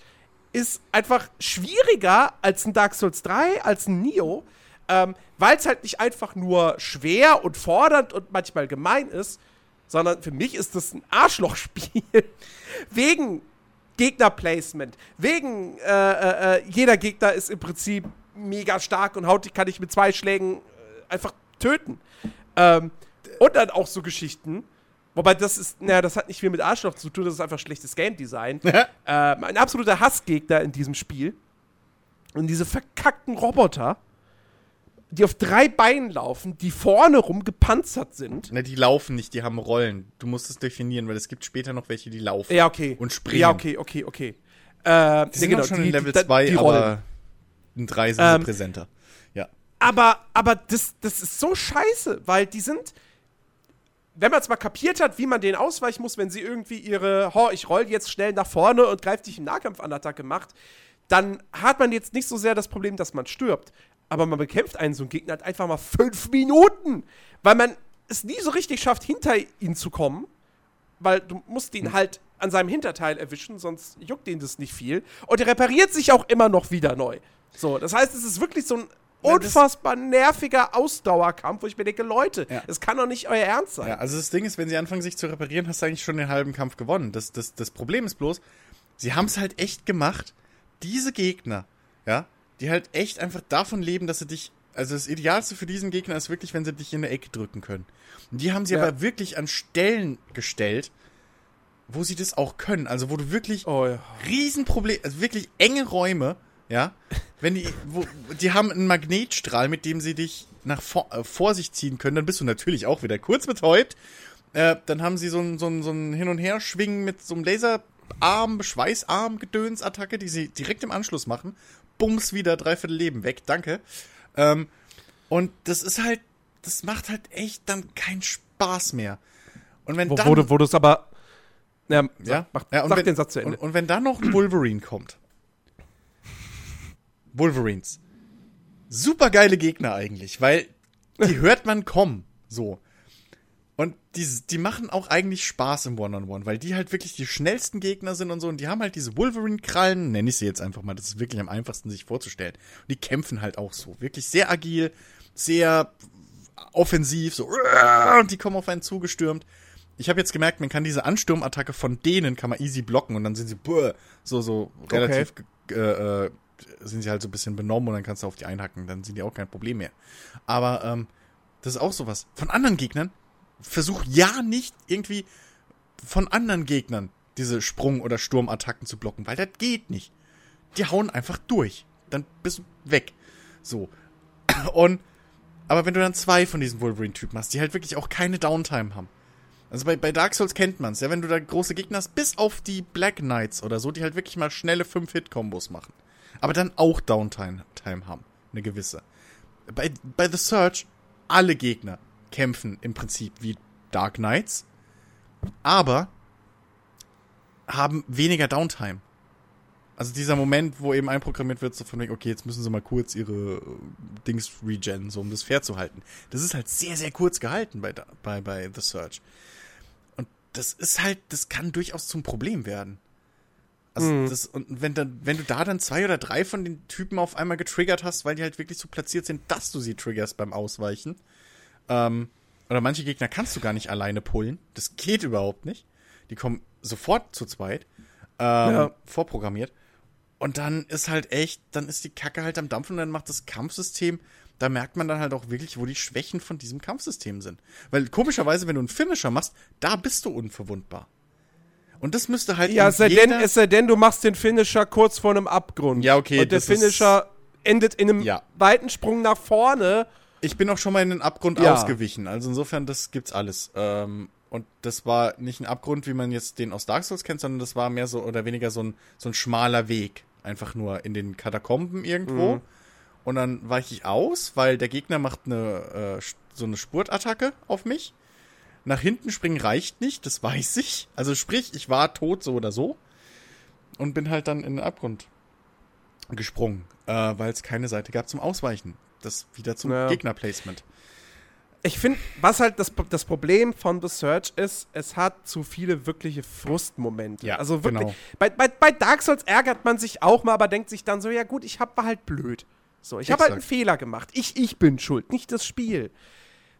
ist einfach schwieriger als ein Dark Souls 3, als ein Neo, ähm, weil es halt nicht einfach nur schwer und fordernd und manchmal gemein ist, sondern für mich ist das ein Arschlochspiel. wegen Gegnerplacement, wegen äh, äh, äh, jeder Gegner ist im Prinzip mega stark und haut kann ich mit zwei Schlägen einfach töten. Ähm, und dann auch so Geschichten. Wobei das ist, naja, das hat nicht viel mit Arschloch zu tun, das ist einfach schlechtes Game Design. ähm, ein absoluter Hassgegner in diesem Spiel. Und diese verkackten Roboter, die auf drei Beinen laufen, die vorne rum gepanzert sind. Ne, die laufen nicht, die haben Rollen. Du musst es definieren, weil es gibt später noch welche, die laufen. Ja, okay. Und springen. Ja, okay, okay, okay. Äh, die sind genau, schon die, in Level 2, aber in 3 sind ähm, sie präsenter. Aber, aber das, das ist so scheiße, weil die sind, wenn man es mal kapiert hat, wie man denen ausweichen muss, wenn sie irgendwie ihre, ho, ich roll jetzt schnell nach vorne und greife dich im Nahkampf an Attacke macht, dann hat man jetzt nicht so sehr das Problem, dass man stirbt. Aber man bekämpft einen so einen Gegner halt einfach mal fünf Minuten, weil man es nie so richtig schafft, hinter ihn zu kommen, weil du musst ihn hm. halt an seinem Hinterteil erwischen, sonst juckt ihn das nicht viel. Und er repariert sich auch immer noch wieder neu. So, das heißt, es ist wirklich so ein unfassbar nerviger Ausdauerkampf, wo ich mir denke, Leute, ja. das kann doch nicht euer Ernst sein. Ja, also das Ding ist, wenn sie anfangen, sich zu reparieren, hast du eigentlich schon den halben Kampf gewonnen. Das, das, das Problem ist bloß, sie haben es halt echt gemacht, diese Gegner, ja, die halt echt einfach davon leben, dass sie dich, also das Idealste für diesen Gegner ist wirklich, wenn sie dich in eine Ecke drücken können. Und die haben sie ja. aber wirklich an Stellen gestellt, wo sie das auch können. Also wo du wirklich oh, ja. Riesenprobleme, also wirklich enge Räume, ja, Wenn die, wo, die haben einen Magnetstrahl, mit dem sie dich nach vor, äh, vor sich ziehen können, dann bist du natürlich auch wieder kurz betäubt. Äh, dann haben sie so ein, so ein, so ein Hin- und Her-Schwingen mit so einem Laserarm, Schweißarm-Gedöns-Attacke, die sie direkt im Anschluss machen. Bums wieder, dreiviertel Leben weg, danke. Ähm, und das ist halt, das macht halt echt dann keinen Spaß mehr. Und wenn Wo, dann, wo, du- wo du es aber. Ja, ja, mach, ja, sag wenn, den Satz zu Ende. Und, und wenn dann noch ein Wolverine kommt. Wolverines. Super geile Gegner eigentlich, weil die hört man kommen. So. Und die, die machen auch eigentlich Spaß im One-on-One, weil die halt wirklich die schnellsten Gegner sind und so. Und die haben halt diese Wolverine-Krallen, nenne ich sie jetzt einfach mal, das ist wirklich am einfachsten sich vorzustellen. Und die kämpfen halt auch so. Wirklich sehr agil, sehr offensiv, so. Und die kommen auf einen zugestürmt. Ich habe jetzt gemerkt, man kann diese Ansturmattacke von denen kann man easy blocken und dann sind sie buh, so so relativ ge- äh, äh, sind sie halt so ein bisschen benommen und dann kannst du auf die einhacken, dann sind die auch kein Problem mehr. Aber ähm, das ist auch sowas. Von anderen Gegnern versuch ja nicht irgendwie von anderen Gegnern diese Sprung- oder Sturmattacken zu blocken, weil das geht nicht. Die hauen einfach durch. Dann bist du weg. So. Und aber wenn du dann zwei von diesen Wolverine-Typen hast, die halt wirklich auch keine Downtime haben. Also bei, bei Dark Souls kennt man's, ja, wenn du da große Gegner hast, bis auf die Black Knights oder so, die halt wirklich mal schnelle 5-Hit-Kombos machen. Aber dann auch Downtime Time haben. Eine gewisse. Bei, bei The Search, alle Gegner kämpfen im Prinzip wie Dark Knights, aber haben weniger Downtime. Also dieser Moment, wo eben einprogrammiert wird, so von wegen, okay, jetzt müssen sie mal kurz ihre äh, Dings regen, so um das fair zu halten. Das ist halt sehr, sehr kurz gehalten bei, bei, bei The Search. Und das ist halt, das kann durchaus zum Problem werden. Also das, und wenn dann, wenn du da dann zwei oder drei von den Typen auf einmal getriggert hast, weil die halt wirklich so platziert sind, dass du sie triggerst beim Ausweichen. Ähm, oder manche Gegner kannst du gar nicht alleine pullen. Das geht überhaupt nicht. Die kommen sofort zu zweit. Ähm, Ja. Vorprogrammiert. Und dann ist halt echt, dann ist die Kacke halt am Dampfen und dann macht das Kampfsystem, da merkt man dann halt auch wirklich, wo die Schwächen von diesem Kampfsystem sind. Weil komischerweise, wenn du einen Finisher machst, da bist du unverwundbar. Und das müsste halt Ja, es sei, denn, es sei denn, du machst den Finisher kurz vor einem Abgrund. Ja, okay, Und der Finisher endet in einem Ja. weiten Sprung nach vorne. Ich bin auch schon mal in den Abgrund Ja. ausgewichen. Also insofern, das gibt's alles. Ähm, und das war nicht ein Abgrund, wie man jetzt den aus Dark Souls kennt, sondern das war mehr so oder weniger so ein, so ein schmaler Weg. Einfach nur in den Katakomben irgendwo. Mhm. Und dann weiche ich aus, weil der Gegner macht eine, äh, so eine Spurtattacke auf mich. Nach hinten springen reicht nicht, das weiß ich. Also sprich, ich war tot so oder so. Und bin halt dann in den Abgrund gesprungen, äh, weil es keine Seite gab zum Ausweichen. Das wieder zum Ja. Gegnerplacement. Ich finde, was halt das, das Problem von The Search ist, es hat zu viele wirkliche Frustmomente. Ja, also wirklich. genau. Bei, bei, bei Dark Souls ärgert man sich auch mal, aber denkt sich dann so, ja gut, ich hab, war halt blöd. So, ich habe halt einen. Fehler gemacht. Ich, ich bin schuld, nicht das Spiel.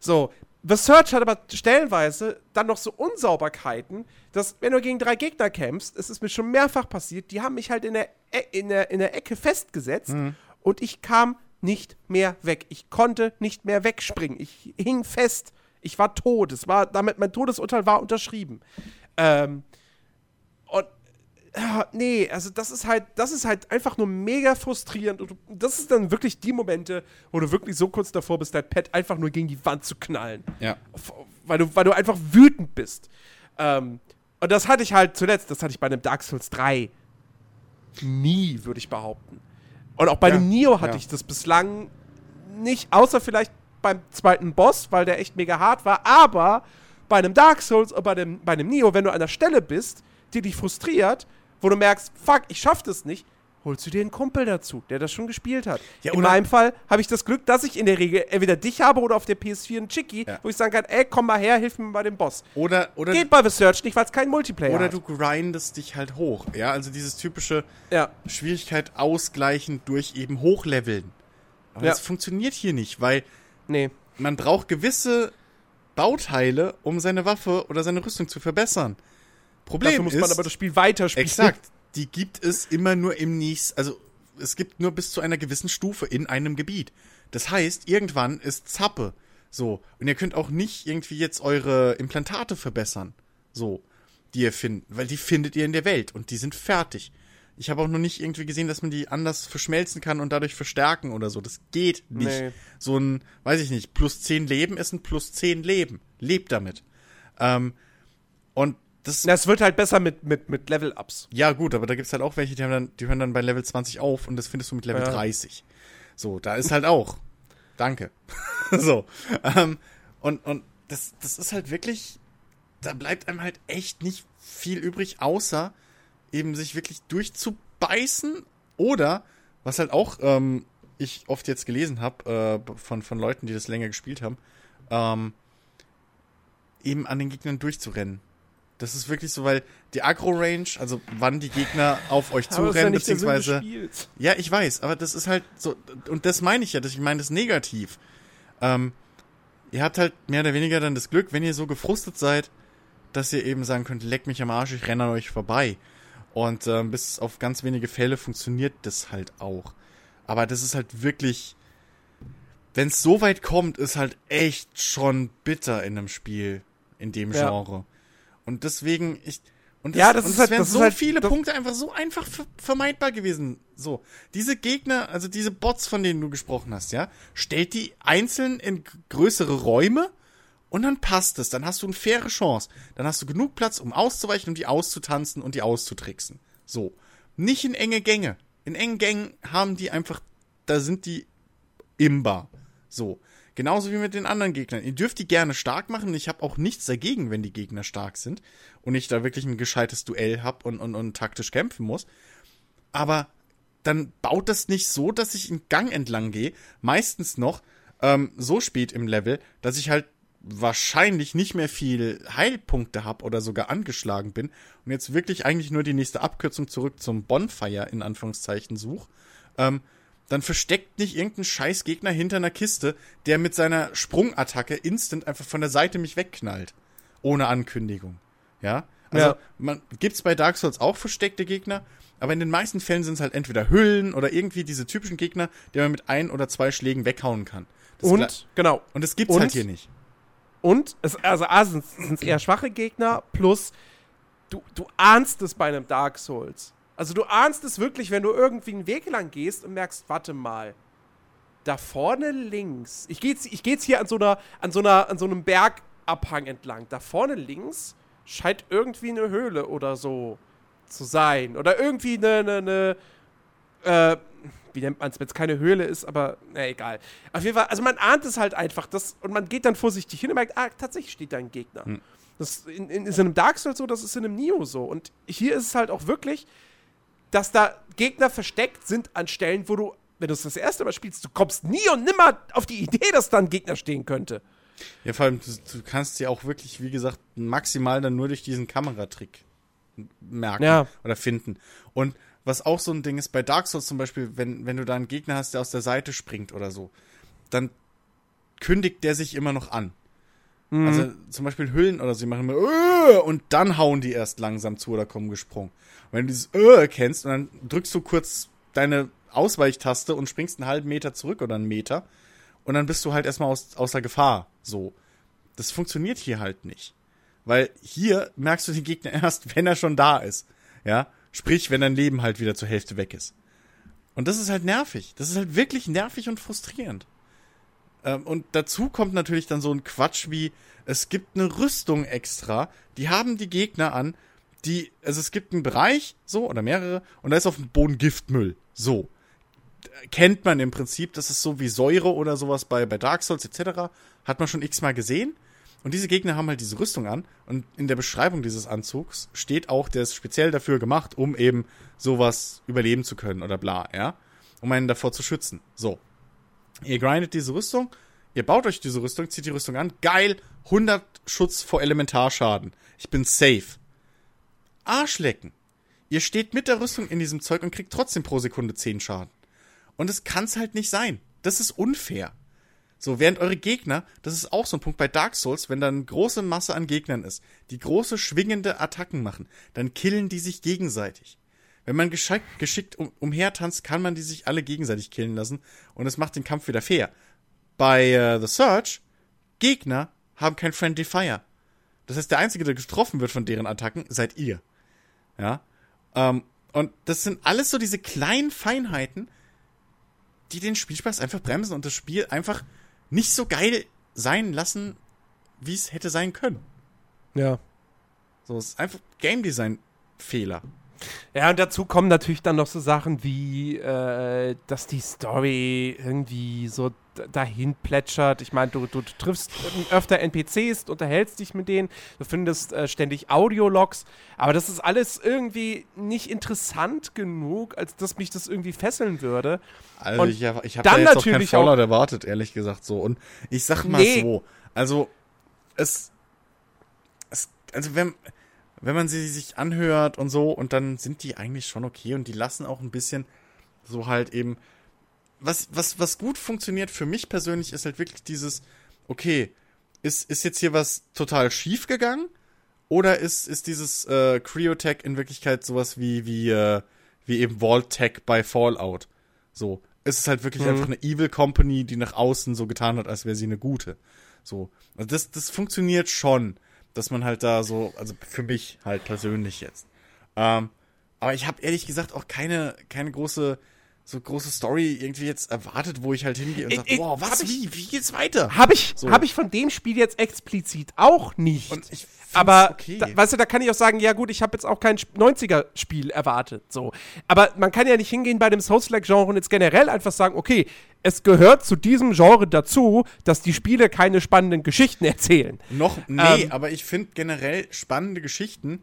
So, The Search hat aber stellenweise dann noch so Unsauberkeiten, dass, wenn du gegen drei Gegner kämpfst, es ist mir schon mehrfach passiert, die haben mich halt in der, E- in der, in der Ecke festgesetzt und ich kam nicht mehr weg. Ich konnte nicht mehr wegspringen. Ich hing fest. Ich war tot. Es war damit, mein Todesurteil war unterschrieben. Ähm, und ja, nee, also das ist halt, das ist halt einfach nur mega frustrierend. Und das ist dann wirklich die Momente, wo du wirklich so kurz davor bist, dein Pad einfach nur gegen die Wand zu knallen. Ja. Weil du, weil du einfach wütend bist. Ähm, und das hatte ich halt zuletzt, das hatte ich bei einem Dark Souls 3 nie, würde ich behaupten. Und auch bei Ja, dem Nio hatte ja. ich das bislang nicht, außer vielleicht beim zweiten Boss, weil der echt mega hart war, aber bei einem Dark Souls oder bei dem, bei einem Nio, wenn du an der Stelle bist, die dich frustriert, wo du merkst, fuck, ich schaff das nicht, holst du dir einen Kumpel dazu, der das schon gespielt hat. Ja, in meinem Fall habe ich das Glück, dass ich in der Regel entweder dich habe oder auf der PS4 einen Chicky, Ja. wo ich sagen kann, ey, komm mal her, hilf mir bei dem Boss. Oder, oder, Geht bei The Search nicht, weil es keinen Multiplayer oder hat. du grindest dich halt hoch. Ja, also dieses typische ja. Schwierigkeit ausgleichen durch eben Hochleveln. Aber das funktioniert hier nicht, weil Nee. man braucht gewisse Bauteile, um seine Waffe oder seine Rüstung zu verbessern. Problem Dafür muss ist, man aber das Spiel weiterspielen. exakt, die gibt es immer nur im nächsten, also es gibt nur bis zu einer gewissen Stufe in einem Gebiet. Das heißt, irgendwann ist Zappe. So. Und ihr könnt auch nicht irgendwie jetzt eure Implantate verbessern. So. Die ihr findet, weil die findet ihr in der Welt und die sind fertig. Ich habe auch noch nicht irgendwie gesehen, dass man die anders verschmelzen kann und dadurch verstärken oder so. Das geht nicht. Nee. So ein, weiß ich nicht, plus 10 Leben ist ein plus 10 Leben. Lebt damit. Ähm, und das, Na, es wird halt besser mit, mit, mit Level-Ups. ja gut, aber da gibt's halt auch welche, die, haben dann, die hören dann bei Level 20 auf und das findest du mit Level Ja. 30. So, da ist halt auch. Danke. so. Ähm, und, und das, das ist halt wirklich, da bleibt einem halt echt nicht viel übrig, außer eben sich wirklich durchzubeißen oder, was halt auch ähm, ich oft jetzt gelesen habe äh, von, von Leuten, die das länger gespielt haben, ähm, eben an den Gegnern durchzurennen. Das ist wirklich so, weil die Agro-Range, also wann die Gegner auf euch Aber das ist ja zurennen, beziehungsweise ja, ich weiß, aber das ist halt so, und das meine ich ja, das, ich meine das negativ. Ähm, ihr habt halt mehr oder weniger dann das Glück, wenn ihr so gefrustet seid, dass ihr eben sagen könnt, leck mich am Arsch, ich renne an euch vorbei. Und ähm, bis auf ganz wenige Fälle funktioniert das halt auch. Aber das ist halt wirklich, wenn es so weit kommt, ist halt echt schon bitter in einem Spiel, in dem Ja. Und deswegen, ich, und Ja, das und ist es halt- wären das so halt- viele das- Punkte einfach so einfach ver vermeidbar gewesen. So, diese Gegner, also diese Bots, von denen du gesprochen hast, ja, stellt die einzeln in größere Räume und dann passt es. Dann hast du eine faire Chance. Dann hast du genug Platz, um auszuweichen, um die auszutanzen und die auszutricksen. So. Nicht in enge Gänge. In engen Gängen haben die einfach, da sind die imbar. So. Genauso wie mit den anderen Gegnern. Ihr dürft die gerne stark machen. Ich habe auch nichts dagegen, wenn die Gegner stark sind und ich da wirklich ein gescheites Duell hab und, und, und taktisch kämpfen muss. Aber dann baut das nicht so, dass ich einen Gang entlang gehe, meistens noch ähm, so spät im Level, dass ich halt wahrscheinlich nicht mehr viel Heilpunkte hab oder sogar angeschlagen bin und jetzt wirklich eigentlich nur die nächste Abkürzung zurück zum Bonfire in Anführungszeichen such. Ähm, dann versteckt nicht irgendein scheiß Gegner hinter einer Kiste, der mit seiner Sprungattacke instant einfach von der Seite mich wegknallt. Ohne Ankündigung. Ja? Also, Ja. man gibt's bei Dark Souls auch versteckte Gegner, aber in den meisten Fällen sind es halt entweder Hüllen oder irgendwie diese typischen Gegner, die man mit ein oder zwei Schlägen weghauen kann. Das Und, genau. und das gibt's und- halt hier nicht. Und, es, also A, sind es eher schwache Gegner, plus du, du ahnst es bei einem Dark Souls. Also du ahnst es wirklich, wenn du irgendwie einen Weg lang gehst und merkst, warte mal, da vorne links, ich gehe jetzt, ich geh jetzt hier an so, einer, an, so einer, an so einem Bergabhang entlang, da vorne links scheint irgendwie eine Höhle oder so zu sein. Oder irgendwie eine, eine, eine äh, wie nennt man es, wenn es keine Höhle ist, aber na egal. Auf jeden Fall, also man ahnt es halt einfach, das, und man geht dann vorsichtig hin und merkt, ah, tatsächlich steht da ein Gegner. Das in, in, ist in einem Dark Souls so, das ist in einem Neo so. Und hier ist es halt auch wirklich, dass da Gegner versteckt sind an Stellen, wo du, wenn du es das erste Mal spielst, du kommst nie und nimmer auf die Idee, dass da ein Gegner stehen könnte. Ja, vor allem, du, du kannst sie auch wirklich, wie gesagt, maximal dann nur durch diesen Kameratrick merken Ja. oder finden. Und was auch so ein Ding ist, bei Dark Souls zum Beispiel, wenn, wenn du da einen Gegner hast, der aus der Seite springt oder so, dann kündigt der sich immer noch an. Also zum Beispiel Hüllen oder so, die machen immer "Äh", und dann hauen die erst langsam zu oder kommen gesprungen. Und wenn du dieses äh kennst und dann drückst du kurz deine Ausweichtaste und springst einen halben Meter zurück oder einen Meter und dann bist du halt erstmal aus, außer Gefahr. So. Das funktioniert hier halt nicht. Weil hier merkst du den Gegner erst, wenn er schon da ist. Ja. Sprich, wenn dein Leben halt wieder zur Hälfte weg ist. Und das ist halt nervig. Das ist halt wirklich nervig und frustrierend. Ähm, und dazu kommt natürlich dann so ein Quatsch wie, es gibt eine Rüstung extra, die haben die Gegner an, die, also es gibt einen Bereich, so, oder mehrere, und da ist auf dem Boden Giftmüll. So. Kennt man im Prinzip, das ist so wie Säure oder sowas bei, bei Dark Souls etc. Hat man schon x-mal gesehen. Und diese Gegner haben halt diese Rüstung an. Und in der Beschreibung dieses Anzugs steht auch, der ist speziell dafür gemacht, um eben sowas überleben zu können oder bla, ja. Um einen davor zu schützen. So. Ihr grindet diese Rüstung, ihr baut euch diese Rüstung, zieht die Rüstung an. Geil, 100 Schutz vor Elementarschaden. Ich bin safe. Arschlecken. Ihr steht mit der Rüstung in diesem Zeug und kriegt trotzdem pro Sekunde 10 Schaden. Und es kann's halt nicht sein. Das ist unfair. So, während eure Gegner, das ist auch so ein Punkt bei Dark Souls, wenn da eine große Masse an Gegnern ist, die große schwingende Attacken machen, dann killen die sich gegenseitig. Wenn man geschickt, geschickt um, umhertanzt, kann man die sich alle gegenseitig killen lassen und es macht den Kampf wieder fair. Bei äh, The Search, Gegner haben kein Friendly Fire. Das heißt, der Einzige, der getroffen wird von deren Attacken, seid ihr. Ja. Ähm, Und das sind alles so diese kleinen Feinheiten, die den Spielspaß einfach bremsen und das Spiel einfach nicht so geil sein lassen, wie es hätte sein können. Ja. So, es ist einfach Game Design Fehler. Ja, und dazu kommen natürlich dann noch so Sachen wie, äh, dass die Story irgendwie so dahin plätschert. Ich meine, du, du, du triffst öfter NPCs, unterhältst dich mit denen, du findest äh, ständig Audiologs, aber das ist alles irgendwie nicht interessant genug, als dass mich das irgendwie fesseln würde. Also Und ich, hab- ich habe dann da jetzt auch kein natürlich auch- Fallout erwartet, ehrlich gesagt so. Und ich sag mal Nee. so, also es, es, also wenn, wenn man sie sich anhört und so, und dann sind die eigentlich schon okay und die lassen auch ein bisschen so halt eben, was, was, was gut funktioniert für mich persönlich ist halt wirklich dieses, okay, ist, ist jetzt hier was total schief gegangen? Oder ist, ist dieses äh, Cryotech in Wirklichkeit sowas wie, wie, äh, wie eben Vault-Tech bei Fallout? So. Es ist halt wirklich einfach eine Evil Company, die nach außen so getan hat, als wäre sie eine gute. So. Also das, das funktioniert schon, dass man halt da so, also für mich halt persönlich jetzt. Ähm, aber ich habe ehrlich gesagt auch keine, keine große, so große Story irgendwie jetzt erwartet, wo ich halt hingehe und sage, boah, was, hab ich- wie, wie geht's weiter? Habe ich, So. hab ich von dem Spiel jetzt explizit auch nicht. Aber, okay. da, weißt du, da kann ich auch sagen, ja gut, ich habe jetzt auch kein 90er-Spiel erwartet. So. Aber man kann ja nicht hingehen bei dem Souls-like-Genre und jetzt generell einfach sagen, okay, es gehört zu diesem Genre dazu, dass die Spiele keine spannenden Geschichten erzählen. Noch, nee, Ähm, aber ich finde generell spannende Geschichten,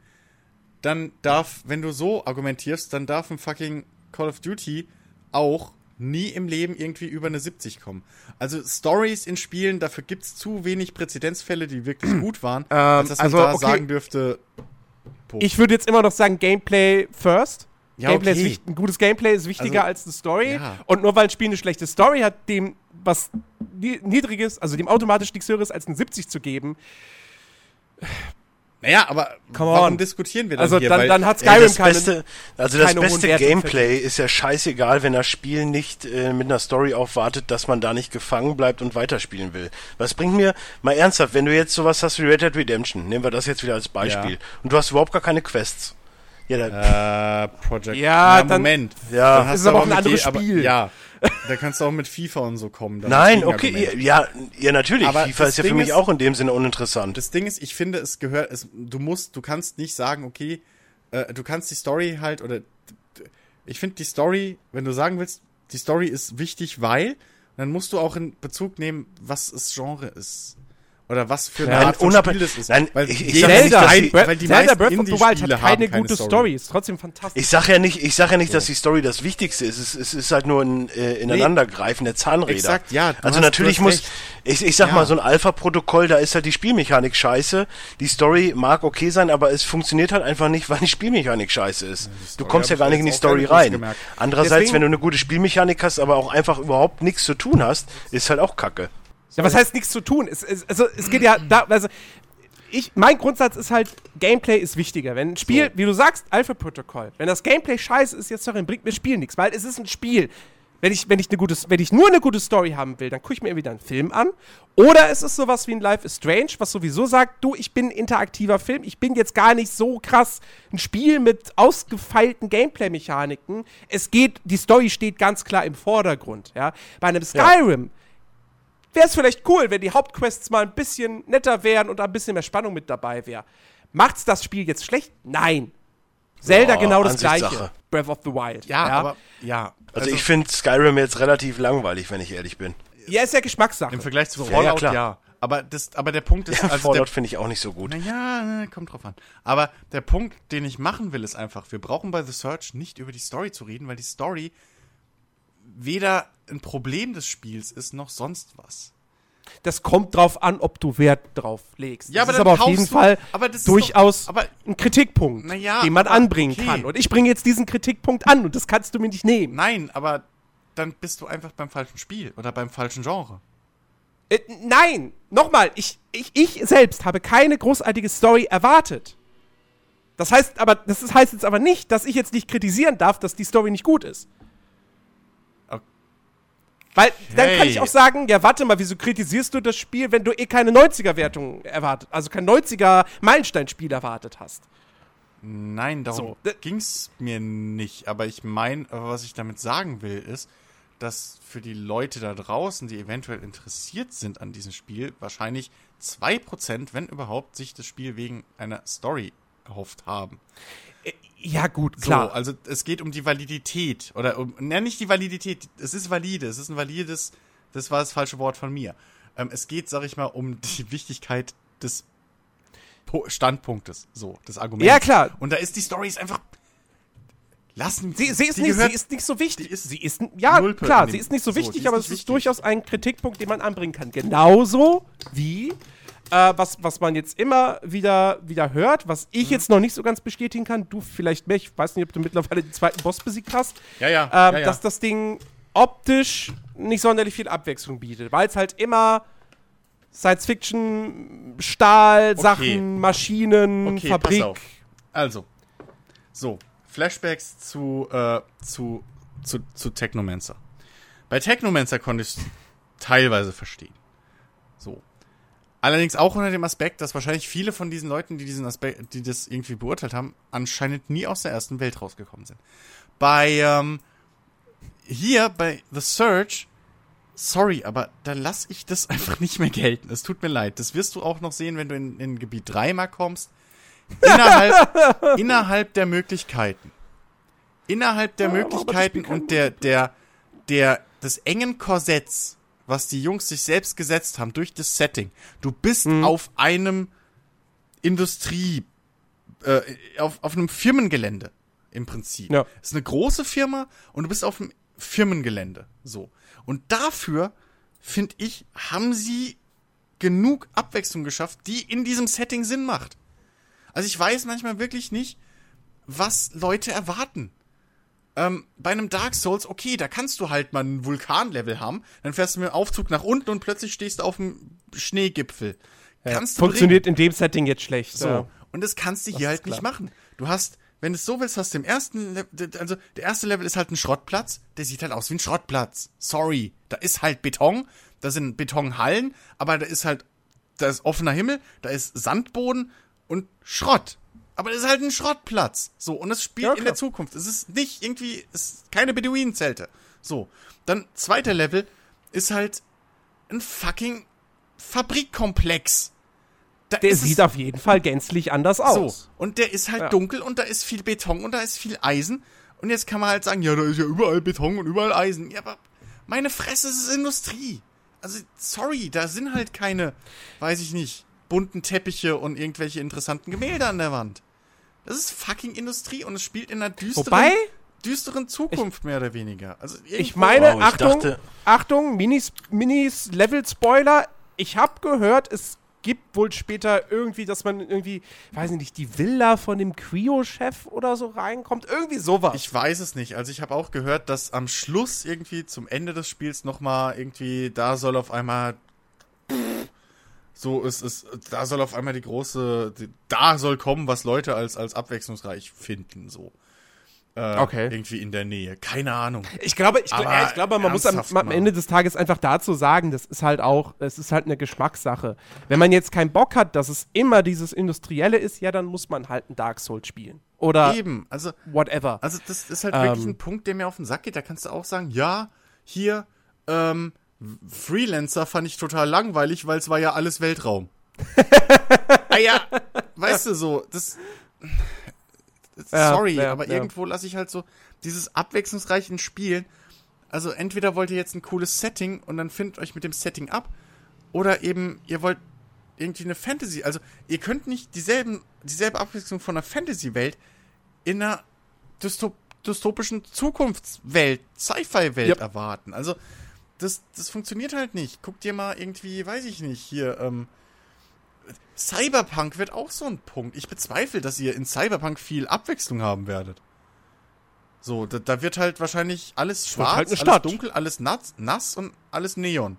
dann darf, wenn du so argumentierst, dann darf ein fucking Call of Duty auch nie im Leben irgendwie über eine 70 kommen. Also Stories in Spielen, dafür gibt's zu wenig Präzedenzfälle, die wirklich gut waren, als dass man also, da okay. sagen dürfte, Punkt. Ich würde jetzt immer noch sagen, Gameplay first. Ja, Gameplay ist okay. wichtig, ein gutes Gameplay ist wichtiger Also, als eine Story. ja. Und nur weil ein Spiel eine schlechte Story hat, dem was ni- niedriges, also dem automatisch nichts höheres als eine 70 zu geben, naja, aber Come warum on. diskutieren wir dann also hier? dann, dann hat Ey, Skyrim das keine, beste, also das beste Gameplay ist ja scheißegal, wenn das Spiel nicht äh, mit einer Story aufwartet, dass man da nicht gefangen bleibt und weiterspielen will. Was bringt mir, mal ernsthaft, wenn du jetzt sowas hast wie Red Dead Redemption, nehmen wir das jetzt wieder als Beispiel, Ja. und du hast überhaupt gar keine Quests. Ja, dann, Äh, Project. Ja, Na, dann- Moment. Ja. Dann hast Ist aber auch ein anderes je- aber- Spiel. Ja. Da kannst du auch mit FIFA und so kommen. nein, okay, ja, ja, natürlich, Aber FIFA ist ja für Ding mich ist- auch in dem Sinne uninteressant. Das Ding ist, ich finde, es gehört, es, du musst, du kannst nicht sagen, okay, äh, du kannst die Story halt, oder, ich finde die Story, wenn du sagen willst, die Story ist wichtig, weil, dann musst du auch in Bezug nehmen, was das Genre ist. Oder was für eine Nein, Art von Spiel das ist. Nein, weil ich- ich jeder- nicht, die- Breath, weil die Zelda Breath of the Wild hat keine gute Story. Story. Ist trotzdem fantastisch. Ich sag ja nicht, ich sag ja nicht, dass die Story das Wichtigste ist. Es, es ist halt nur ein äh, Ineinandergreifen der Zahnräder. Exakt, ja, Also natürlich muss, recht. ich, ich sag Ja. mal, so ein Alpha-Protokoll, da ist halt die Spielmechanik scheiße. Die Story mag okay sein, aber es funktioniert halt einfach nicht, weil die Spielmechanik scheiße ist. du kommst ja gar ich nicht in die Story rein. Andererseits, Deswegen- wenn du eine gute Spielmechanik hast, aber auch einfach überhaupt nichts zu tun hast, ist halt auch kacke. Ja, was heißt nichts zu tun? Es, es, also, es geht ja da, also, ich, mein Grundsatz ist halt, Gameplay ist wichtiger. Wenn ein Spiel, wie du sagst, Alpha-Protokoll, wenn das Gameplay scheiße ist, jetzt darin bringt mir das Spiel nichts, weil es ist ein Spiel. Wenn ich, wenn, ich eine gute, wenn ich nur eine gute Story haben will, dann gucke ich mir entweder einen Film an oder es ist sowas wie ein Life is Strange, was sowieso sagt, du, ich bin ein interaktiver Film, ich bin jetzt gar nicht so krass ein Spiel mit ausgefeilten Gameplay-Mechaniken. Es geht, die Story steht ganz klar im Vordergrund. Ja? Bei einem Skyrim wäre es vielleicht cool, wenn die Hauptquests mal ein bisschen netter wären und ein bisschen mehr Spannung mit dabei wäre. Macht's das Spiel jetzt schlecht? Nein. Zelda Ja, genau das Ansichtssache. gleiche. Breath of the Wild. Ja, aber, ja. Also, ich finde Skyrim jetzt relativ langweilig, wenn ich ehrlich bin. ja, ist ja Geschmackssache. Im Vergleich zu Ja, Fallout, ja, ja. klar. Aber, das, aber der Punkt ist, Ja, also Fallout finde ich auch nicht so gut. Naja, kommt drauf an. Aber der Punkt, den ich machen will, ist einfach, wir brauchen bei The Search nicht über die Story zu reden, weil die Story weder ein Problem des Spiels ist, noch sonst was. Das kommt drauf an, ob du Wert drauf legst. Ja, das ist aber aber dann auf jeden du- Fall aber das ist durchaus doch- aber- ein Kritikpunkt, ja, den man aber anbringen okay. kann. Und ich bringe jetzt diesen Kritikpunkt an und das kannst du mir nicht nehmen. Nein, aber dann bist du einfach beim falschen Spiel oder beim falschen Genre. Äh, nein, nochmal, ich, ich, ich selbst habe keine großartige Story erwartet. Das heißt aber, das ist, heißt jetzt aber nicht, dass ich jetzt nicht kritisieren darf, dass die Story nicht gut ist. Weil dann kann ich auch sagen, ja, warte mal, wieso kritisierst du das Spiel, wenn du eh keine 90er-Wertung erwartet, also kein 90er-Meilenstein-Spiel erwartet hast? Nein, darum So, ging's mir nicht. Aber ich meine, was ich damit sagen will, ist, dass für die Leute da draußen, die eventuell interessiert sind an diesem Spiel, wahrscheinlich 2%, wenn überhaupt, sich das Spiel wegen einer Story erhofft haben. Ja, gut, klar. So, also es geht um die Validität. Oder um, na, nicht die Validität, es ist valide, es ist ein valides, das war das falsche Wort von mir. Ähm, es geht, sag ich mal, um die Wichtigkeit des po Standpunktes, so, des Arguments. Ja, klar. Und da ist die Story ist einfach. Lassen Sie, sie, ist nicht, gehört- sie ist nicht so wichtig. ist sie ist, ja, Nulpe klar, sie ist nicht so so, wichtig, ist aber es ist wichtig. durchaus ein Kritikpunkt, den man anbringen kann. Genauso wie, äh, was, was man jetzt immer wieder, wieder hört, was Mhm. ich jetzt noch nicht so ganz bestätigen kann, du vielleicht mehr, ich weiß nicht, ob du mittlerweile den zweiten Boss besiegt hast, Ja, ja, ähm, ja, ja. dass das Ding optisch nicht sonderlich viel Abwechslung bietet, weil es halt immer Science-Fiction, Stahl, Sachen, Maschinen, Okay, Fabrik. pass auf. Also, so, Flashbacks zu, äh, zu, zu, zu Technomancer. Bei Technomancer konnte ich teilweise verstehen. So. Allerdings auch unter dem Aspekt, dass wahrscheinlich viele von diesen Leuten, die diesen Aspekt, die das irgendwie beurteilt haben, anscheinend nie aus der ersten Welt rausgekommen sind. Bei, ähm, hier, bei The Search, sorry, aber da lass ich das einfach nicht mehr gelten. Es tut mir leid. Das wirst du auch noch sehen, wenn du in, in Gebiet 3 mal kommst. Innerhalb, innerhalb der Möglichkeiten. Innerhalb der Ja, Möglichkeiten und der, der, der, des engen Korsetts, was die Jungs sich selbst gesetzt haben durch das Setting. Du bist Mhm. auf einem Industrie, äh, auf, auf einem Firmengelände im Prinzip. Ja. Es ist eine große Firma und du bist auf einem Firmengelände. So. Und dafür, finde ich, haben sie genug Abwechslung geschafft, die in diesem Setting Sinn macht. Also ich weiß manchmal wirklich nicht, was Leute erwarten. Ähm, bei einem Dark Souls, okay, da kannst du halt mal ein Vulkanlevel haben, dann fährst du mit dem Aufzug nach unten und plötzlich stehst du auf dem Schneegipfel. kannst du Funktioniert in dem Setting jetzt schlecht. so. ja. Und das kannst du hier halt klar. nicht machen. Du hast, wenn du es so willst, hast du im ersten, Le also der erste Level ist halt ein Schrottplatz, der sieht halt aus wie ein Schrottplatz. Sorry. Da ist halt Beton, da sind Betonhallen, aber da ist halt, da ist offener Himmel, da ist Sandboden und Schrott. Aber das ist halt ein Schrottplatz. So, und es spielt Ja, in der. Zukunft. Es ist nicht irgendwie, es ist keine Beduinenzelte. So. Dann zweiter Level ist halt ein fucking Fabrikkomplex. Da Der es- sieht auf jeden Fall gänzlich anders aus. so, und der ist halt Ja. dunkel und da ist viel Beton und da ist viel Eisen. Und jetzt kann man halt sagen, ja, da ist ja überall Beton und überall Eisen. Ja, aber meine Fresse, es ist Industrie. Also, sorry, da sind halt keine, weiß ich nicht, bunten Teppiche und irgendwelche interessanten Gemälde an der Wand. Das ist fucking Industrie und es spielt in einer düsteren, Wobei, düsteren Zukunft mehr oder weniger. Also ich meine, Wow, ich Achtung, dachte- Achtung, Minis, Minis Level-Spoiler. Ich habe gehört, es gibt wohl später irgendwie, dass man irgendwie, weiß ich nicht, die Villa von dem Creo-Chef oder so reinkommt. Irgendwie sowas. Ich weiß es nicht. Also ich habe auch gehört, dass am Schluss irgendwie zum Ende des Spiels noch mal irgendwie da soll auf einmal so ist es da soll auf einmal die große die, da soll kommen, was Leute als als abwechslungsreich finden so. Äh, Okay. Irgendwie in der Nähe. Keine Ahnung. Ich glaube, ich, ja, ich glaube, man muss am, am. Ende des Tages einfach dazu sagen, das ist halt auch, es ist halt eine Geschmackssache. Wenn man jetzt keinen Bock hat, dass es immer dieses Industrielle ist, ja, dann muss man halt ein Dark Souls spielen. Oder Eben. Also whatever. Also das ist halt Ähm. wirklich ein Punkt, der mir auf den Sack geht. Da kannst du auch sagen, ja, hier, ähm, Freelancer fand ich total langweilig, weil es war ja alles Weltraum. ah ja, weißt du so, das. Ja, Sorry, ja, aber ja. irgendwo lasse ich halt so dieses abwechslungsreiche in Spielen. Also entweder wollt ihr jetzt ein cooles Setting und dann findet euch mit dem Setting ab, oder eben ihr wollt irgendwie eine Fantasy. Also ihr könnt nicht dieselben, dieselbe Abwechslung von einer Fantasy-Welt in einer dystop dystopischen Zukunftswelt, Sci-Fi-Welt Yep. erwarten. Also das, das funktioniert halt nicht. Guck dir mal irgendwie, weiß ich nicht, hier, ähm, Cyberpunk wird auch so ein Punkt. Ich bezweifle, dass ihr in Cyberpunk viel Abwechslung haben werdet. So, da, da wird halt wahrscheinlich alles schwarz, halt alles dunkel, alles nass, nass und alles Neon.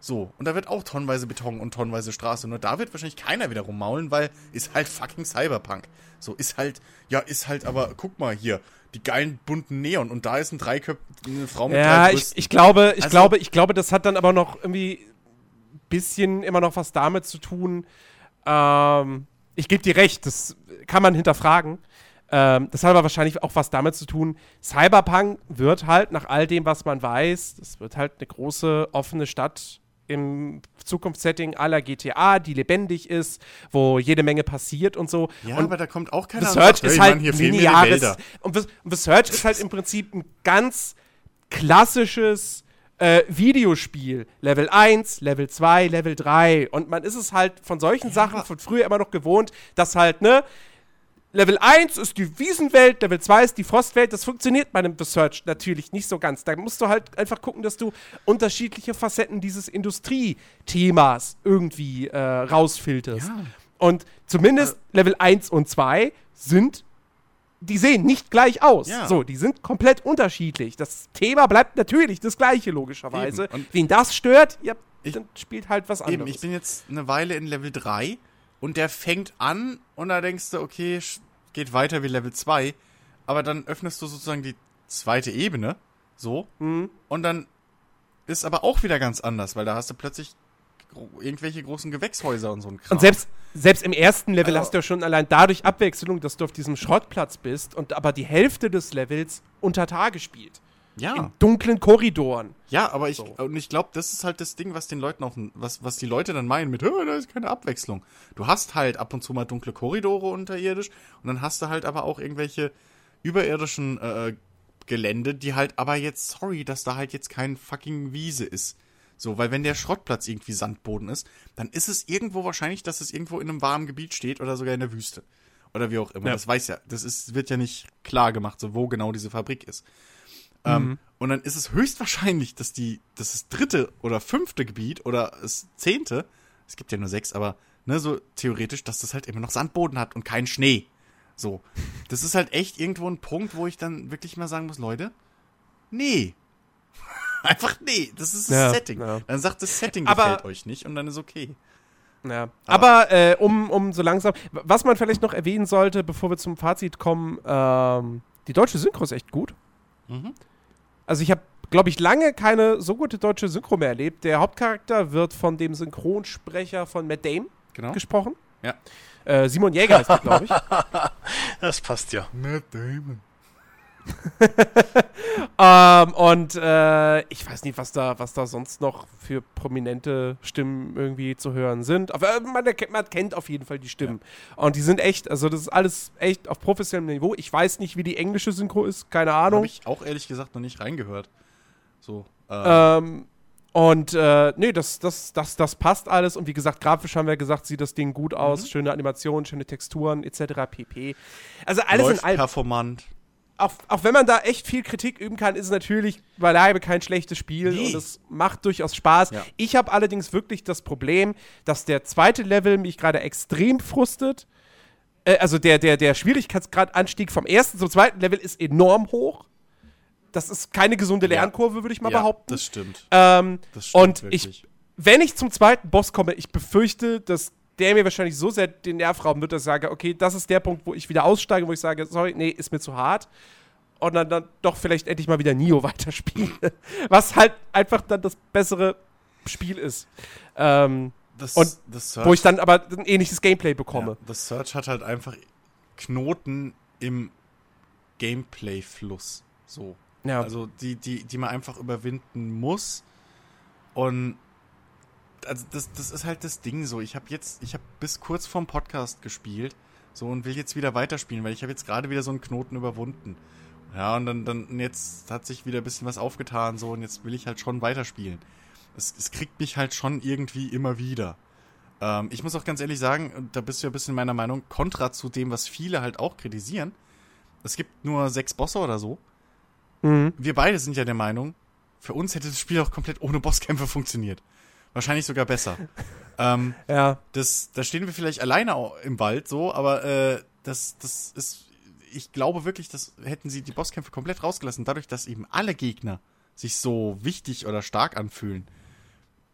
So, und da wird auch tonnenweise Beton und tonnenweise Straße. Nur da wird wahrscheinlich keiner wieder rummaulen, weil ist halt fucking Cyberpunk. So, ist halt, ja, ist halt, aber guck mal hier, die geilen bunten Neon und da ist ein Dreiköpf, eine Frau mit Ja, drei ich, Brüsten. ich glaube, ich Also- glaube, ich glaube, das hat dann aber noch irgendwie bisschen immer noch was damit zu tun. Ähm, ich gebe dir recht, das kann man hinterfragen. Ähm, das hat aber wahrscheinlich auch was damit zu tun. Cyberpunk wird halt nach all dem, was man weiß, das wird halt eine große offene Stadt im Zukunftssetting aller GTA, die lebendig ist, wo jede Menge passiert und so. Ja, und aber da kommt auch keiner The und Search sagt, ist halt Mann, lineares. Und The, Search ist halt im Prinzip ein ganz klassisches äh, Videospiel. Level 1, Level 2, Level 3. Und man ist es halt von solchen Sachen von früher immer noch gewohnt, dass halt, ne, Level 1 ist die Wiesenwelt, Level 2 ist die Frostwelt. Das funktioniert bei einem The Search natürlich nicht so ganz. Da musst du halt einfach gucken, dass du unterschiedliche Facetten dieses Industriethemas irgendwie äh, rausfilterst. Ja. Und zumindest Level 1 und 2 sind, die sehen nicht gleich aus. Ja. So, die sind komplett unterschiedlich. Das Thema bleibt natürlich das gleiche, logischerweise. Wen das stört, ja, Ich- dann spielt halt was anderes. Eben, ich bin jetzt eine Weile in Level 3 und der fängt an und da denkst du, okay, geht weiter wie Level 2, aber dann öffnest du sozusagen die zweite Ebene, so, Mhm. und dann ist aber auch wieder ganz anders, weil da hast du plötzlich irgendwelche großen Gewächshäuser und so ein Kram. Und selbst, selbst im ersten Level Also- hast du ja schon allein dadurch Abwechslung, dass du auf diesem Schrottplatz bist und aber die Hälfte des Levels unter Tage spielt. Ja, In dunklen Korridoren. ja, aber ich, So. und ich glaube, das ist halt das Ding, was den Leuten auch, was, was die Leute dann meinen mit, "Hö, da ist keine Abwechslung. Du hast halt ab und zu mal dunkle Korridore unterirdisch und dann hast du halt aber auch irgendwelche überirdischen äh, Gelände, die halt aber jetzt, sorry, dass da halt jetzt kein fucking Wiese ist. So, weil wenn der Schrottplatz irgendwie Sandboden ist, dann ist es irgendwo wahrscheinlich, dass es irgendwo in einem warmen Gebiet steht oder sogar in der Wüste. Oder wie auch immer. Ja. Das weiß ja, das ist, wird ja nicht klar gemacht, so wo genau diese Fabrik ist. Ähm, und dann ist es höchstwahrscheinlich, dass die, dass das dritte oder fünfte Gebiet oder das zehnte, es gibt ja nur sechs, aber ne, so theoretisch, dass das halt immer noch Sandboden hat und keinen Schnee. So. Das ist halt echt irgendwo ein Punkt, wo ich dann wirklich mal sagen muss, Leute, nee. Einfach nee. Das ist das Ja, Setting. ja. Dann sagt das Setting Aber- gefällt euch nicht und dann ist okay. Ja. Aber äh, um, um so langsam, was man vielleicht noch erwähnen sollte, bevor wir zum Fazit kommen, ähm, die deutsche Synchro ist echt gut. Mhm. Also ich habe, glaube ich, lange keine so gute deutsche Synchro mehr erlebt. Der Hauptcharakter wird von dem Synchronsprecher von Matt Damon Genau. gesprochen. Ja. Äh, Simon Jäger heißt der, glaube ich. Das passt ja. Matt Damon. ähm, und äh, ich weiß nicht, was da, was da sonst noch für prominente Stimmen irgendwie zu hören sind. Aber äh, man, erkennt- man kennt auf jeden Fall die Stimmen. Und die sind echt, also das ist alles echt auf professionellem Niveau. Ich weiß nicht, wie die englische Synchro ist, keine Ahnung. Habe ich auch ehrlich gesagt noch nicht reingehört. So. Äh, Ähm, und äh, nee, das, das, das, das passt alles. Und wie gesagt, grafisch haben wir gesagt, sieht das Ding gut aus. Mhm. Schöne Animationen, schöne Texturen, etc. pp. Also alles läuft in allem. performant. Auch, auch wenn man da echt viel Kritik üben kann, ist es natürlich beileibe kein schlechtes Spiel Nee. und es macht durchaus Spaß. Ja. Ich habe allerdings wirklich das Problem, dass der zweite Level mich gerade extrem frustet. Äh, also der, der, der Schwierigkeitsgradanstieg vom ersten zum zweiten Level ist enorm hoch. Das ist keine gesunde. Lernkurve, würde ich mal ja, behaupten. das stimmt. Ähm, Das stimmt und ich, wirklich. wenn ich zum zweiten Boss komme, ich befürchte, dass der mir wahrscheinlich so sehr den Nerv rauben wird, dass ich sage, okay, das ist der Punkt, wo ich wieder aussteige, wo ich sage, sorry, nee, ist mir zu hart. Und dann, dann doch vielleicht endlich mal wieder Nio weiterspiele. Was halt einfach dann das bessere Spiel ist. Ähm, Das, und das Search, wo ich dann aber ein ähnliches Gameplay bekomme. ja, das Search hat halt einfach Knoten im Gameplay-Fluss. So. Ja. Also die, die, die man einfach überwinden muss. Und also das, das ist halt das Ding so. Ich habe jetzt, ich habe bis kurz vorm Podcast gespielt, so und will jetzt wieder weiterspielen, weil ich habe jetzt gerade wieder so einen Knoten überwunden. Ja, und dann, dann jetzt hat sich wieder ein bisschen was aufgetan, so, und jetzt will ich halt schon weiterspielen. Es, es kriegt mich halt schon irgendwie immer wieder. Ähm, ich muss auch ganz ehrlich sagen, da bist du ja ein bisschen meiner Meinung, kontra zu dem, was viele halt auch kritisieren. Es gibt nur sechs Bosse oder so. Mhm. Wir beide sind ja der Meinung, für uns hätte das Spiel auch komplett ohne Bosskämpfe funktioniert. Wahrscheinlich sogar besser. ähm, Ja. das, da stehen wir vielleicht alleine im Wald so, aber äh, das, das ist, ich glaube wirklich, das hätten sie die Bosskämpfe komplett rausgelassen, dadurch, dass eben alle Gegner sich so wichtig oder stark anfühlen.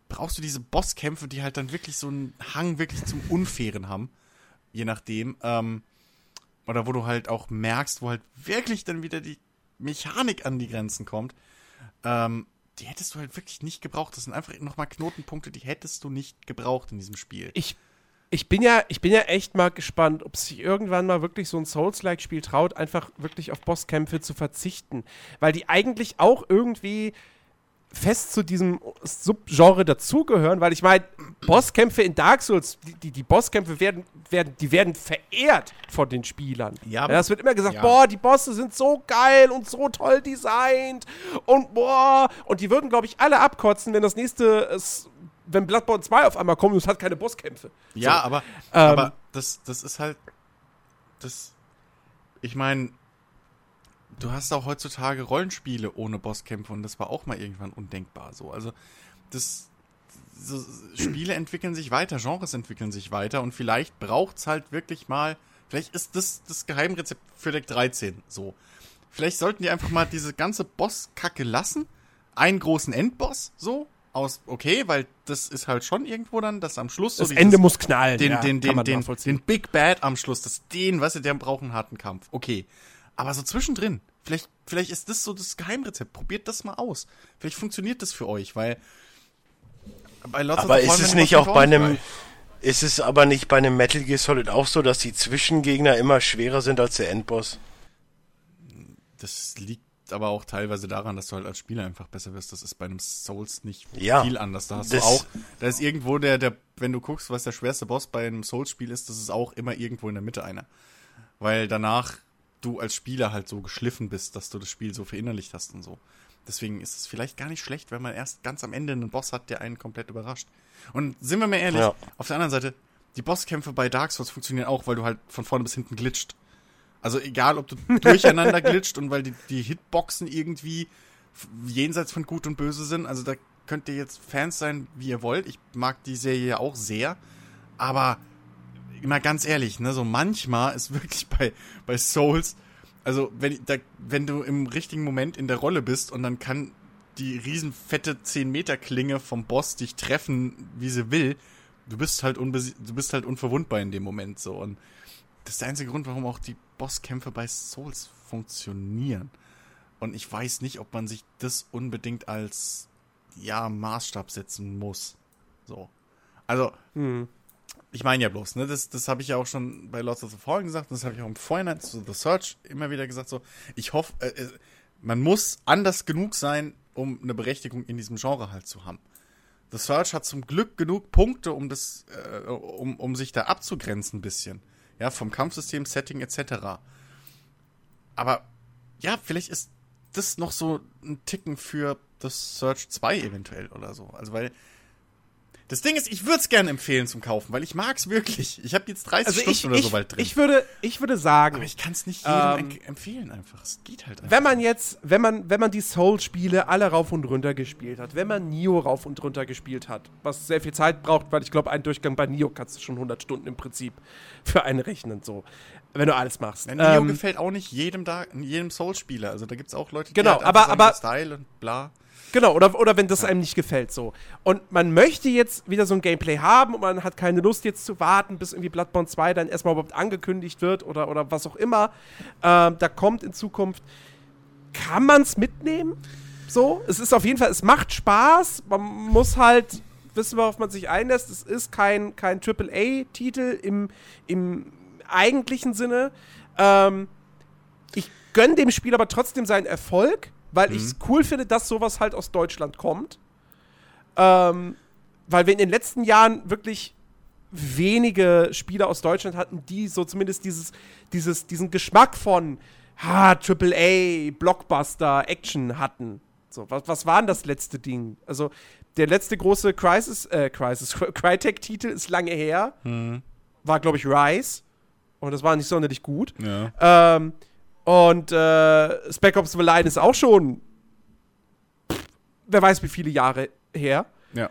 Brauchst du diese Bosskämpfe, die halt dann wirklich so einen Hang wirklich zum Unfairen haben, je nachdem, ähm, oder wo du halt auch merkst, wo halt wirklich dann wieder die Mechanik an die Grenzen kommt, ähm, die hättest du halt wirklich nicht gebraucht. Das sind einfach nochmal Knotenpunkte, die hättest du nicht gebraucht in diesem Spiel. Ich, ich bin ja, ich bin ja echt mal gespannt, ob sich irgendwann mal wirklich so ein Souls-like-Spiel traut, einfach wirklich auf Bosskämpfe zu verzichten. Weil die eigentlich auch irgendwie fest zu diesem Subgenre dazugehören, weil ich meine, Bosskämpfe in Dark Souls, die, die, die, Bosskämpfe werden, werden, die werden verehrt von den Spielern. Ja, ja, es wird immer gesagt, ja. boah, die Bosse sind so geil und so toll designt und boah, und die würden, glaube ich, alle abkotzen, wenn das nächste wenn Bloodborne 2 auf einmal kommt und es hat keine Bosskämpfe. Ja, so. aber, ähm, aber das, das ist halt. Das. Ich meine, du hast auch heutzutage Rollenspiele ohne Bosskämpfe und das war auch mal irgendwann undenkbar so. Also, das. So, Spiele entwickeln sich weiter, Genres entwickeln sich weiter und vielleicht braucht es halt wirklich mal. Vielleicht ist das das Geheimrezept für Deck 13 so. Vielleicht sollten die einfach mal diese ganze Bosskacke lassen. Einen großen Endboss, so, aus, okay, weil das ist halt schon irgendwo dann, dass am Schluss das so Ende muss knallen. Den, ja, den, den, den, den, Big Bad am Schluss, das den, weißt du, der braucht einen harten Kampf. Okay. Aber so zwischendrin, vielleicht, vielleicht ist das so das Geheimrezept. Probiert das mal aus. Vielleicht funktioniert das für euch, weil bei Lots aber ist es nicht auch bei einem, ist es aber nicht bei einem Metal Gear Solid auch so, dass die Zwischengegner immer schwerer sind als der Endboss? Das liegt aber auch teilweise daran, dass du halt als Spieler einfach besser wirst. Das ist bei einem Souls nicht ja, viel anders. Da hast du auch, da ist irgendwo der, der, wenn du guckst, was der schwerste Boss bei einem Souls-Spiel ist, das ist auch immer irgendwo in der Mitte einer. Weil danach du als Spieler halt so geschliffen bist, dass du das Spiel so verinnerlicht hast und so. Deswegen ist es vielleicht gar nicht schlecht, wenn man erst ganz am Ende einen Boss hat, der einen komplett überrascht. Und sind wir mal ehrlich, ja. auf der anderen Seite, die Bosskämpfe bei Dark Souls funktionieren auch, weil du halt von vorne bis hinten glitscht. Also egal, ob du durcheinander glitscht und weil die, die Hitboxen irgendwie jenseits von Gut und Böse sind. Also da könnt ihr jetzt Fans sein, wie ihr wollt. Ich mag die Serie ja auch sehr. Aber immer ganz ehrlich, ne, so manchmal ist wirklich bei, bei Souls, also wenn, da, wenn du im richtigen Moment in der Rolle bist und dann kann die riesenfette 10 Meter Klinge vom Boss dich treffen, wie sie will, du bist halt du bist halt unverwundbar in dem Moment so und das ist der einzige Grund, warum auch die Bosskämpfe bei Souls funktionieren. Und ich weiß nicht, ob man sich das unbedingt als ja Maßstab setzen muss. So. Also, hm. Ich meine ja bloß, ne, das, das habe ich ja auch schon bei Lots of the Fallen gesagt, das habe ich auch im Vorhinein zu The Search immer wieder gesagt, so, ich hoffe, äh, äh, man muss anders genug sein, um eine Berechtigung in diesem Genre halt zu haben. The Search hat zum Glück genug Punkte, um das, äh, um, um sich da abzugrenzen ein bisschen ja, vom Kampfsystem, Setting etc. Aber ja, vielleicht ist das noch so ein Ticken für das Search 2 eventuell oder so. Also weil das Ding ist, ich würde es gerne empfehlen zum Kaufen, weil ich mag es wirklich. Ich habe jetzt 30 also Stunden ich, oder ich, so bald drin. Ich würde, ich würde sagen. Aber ich kann es nicht jedem ähm, empfehlen einfach. Es geht halt einfach. Wenn man jetzt, wenn man, wenn man die Soul-Spiele alle rauf und runter gespielt hat, wenn man Nio rauf und runter gespielt hat, was sehr viel Zeit braucht, weil ich glaube, einen Durchgang bei Nio kannst du schon 100 Stunden im Prinzip für einen rechnen, so. Wenn du alles machst. Nio ähm, gefällt auch nicht jedem da, jedem Soul-Spieler. Also da gibt es auch Leute, die genau, halt aber, aber, Style und bla. Genau, oder, oder wenn das einem nicht gefällt, so. Und man möchte jetzt wieder so ein Gameplay haben und man hat keine Lust jetzt zu warten, bis irgendwie Bloodborne 2 dann erstmal überhaupt angekündigt wird oder, oder was auch immer ähm, da kommt in Zukunft. Kann man es mitnehmen? So, es ist auf jeden Fall, es macht Spaß. Man muss halt wissen, worauf man sich einlässt. Es ist kein, kein AAA-Titel im, im eigentlichen Sinne. Ähm, ich gönne dem Spiel aber trotzdem seinen Erfolg weil mhm. ich es cool finde, dass sowas halt aus Deutschland kommt. Ähm, weil wir in den letzten Jahren wirklich wenige Spieler aus Deutschland hatten, die so zumindest dieses, dieses, diesen Geschmack von ha, AAA, Blockbuster, Action hatten. So, was, was war denn das letzte Ding? Also, der letzte große Crisis, äh, Crisis, Crytek-Titel ist lange her. Mhm. War, glaube ich, Rise. Und das war nicht sonderlich gut. Ja. Ähm, und äh, Spec Ops The Line ist auch schon, pff, wer weiß wie viele Jahre her. Ja.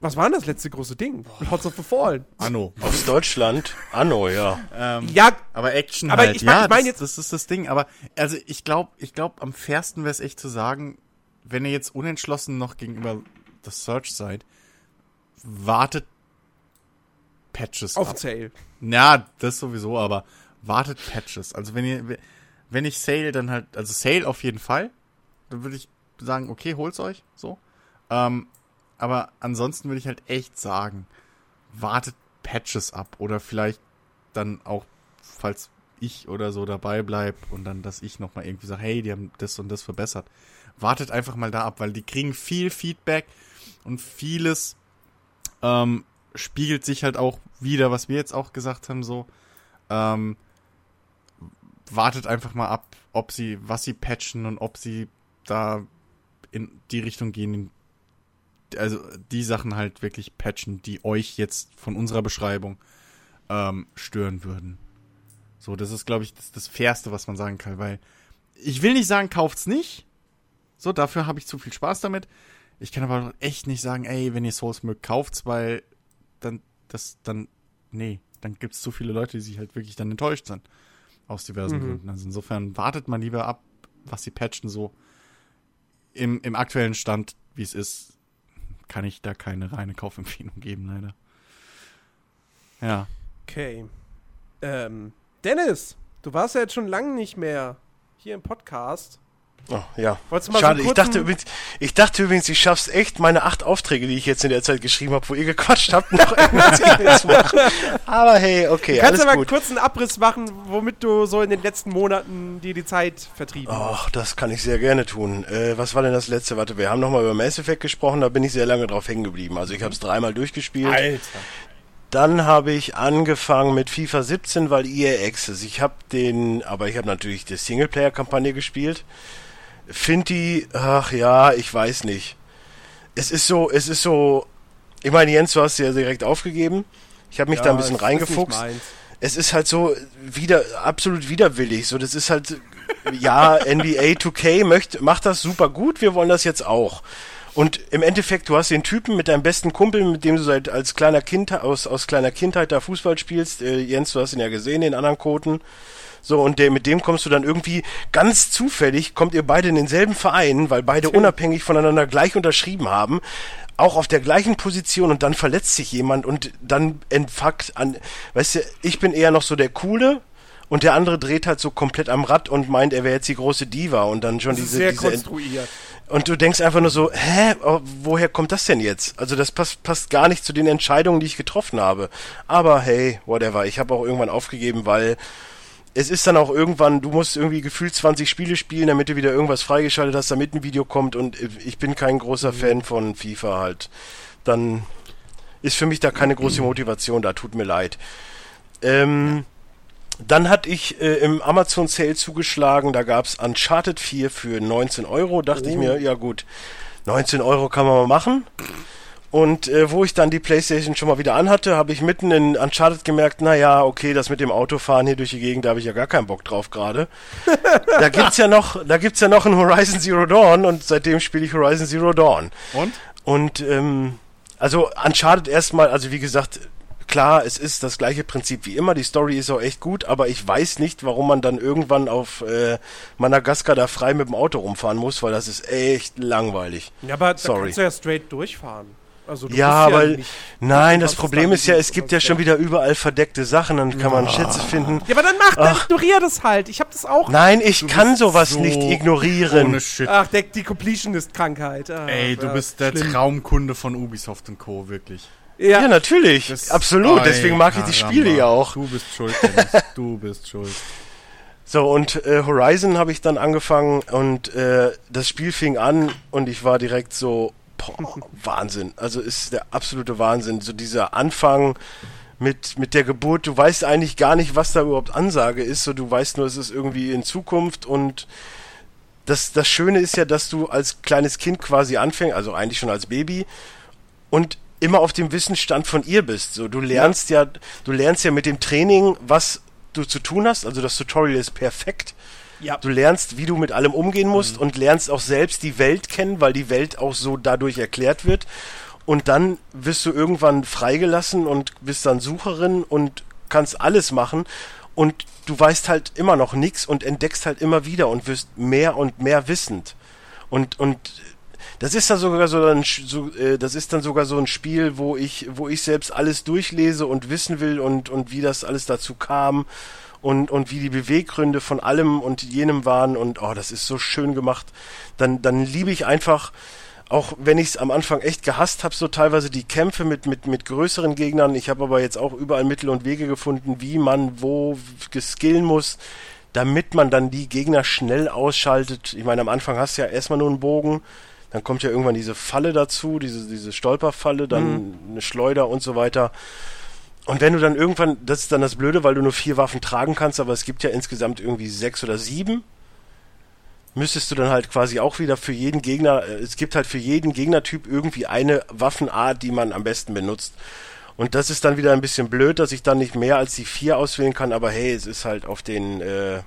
Was war denn das letzte große Ding? Hots of the Fallen. Anno. Aus Deutschland. Anno, ja. Ähm, ja. Aber Action aber halt. Ich mein, ja, ich mein das, jetzt das ist das Ding. Aber also ich glaube, ich glaube, am fairsten wäre es echt zu sagen, wenn ihr jetzt unentschlossen noch gegenüber The Search seid, wartet Patches Auf ab. Sale. Ja, das sowieso, aber wartet Patches. Also wenn ihr, wenn ich Sale, dann halt, also Sale auf jeden Fall. Dann würde ich sagen, okay, holt's euch, so. Ähm, aber ansonsten würde ich halt echt sagen, wartet Patches ab oder vielleicht dann auch, falls ich oder so dabei bleib und dann, dass ich nochmal irgendwie sage, hey, die haben das und das verbessert. Wartet einfach mal da ab, weil die kriegen viel Feedback und vieles ähm, spiegelt sich halt auch wieder, was wir jetzt auch gesagt haben, so. Ähm, wartet einfach mal ab, ob sie, was sie patchen und ob sie da in die Richtung gehen, also die Sachen halt wirklich patchen, die euch jetzt von unserer Beschreibung ähm, stören würden. So, das ist, glaube ich, das, das Fairste, was man sagen kann, weil ich will nicht sagen, kauft's nicht. So, dafür habe ich zu viel Spaß damit. Ich kann aber echt nicht sagen, ey, wenn ihr Souls mögt, kauft's, weil dann, das, dann, nee, dann gibt's zu viele Leute, die sich halt wirklich dann enttäuscht sind. Aus diversen mhm. Gründen. Also insofern wartet man lieber ab, was sie patchen, so. Im, im aktuellen Stand, wie es ist, kann ich da keine reine Kaufempfehlung geben, leider. Ja. Okay. Ähm, Dennis, du warst ja jetzt schon lange nicht mehr hier im Podcast. Oh, ja. Schade, so ich, dachte übrigens, ich dachte übrigens, ich schaff's echt, meine acht Aufträge, die ich jetzt in der Zeit geschrieben habe, wo ihr gequatscht habt, noch irgendwas zu machen. Aber hey, okay, du kannst aber gut. kurz einen Abriss machen, womit du so in den letzten Monaten dir die Zeit vertrieben hast. Ach, das kann ich sehr gerne tun. Äh, was war denn das letzte? Warte, wir haben nochmal über Mass Effect gesprochen, da bin ich sehr lange drauf hängen geblieben. Also ich habe es dreimal durchgespielt. Alter. Dann habe ich angefangen mit FIFA 17, weil EA Access. Ich habe den, aber ich habe natürlich die Singleplayer-Kampagne gespielt. Find die, ach ja, ich weiß nicht. Es ist so, es ist so. Ich meine, Jens, du hast ja direkt aufgegeben. Ich habe mich ja, da ein bisschen reingefuchst. Es ist halt so wieder absolut widerwillig. So, das ist halt ja NBA 2K möchte macht das super gut. Wir wollen das jetzt auch. Und im Endeffekt, du hast den Typen mit deinem besten Kumpel, mit dem du seit als kleiner Kind aus, aus kleiner Kindheit da Fußball spielst. Äh, Jens, du hast ihn ja gesehen, den anderen Koten. So, und der, mit dem kommst du dann irgendwie ganz zufällig, kommt ihr beide in denselben Verein, weil beide okay. unabhängig voneinander gleich unterschrieben haben auch auf der gleichen Position und dann verletzt sich jemand und dann entfuckt an, weißt du, ich bin eher noch so der Coole, und der andere dreht halt so komplett am Rad und meint, er wäre jetzt die große Diva und dann schon diese. Sehr diese konstruiert. Und du denkst einfach nur so, hä, oh, woher kommt das denn jetzt? Also das passt, passt gar nicht zu den Entscheidungen, die ich getroffen habe. Aber hey, whatever. Ich habe auch irgendwann aufgegeben, weil es ist dann auch irgendwann, du musst irgendwie gefühlt 20 Spiele spielen, damit du wieder irgendwas freigeschaltet hast, damit ein Video kommt und ich bin kein großer mhm. Fan von FIFA halt. Dann ist für mich da keine große Motivation, da tut mir leid. Ähm, dann hatte ich äh, im Amazon Sale zugeschlagen, da gab es Uncharted 4 für 19 Euro. Dachte oh. ich mir, ja gut, 19 Euro kann man mal machen. Und äh, wo ich dann die Playstation schon mal wieder anhatte, habe ich mitten in Uncharted gemerkt, naja, okay, das mit dem Autofahren hier durch die Gegend, da habe ich ja gar keinen Bock drauf gerade. da gibt's ja noch, da gibt's ja noch ein Horizon Zero Dawn und seitdem spiele ich Horizon Zero Dawn. Und? Und ähm, also Uncharted erstmal, also wie gesagt, klar, es ist das gleiche Prinzip wie immer. Die Story ist auch echt gut, aber ich weiß nicht, warum man dann irgendwann auf äh, Madagaskar da frei mit dem Auto rumfahren muss, weil das ist echt langweilig. Ja, aber Sorry. da kannst du ja straight durchfahren. Also ja, aber ja nein, das Problem ist ja, es gibt ja schon wieder überall verdeckte Sachen, dann kann man Schätze finden. Ja, aber dann mach, dann ignorier das halt. Ich hab das auch. Nein, ich du kann sowas so nicht ignorieren. Ohne Shit. Ach, der, die Completionist-Krankheit. Ah, Ey, du ja, bist der schlimm. Traumkunde von Ubisoft und Co., wirklich. Ja, ja natürlich. Das Absolut. Deswegen mag ich die Spiele ja auch. Du bist schuld, Dennis. Du bist schuld. So, und äh, Horizon habe ich dann angefangen und äh, das Spiel fing an und ich war direkt so, boah, Wahnsinn. Also ist der absolute Wahnsinn. So dieser Anfang mit, mit der Geburt, du weißt eigentlich gar nicht, was da überhaupt Ansage ist. So, du weißt nur, es ist irgendwie in Zukunft und das, das Schöne ist ja, dass du als kleines Kind quasi anfängst, also eigentlich schon als Baby, und immer auf dem Wissensstand von ihr bist. So, du lernst ja. du lernst ja mit dem Training, was du zu tun hast. Also das Tutorial ist perfekt. Ja. Du lernst, wie du mit allem umgehen musst mhm. und lernst auch selbst die Welt kennen, weil die Welt auch so dadurch erklärt wird. Und dann wirst du irgendwann freigelassen und bist dann Sucherin und kannst alles machen. Und du weißt halt immer noch nichts und entdeckst halt immer wieder und wirst mehr und mehr wissend. Und, und das ist dann sogar so ein, so, äh, das ist dann sogar so ein Spiel, wo ich, wo ich selbst alles durchlese und wissen will und, und wie das alles dazu kam und, und wie die Beweggründe von allem und jenem waren und oh, das ist so schön gemacht. Dann, dann liebe ich einfach auch wenn ich es am Anfang echt gehasst habe, so teilweise die Kämpfe mit, mit, mit größeren Gegnern. Ich habe aber jetzt auch überall Mittel und Wege gefunden, wie man wo geskillen muss, damit man dann die Gegner schnell ausschaltet. Ich meine, am Anfang hast du ja erstmal nur einen Bogen, dann kommt ja irgendwann diese Falle dazu, diese, diese Stolperfalle, dann mhm. eine Schleuder und so weiter. Und wenn du dann irgendwann, das ist dann das Blöde, weil du nur vier Waffen tragen kannst, aber es gibt ja insgesamt irgendwie sechs oder sieben, müsstest du dann halt quasi auch wieder für jeden Gegner, äh, es gibt halt für jeden Gegnertyp irgendwie eine Waffenart, die man am besten benutzt. Und das ist dann wieder ein bisschen blöd, dass ich dann nicht mehr als die vier auswählen kann, aber hey, es ist halt auf den, äh,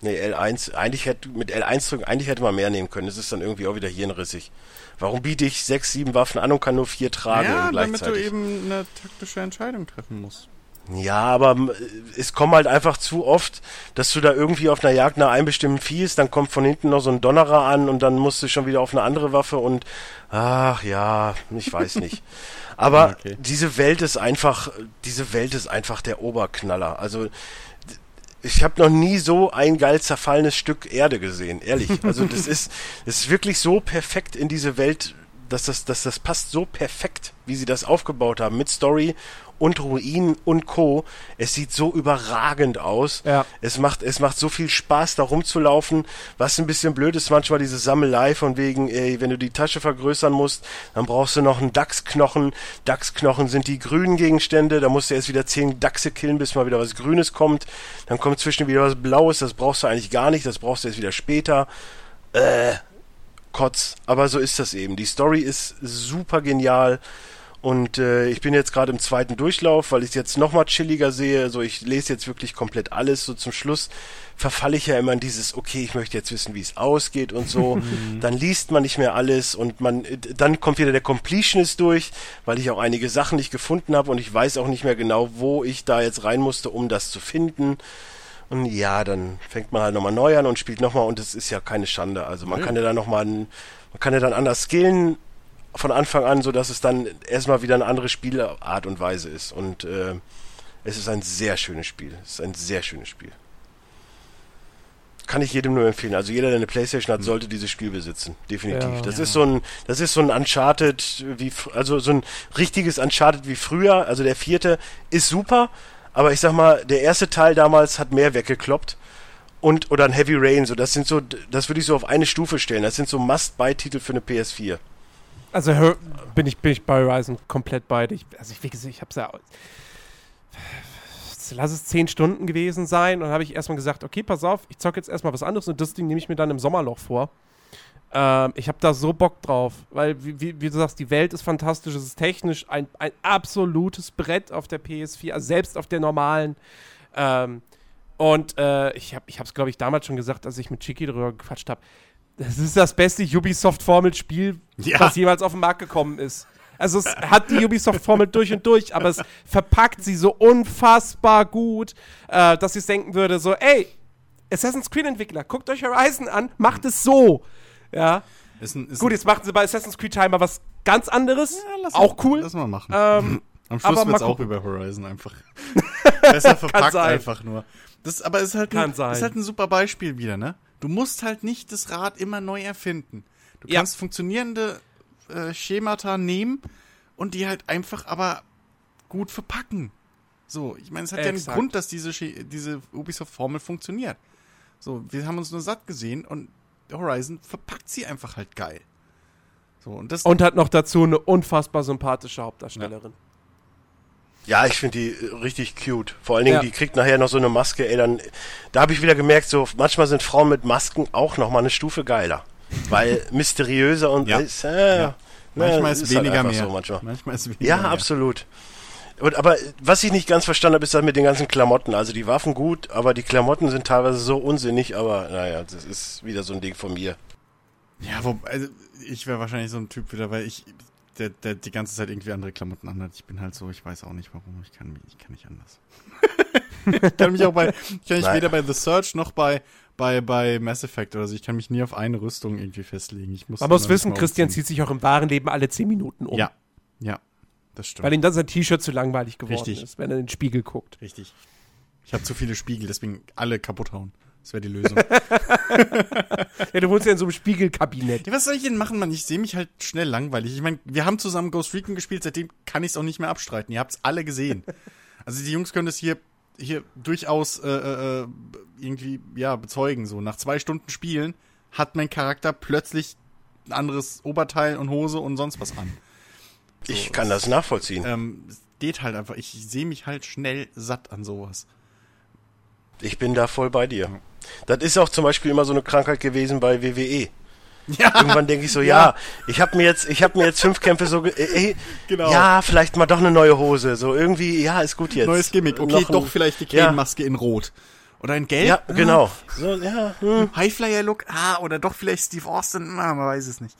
nee, L1, eigentlich hätte, mit L1 drücken, eigentlich hätte man mehr nehmen können. Es ist dann irgendwie auch wieder hirnrissig. Warum biete ich sechs, sieben Waffen an und kann nur vier tragen ja, gleichzeitig? damit du eben eine taktische Entscheidung treffen musst. Ja, aber es kommt halt einfach zu oft, dass du da irgendwie auf einer Jagd nach einem bestimmten Vieh ist, dann kommt von hinten noch so ein Donnerer an und dann musst du schon wieder auf eine andere Waffe und ach ja, ich weiß nicht. Aber okay. diese Welt ist einfach, diese Welt ist einfach der Oberknaller. Also ich habe noch nie so ein geil zerfallenes Stück Erde gesehen, ehrlich. Also das ist, das ist wirklich so perfekt in diese Welt, dass das, dass das passt so perfekt, wie sie das aufgebaut haben mit Story und Ruinen und Co. Es sieht so überragend aus. Ja. Es macht, es macht so viel Spaß, da rumzulaufen. Was ein bisschen blöd ist, manchmal diese Sammelei von wegen, ey, wenn du die Tasche vergrößern musst, dann brauchst du noch einen Dachsknochen. Dachsknochen sind die grünen Gegenstände. Da musst du erst wieder zehn Dachse killen, bis mal wieder was Grünes kommt. Dann kommt zwischen wieder was Blaues. Das brauchst du eigentlich gar nicht. Das brauchst du erst wieder später. Äh, Kotz. Aber so ist das eben. Die Story ist super genial. Und äh, ich bin jetzt gerade im zweiten Durchlauf, weil ich es jetzt nochmal chilliger sehe. Also ich lese jetzt wirklich komplett alles. So zum Schluss verfalle ich ja immer in dieses, okay, ich möchte jetzt wissen, wie es ausgeht und so. dann liest man nicht mehr alles und man, dann kommt wieder der Completionist durch, weil ich auch einige Sachen nicht gefunden habe und ich weiß auch nicht mehr genau, wo ich da jetzt rein musste, um das zu finden. Und ja, dann fängt man halt nochmal neu an und spielt nochmal und es ist ja keine Schande. Also man mhm. kann ja dann nochmal, man kann ja dann anders skillen von Anfang an, so dass es dann erstmal wieder eine andere Spielart und Weise ist. Und äh, es ist ein sehr schönes Spiel. Es ist ein sehr schönes Spiel. Kann ich jedem nur empfehlen. Also jeder, der eine Playstation hat, hm. sollte dieses Spiel besitzen. Definitiv. Ja, das ja. ist so ein, das ist so ein Uncharted wie, also so ein richtiges Uncharted wie früher. Also der vierte ist super, aber ich sag mal, der erste Teil damals hat mehr weggekloppt und oder ein Heavy Rain, so das sind so, das würde ich so auf eine Stufe stellen. Das sind so Must-Buy-Titel für eine PS4. Also bin ich, bin ich bei Horizon komplett bei dir. Also ich, wie gesagt, ich habe es ja. Lass es zehn Stunden gewesen sein. Und habe ich erstmal gesagt, okay, pass auf, ich zocke jetzt erstmal was anderes und das Ding nehme ich mir dann im Sommerloch vor. Ähm, ich habe da so Bock drauf, weil, wie, wie, wie, du sagst, die Welt ist fantastisch, es ist technisch ein, ein absolutes Brett auf der PS4, also selbst auf der normalen. Ähm, und äh, ich habe es, glaube ich, damals schon gesagt, als ich mit Chiki darüber gequatscht habe das ist das beste Ubisoft-Formel-Spiel, ja. was jemals auf den Markt gekommen ist. Also es hat die Ubisoft-Formel durch und durch, aber es verpackt sie so unfassbar gut, äh, dass ich denken würde, so, ey, Assassin's Creed-Entwickler, guckt euch Horizon an, macht es so. Ja. Ist ein, ist Gut, jetzt machen sie bei Assassin's Creed Timer was ganz anderes. Ja, auch cool. Lass mal machen. Ähm, Am Schluss wird es auch über Horizon einfach. Besser verpackt einfach nur. Das, aber ist halt, ein, ist halt ein super Beispiel wieder, ne? Du musst halt nicht das Rad immer neu erfinden. Du ja. kannst funktionierende äh, Schemata nehmen und die halt einfach aber gut verpacken. So, ich meine, es hat Exakt. ja einen Grund, dass diese, diese Ubisoft-Formel funktioniert. So, wir haben uns nur satt gesehen und Horizon verpackt sie einfach halt geil. So, und, das und hat noch dazu eine unfassbar sympathische Hauptdarstellerin. Ja. Ja, ich finde die äh, richtig cute. Vor allen Dingen, ja. die kriegt nachher noch so eine Maske, ey, dann, da habe ich wieder gemerkt, so, manchmal sind Frauen mit Masken auch noch mal eine Stufe geiler. Weil mysteriöser und, ja. Ist, äh, ja. Manchmal ist, ist halt weniger halt mehr. So manchmal. manchmal ist weniger Ja, mehr. absolut. Und, aber was ich nicht ganz verstanden habe, ist das mit den ganzen Klamotten. Also die Waffen gut, aber die Klamotten sind teilweise so unsinnig, aber naja, das ist wieder so ein Ding von mir. Ja, wo, also ich wäre wahrscheinlich so ein Typ wieder, weil ich der, der die ganze Zeit irgendwie andere Klamotten anhat. Ich bin halt so, ich weiß auch nicht warum. Ich kann, ich kann nicht anders. ich kann mich auch bei, ich kann mich weder bei The Search noch bei, bei, bei Mass Effect oder so. Ich kann mich nie auf eine Rüstung irgendwie festlegen. Ich muss Man muss wissen, Christian zieht sich auch im wahren Leben alle 10 Minuten um. Ja. Ja. Das stimmt. Weil ihm dann sein T-Shirt zu langweilig geworden Richtig. ist, wenn er in den Spiegel guckt. Richtig. Ich habe zu viele Spiegel, deswegen alle kaputt hauen. Das wäre die Lösung. Ja, du wohnst ja in so einem Spiegelkabinett. ja, was soll ich denn machen, Mann? Ich sehe mich halt schnell langweilig. Ich meine, wir haben zusammen Ghost Recon gespielt, seitdem kann ich es auch nicht mehr abstreiten. Ihr habt's alle gesehen. Also die Jungs können das hier, hier durchaus äh, äh, irgendwie ja, bezeugen. So, nach zwei Stunden Spielen hat mein Charakter plötzlich ein anderes Oberteil und Hose und sonst was an. Ich kann das nachvollziehen. Ähm, es geht halt einfach. Ich sehe mich halt schnell satt an sowas. Ich bin da voll bei dir. Das ist auch zum Beispiel immer so eine Krankheit gewesen bei WWE. Ja, Irgendwann denke ich so, ja, ich habe mir jetzt, ich habe mir jetzt fünf Kämpfe so, ge- ey, Genau. ja, vielleicht mal doch eine neue Hose, so irgendwie, ja, ist gut jetzt. neues Gimmick. Okay, Noch ein- doch vielleicht die Ja. Kane-Maske in Rot. Oder in Gelb. Ja, genau. So, ja, hm. Highflyer-Look. Ah, oder doch vielleicht Steve Austin. Ah, man weiß es nicht.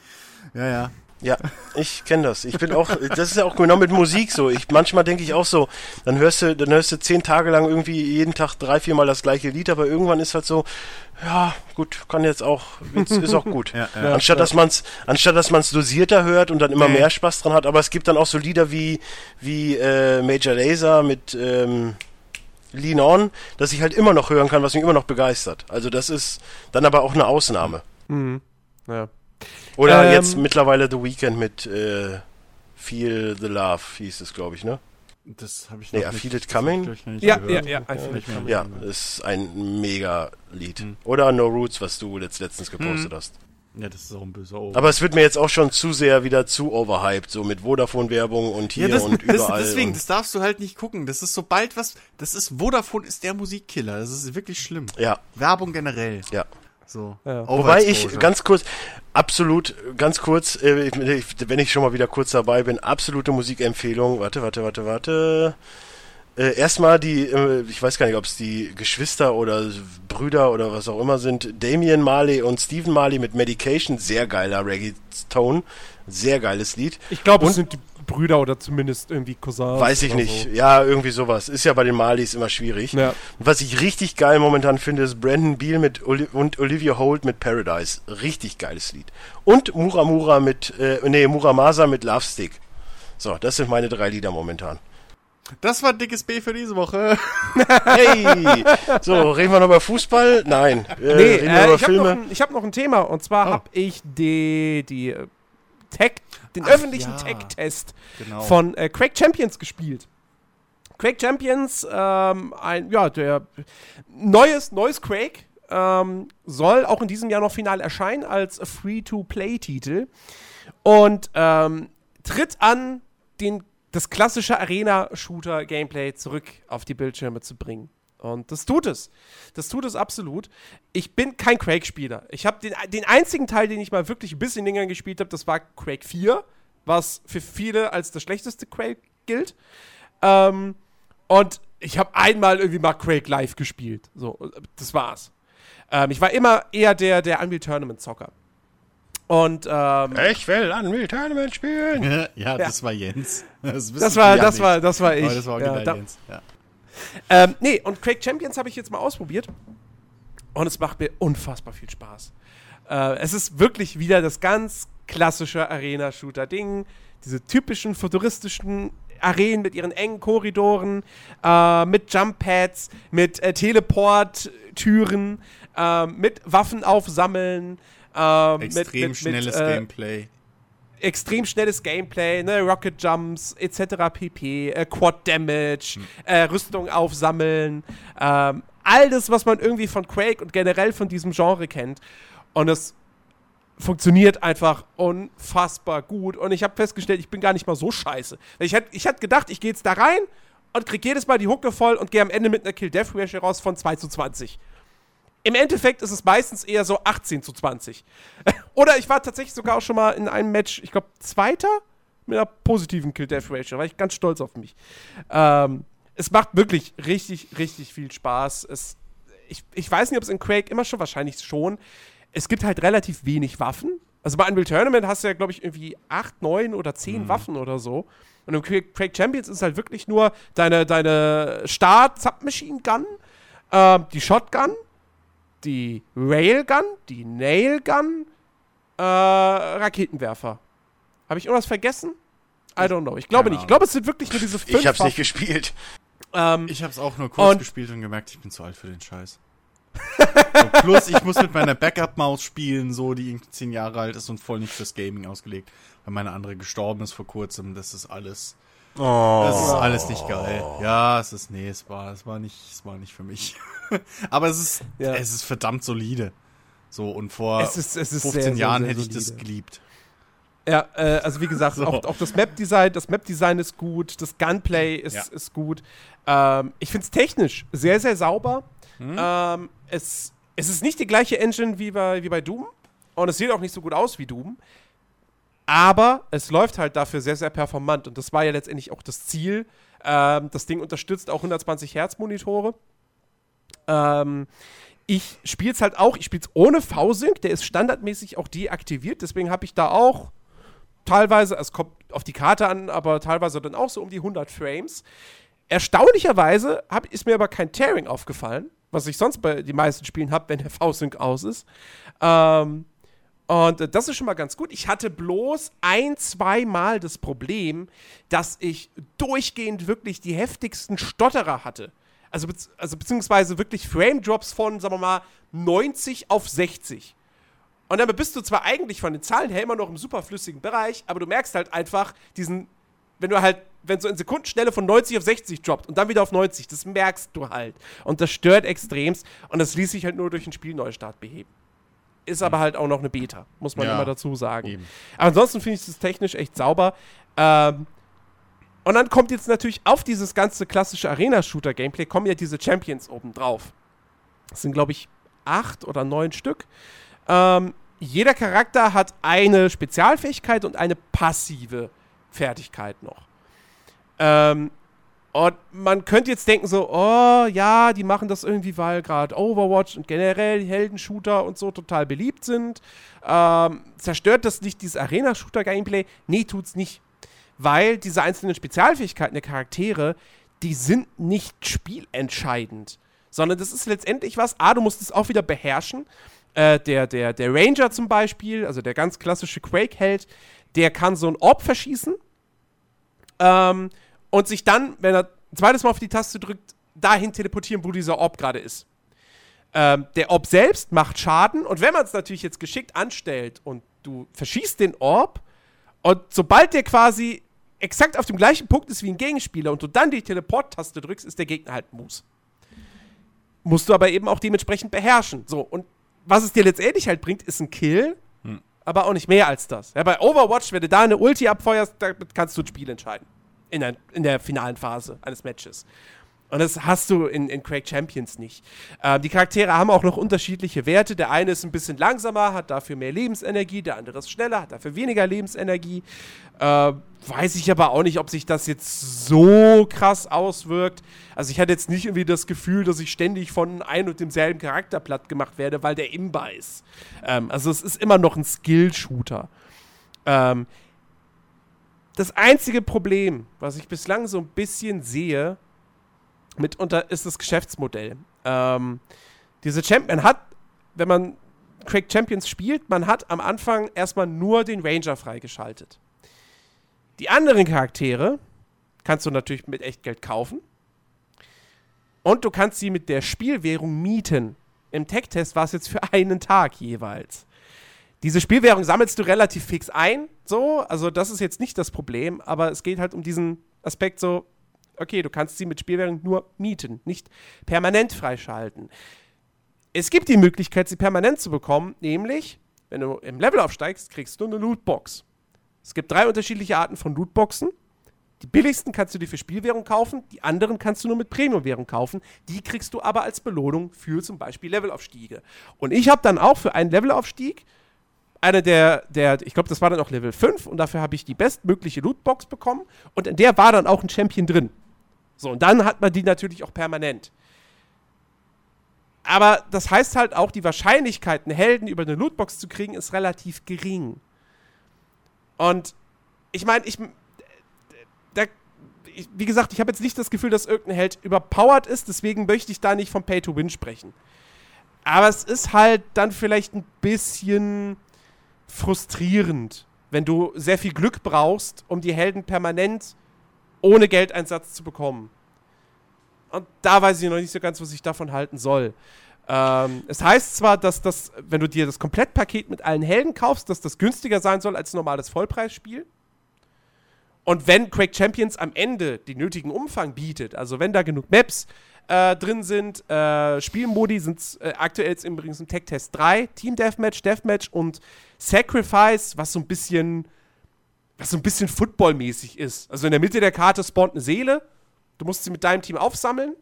Ja, ja. Ja, ich kenne das. Ich bin auch, das ist ja auch genau mit Musik so. Ich manchmal denke ich auch so, dann hörst du, dann hörst du zehn Tage lang irgendwie jeden Tag drei, viermal das gleiche Lied, aber irgendwann ist halt so, ja, gut, kann jetzt auch, jetzt ist auch gut. Ja, ja. anstatt dass man's, anstatt dass man's dosierter hört und dann immer Nee. mehr Spaß dran hat, aber es gibt dann auch so Lieder wie wie äh, Major Laser mit ähm, Lean On, dass ich halt immer noch hören kann, was mich immer noch begeistert. Also das ist dann aber auch eine Ausnahme. Mhm. Ja. Oder Ähm, jetzt mittlerweile The Weeknd mit äh, Feel the Love hieß es, glaube ich, ne? Das habe ich Nee, noch I nicht- Feel It das hab ich, Coming? Ja, ja, ja, I Feel It Coming. Ja, ist ein mega Lied. Mhm. Oder No Roots, was du letzt, letztens gepostet hast. ja, das ist auch ein böser Ohr. Aber es wird mir jetzt auch schon zu sehr wieder zu overhyped, so mit Vodafone-Werbung und hier ja, das, und das, überall. deswegen, und, das darfst du halt nicht gucken. Das ist sobald was, das ist, Vodafone ist der Musikkiller. Das ist wirklich schlimm. ja, Werbung generell. ja. So. Ja. Wobei ich ganz kurz, absolut, ganz kurz, äh, wenn ich schon mal wieder kurz dabei bin, absolute Musikempfehlung. Warte, warte, warte, warte. Äh, erstmal die, äh, ich weiß gar nicht, ob es die Geschwister oder Brüder oder was auch immer sind, Damien Marley und Stephen Marley mit Medication, sehr geiler Reggae-Tone, sehr geiles Lied. Ich glaube, es sind die Brüder oder zumindest irgendwie Cousins. Weiß ich nicht. Ja, irgendwie sowas. Ist ja bei den Marleys immer schwierig. So. Ja. Was ich richtig geil momentan finde, ist Brandon Beal mit Oli und Olivia Holt mit Paradise. Richtig geiles Lied. Und Muramura mit, äh, nee, Muramasa mit Love Stick. So, das sind meine drei Lieder momentan. Das war dickes B für diese Woche. Hey! so, reden wir noch über Fußball? Nein. Äh, Nee, reden wir äh, über ich habe noch, Filme? ein- ich hab noch ein Thema und zwar Oh. habe ich die, die äh, Tech, den Ach, öffentlichen ja. Tech-Test Genau. von äh, Quake Champions gespielt. Quake Champions, ähm, ein, ja, der neues, neues Quake, ähm, soll auch in diesem Jahr noch final erscheinen als Free-to-Play-Titel und ähm, tritt an, den, das klassische Arena-Shooter-Gameplay zurück auf die Bildschirme zu bringen. Und das tut es. Das tut es absolut. Ich bin kein Quake-Spieler. Ich habe den, den einzigen Teil, den ich mal wirklich ein bisschen länger gespielt habe, das war Quake 4, was für viele als das schlechteste Quake gilt. Ähm, und ich habe einmal irgendwie mal Quake Live gespielt. So, das war's. Ähm, ich war immer eher der, der Unreal Tournament Zocker. Und ähm, Ich will Unreal Tournament spielen. ja, das war Jens. Das, das war, ja das war, das war ich. Aber das war ja, original da, Jens. Ja. Ähm, nee, und Quake Champions habe ich jetzt mal ausprobiert. Und es macht mir unfassbar viel Spaß. Äh, es ist wirklich wieder das ganz klassische Arena-Shooter-Ding. Diese typischen futuristischen Arenen mit ihren engen Korridoren, äh, mit Jump-Pads, mit äh, Teleport-Türen, äh, mit Waffen aufsammeln. Äh, mit- Extrem mit, schnelles mit, äh, Gameplay. Extrem schnelles Gameplay, ne, Rocket Jumps etc. pp, äh, Quad Damage, Hm. äh, Rüstung aufsammeln, ähm, all das, was man irgendwie von Quake und generell von diesem Genre kennt. Und es funktioniert einfach unfassbar gut. Und ich habe festgestellt, ich bin gar nicht mal so scheiße. Ich hätte ich hätt gedacht, ich gehe jetzt da rein und krieg jedes Mal die Hucke voll und gehe am Ende mit einer Kill-Death-Ratio raus von 2 zu 20. Im Endeffekt ist es meistens eher so 18 zu 20. Oder ich war tatsächlich sogar auch schon mal in einem Match, ich glaube, Zweiter mit einer positiven Kill-Death-Ratio. Da war ich ganz stolz auf mich. Ähm, es macht wirklich richtig, richtig viel Spaß. Es, ich, ich weiß nicht, ob es in Quake immer schon, wahrscheinlich schon. Es gibt halt relativ wenig Waffen. Also bei Unreal Tournament hast du ja, glaube ich, irgendwie 8, 9 oder 10 Waffen oder so. Und im Quake, Quake Champions ist halt wirklich nur deine, deine Start-Submachine Gun, ähm, die Shotgun, die Railgun, die Nailgun, äh, Raketenwerfer. Habe ich irgendwas vergessen? I don't know. Ich glaube nicht. Ich glaube, es sind wirklich nur diese fünf Ich hab's nicht gespielt. Ähm, Ich hab's auch nur kurz Und- gespielt und gemerkt, ich bin zu alt für den Scheiß. So, plus, ich muss mit meiner Backup-Maus spielen, so, die irgendwie zehn Jahre alt ist und voll nicht fürs Gaming ausgelegt, weil meine andere gestorben ist vor kurzem. Das ist alles. Oh. Das ist alles nicht geil. Ja, es ist, nee, es war, es war nicht, es war nicht für mich. Aber es ist, Ja. es ist verdammt solide. So, und vor Es ist- es ist 15 sehr, sehr, Jahren sehr hätte ich das geliebt. Ja, äh, also wie gesagt, So. auch, auch das Map-Design, das Map-Design ist gut, das Gunplay ist, Ja. ist gut. Ähm, ich finde es technisch sehr, sehr sauber. Hm? Ähm, es, es ist nicht die gleiche Engine wie bei, wie bei Doom und es sieht auch nicht so gut aus wie Doom. Aber es läuft halt dafür sehr, sehr performant und das war ja letztendlich auch das Ziel. Ähm, das Ding unterstützt auch 120 Hertz Monitore. Ähm, ich spiele es halt auch, ich spiele es ohne V-Sync, der ist standardmäßig auch deaktiviert, deswegen habe ich da auch teilweise, es kommt auf die Karte an, aber teilweise dann auch so um die 100 Frames. Erstaunlicherweise hab, ist mir aber kein Tearing aufgefallen, was ich sonst bei den meisten Spielen habe, wenn der V-Sync aus ist. Ähm, und äh, das ist schon mal ganz gut. Ich hatte bloß ein, zweimal das Problem, dass ich durchgehend wirklich die heftigsten Stotterer hatte. Also, bezieh- also beziehungsweise wirklich Frame-Drops von, sagen wir mal, 90 auf 60. Und damit bist du zwar eigentlich von den Zahlen her immer noch im superflüssigen Bereich, aber du merkst halt einfach diesen, wenn du halt, wenn so in Sekundenschnelle von 90 auf 60 droppt und dann wieder auf 90, das merkst du halt. Und das stört extremst und das ließ sich halt nur durch einen Spielneustart beheben. Ist aber halt auch noch eine Beta, muss man Ja, immer dazu sagen. eben. Aber ansonsten finde ich das technisch echt sauber. Ähm, und dann kommt jetzt natürlich auf dieses ganze klassische Arena-Shooter-Gameplay, kommen ja diese Champions oben drauf. Das sind, glaube ich, acht oder neun Stück. Ähm, jeder Charakter hat eine Spezialfähigkeit und eine passive Fertigkeit noch. Ähm, und man könnte jetzt denken so, oh ja, die machen das irgendwie, weil gerade Overwatch und generell Heldenshooter und so total beliebt sind. Ähm, zerstört das nicht dieses Arena-Shooter-Gameplay? Nee, tut's nicht. Weil diese einzelnen Spezialfähigkeiten der Charaktere, die sind nicht spielentscheidend. Sondern das ist letztendlich was, A, du musst es auch wieder beherrschen. Äh, der, der, der Ranger zum Beispiel, also der ganz klassische Quake-Held, der kann so ein Orb verschießen ähm, und sich dann, wenn er ein zweites Mal auf die Taste drückt, dahin teleportieren, wo dieser Orb gerade ist. Ähm, der Orb selbst macht Schaden und wenn man es natürlich jetzt geschickt anstellt und du verschießt den Orb und sobald der quasi exakt auf dem gleichen Punkt ist wie ein Gegenspieler und du dann die Teleport-Taste drückst, ist der Gegner halt Moose. Musst du aber eben auch dementsprechend beherrschen. So, und was es dir letztendlich halt bringt, ist ein Kill, aber auch nicht mehr als das. Ja, bei Overwatch, wenn du da eine Ulti abfeuerst, damit kannst du ein Spiel entscheiden. In der, in der finalen Phase eines Matches. Und das hast du in, in Quake Champions nicht. Ähm, die Charaktere haben auch noch unterschiedliche Werte. Der eine ist ein bisschen langsamer, hat dafür mehr Lebensenergie, der andere ist schneller, hat dafür weniger Lebensenergie. Äh, weiß ich aber auch nicht, ob sich das jetzt so krass auswirkt. Also ich hatte jetzt nicht irgendwie das Gefühl, dass ich ständig von ein und demselben Charakter platt gemacht werde, weil der Imba ist. Ähm, also es ist immer noch ein Skill-Shooter. Ähm, das einzige Problem, was ich bislang so ein bisschen sehe, mitunter ist das Geschäftsmodell. Ähm, diese Champion hat, wenn man Quake Champions spielt, man hat am Anfang erstmal nur den Ranger freigeschaltet. Die anderen Charaktere kannst du natürlich mit Echtgeld kaufen. Und du kannst sie mit der Spielwährung mieten. Im Tech-Test war es jetzt für einen Tag jeweils. Diese Spielwährung sammelst du relativ fix ein, so, also das ist jetzt nicht das Problem, aber es geht halt um diesen Aspekt so, okay, du kannst sie mit Spielwährung nur mieten, nicht permanent freischalten. Es gibt die Möglichkeit, sie permanent zu bekommen, nämlich, wenn du im Level aufsteigst, kriegst du eine Lootbox. Es gibt drei unterschiedliche Arten von Lootboxen. Die billigsten kannst du dir für Spielwährung kaufen, die anderen kannst du nur mit Premiumwährung kaufen. Die kriegst du aber als Belohnung für zum Beispiel Levelaufstiege. Und ich habe dann auch für einen Levelaufstieg eine der, der ich glaube, das war dann auch Level 5 und dafür habe ich die bestmögliche Lootbox bekommen und in der war dann auch ein Champion drin. So, und dann hat man die natürlich auch permanent. Aber das heißt halt auch, die Wahrscheinlichkeit, einen Helden über eine Lootbox zu kriegen, ist relativ gering. Und ich meine, ich, ich, wie gesagt, ich habe jetzt nicht das Gefühl, dass irgendein Held überpowered ist, deswegen möchte ich da nicht vom Pay to Win sprechen. Aber es ist halt dann vielleicht ein bisschen frustrierend, wenn du sehr viel Glück brauchst, um die Helden permanent ohne Geldeinsatz zu bekommen. Und da weiß ich noch nicht so ganz, was ich davon halten soll. Ähm, es heißt zwar, dass das, wenn du dir das Komplettpaket mit allen Helden kaufst, dass das günstiger sein soll als ein normales Vollpreisspiel. Und wenn Quake Champions am Ende den nötigen Umfang bietet, also wenn da genug Maps äh, drin sind, äh, Spielmodi sind äh, aktuell jetzt übrigens im Tech-Test 3, Team Deathmatch, Deathmatch und Sacrifice, was so ein bisschen, was so ein bisschen Football-mäßig ist. Also in der Mitte der Karte spawnt eine Seele, du musst sie mit deinem Team aufsammeln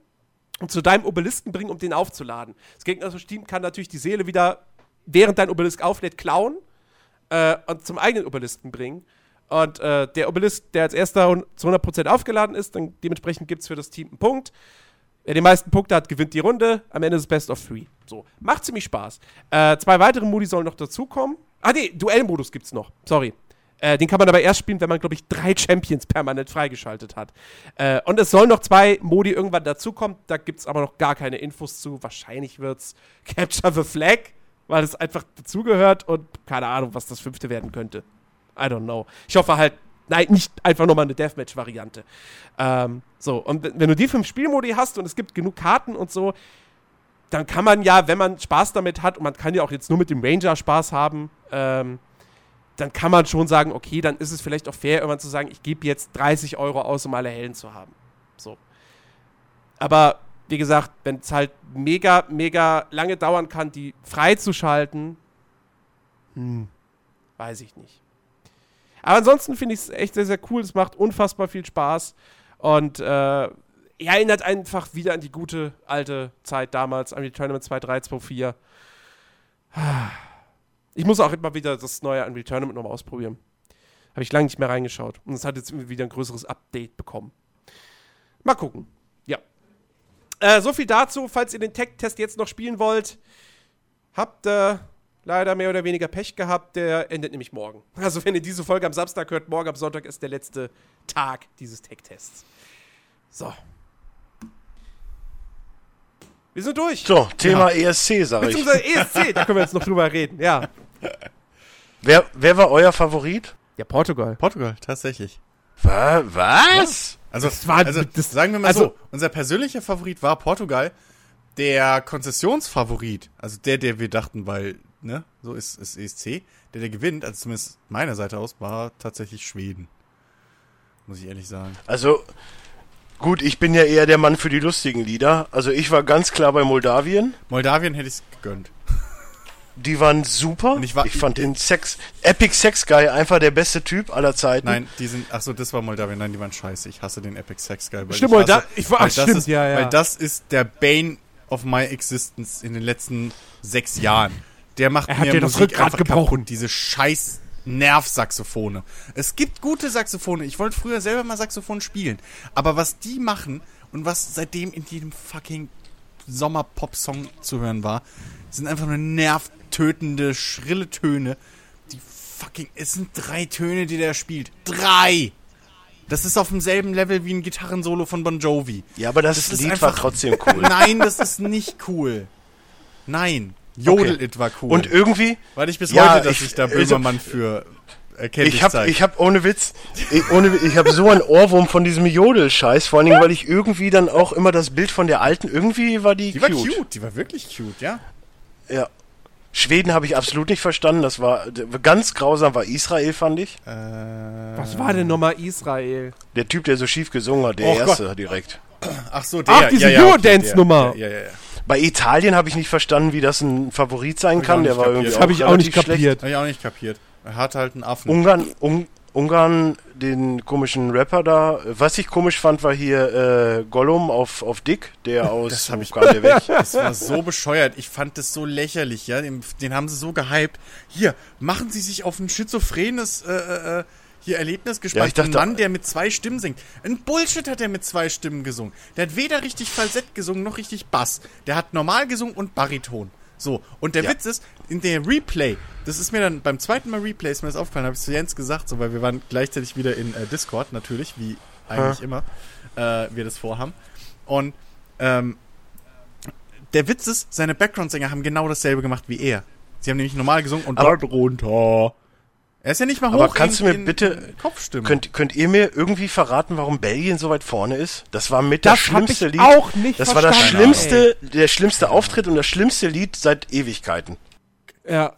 und zu deinem Obelisken bringen, um den aufzuladen. Das gegnerische Team kann natürlich die Seele wieder, während dein Obelisk auflädt, klauen äh, und zum eigenen Obelisken bringen. Und äh, der Obelisk, der als erster zu 100% aufgeladen ist, dann dementsprechend gibt es für das Team einen Punkt. Wer die meisten Punkte hat, gewinnt die Runde. Am Ende ist es Best of Three. So, macht ziemlich Spaß. Äh, zwei weitere Modi sollen noch dazukommen. Ah, nee, Duellmodus gibt's noch. Sorry. Äh, den kann man aber erst spielen, wenn man, glaube ich, drei Champions permanent freigeschaltet hat. Äh, und es sollen noch zwei Modi irgendwann dazukommen. Da gibt es aber noch gar keine Infos zu. Wahrscheinlich wird's Capture the Flag, weil es einfach dazugehört und keine Ahnung, was das fünfte werden könnte. I don't know. Ich hoffe halt, nein, nicht einfach nochmal eine Deathmatch-Variante. Ähm, so, und wenn du die fünf Spielmodi hast und es gibt genug Karten und so, dann kann man ja, wenn man Spaß damit hat, und man kann ja auch jetzt nur mit dem Ranger Spaß haben, ähm, dann kann man schon sagen, okay, dann ist es vielleicht auch fair, irgendwann zu sagen, ich gebe jetzt 30 Euro aus, um alle Helden zu haben. So. Aber wie gesagt, wenn es halt mega, mega lange dauern kann, die freizuschalten, hm, weiß ich nicht. Aber ansonsten finde ich es echt sehr, sehr cool. Es macht unfassbar viel Spaß. Und äh, erinnert einfach wieder an die gute alte Zeit damals, an die Tournament 2.3, 2.4. Ich muss auch immer wieder das neue Unreal Tournament nochmal ausprobieren. Habe ich lange nicht mehr reingeschaut. Und es hat jetzt wieder ein größeres Update bekommen. Mal gucken. Ja. Äh, so viel dazu. Falls ihr den Tech-Test jetzt noch spielen wollt, habt äh, leider mehr oder weniger Pech gehabt. Der endet nämlich morgen. Also, wenn ihr diese Folge am Samstag hört, morgen am Sonntag ist der letzte Tag dieses Tech-Tests. So. Wir sind durch. So, Thema ja. ESC, sag ich. Beziehungsweise ESC, da können wir jetzt noch drüber reden, ja. Wer, wer war euer Favorit? Ja, Portugal. Portugal, tatsächlich. Was? Ja. Also, das war, also das, sagen wir mal also, so, unser persönlicher Favorit war Portugal. Der Konzessionsfavorit, also der, der wir dachten, weil ne, so ist, ist ESC, der, der gewinnt, also zumindest meiner Seite aus, war tatsächlich Schweden. Muss ich ehrlich sagen. Also, gut, ich bin ja eher der Mann für die lustigen Lieder. Also, ich war ganz klar bei Moldawien. Moldawien hätte ich es gegönnt. Die waren super. Und ich, war, ich fand den Sex, Epic Sex Guy einfach der beste Typ aller Zeiten. Nein, die sind, ach so, das war Moldawien. Nein, die waren scheiße. Ich hasse den Epic Sex Guy. Stimmt, ich hasse, ich war, weil stimmt, ist, ja, ja. Weil das ist der Bane of my existence in den letzten sechs Jahren. Der macht er hat mir das Rückgrat gebrochen. Kaputt, diese scheiß Nervsaxophone. Es gibt gute Saxophone. Ich wollte früher selber mal Saxophon spielen. Aber was die machen und was seitdem in jedem fucking Sommer-Pop-Song zu hören war, sind einfach nur nervtötende, schrille Töne. Die fucking. Es sind drei Töne, die der spielt. Drei! Das ist auf demselben Level wie ein Gitarrensolo von Bon Jovi. Ja, aber das, das Lied einfach, war trotzdem cool. Nein, das ist nicht cool. Nein. Jodel okay. It war cool. Und irgendwie. Weil ich bis ja, heute, dass ich, ich da Böhmermann also, für erkenntlich ich hab, Ich habe ohne Witz, ich, ohne, ich habe so ein Ohrwurm von diesem Jodel-Scheiß, vor allen Dingen, weil ich irgendwie dann auch immer das Bild von der alten, irgendwie war die, die cute. Die war cute, die war wirklich cute, ja. Ja. Schweden habe ich absolut nicht verstanden. Das war ganz grausam war Israel, fand ich. Äh, Was war denn nochmal Israel? Der Typ, der so schief gesungen hat, der oh erste Gott. direkt. Ach so, der. Ach, diese ja, ja, Eurodance-Nummer. Okay, ja, ja, ja. Bei Italien habe ich nicht verstanden, wie das ein Favorit sein hab kann. Der war irgendwie das habe ich auch nicht kapiert. Habe ich auch nicht kapiert. Er hat halt einen Affen. Ungarn, un, Ungarn, den komischen Rapper da. Was ich komisch fand, war hier äh, Gollum auf, auf Dick, der aus das hab ich der weg. Das war so bescheuert. Ich fand das so lächerlich, ja. Den, den haben sie so gehypt. Hier, machen sie sich auf ein schizophrenes äh, äh, äh hier Erlebnisgespannt. Ja, ein Mann, der mit zwei Stimmen singt. Ein Bullshit hat er mit zwei Stimmen gesungen. Der hat weder richtig Falsett gesungen noch richtig Bass. Der hat normal gesungen und Bariton. So, und der ja. Witz ist, in der Replay, das ist mir dann beim zweiten Mal Replay ist mir das aufgefallen, habe ich zu Jens gesagt, so, weil wir waren gleichzeitig wieder in äh, Discord, natürlich, wie eigentlich ha. immer äh, wir das vorhaben. Und ähm, der Witz ist, seine Background-Sänger haben genau dasselbe gemacht wie er. Sie haben nämlich normal gesungen und Aber runter. Er ist ja nicht mal hoch Aber kannst du mir bitte-. Könnt, könnt ihr mir irgendwie verraten, warum Belgien so weit vorne ist? Das war mit Das das schlimmste Lied. auch nicht das war das schlimmste, der schlimmste Auftritt und das schlimmste Lied seit Ewigkeiten. Ja.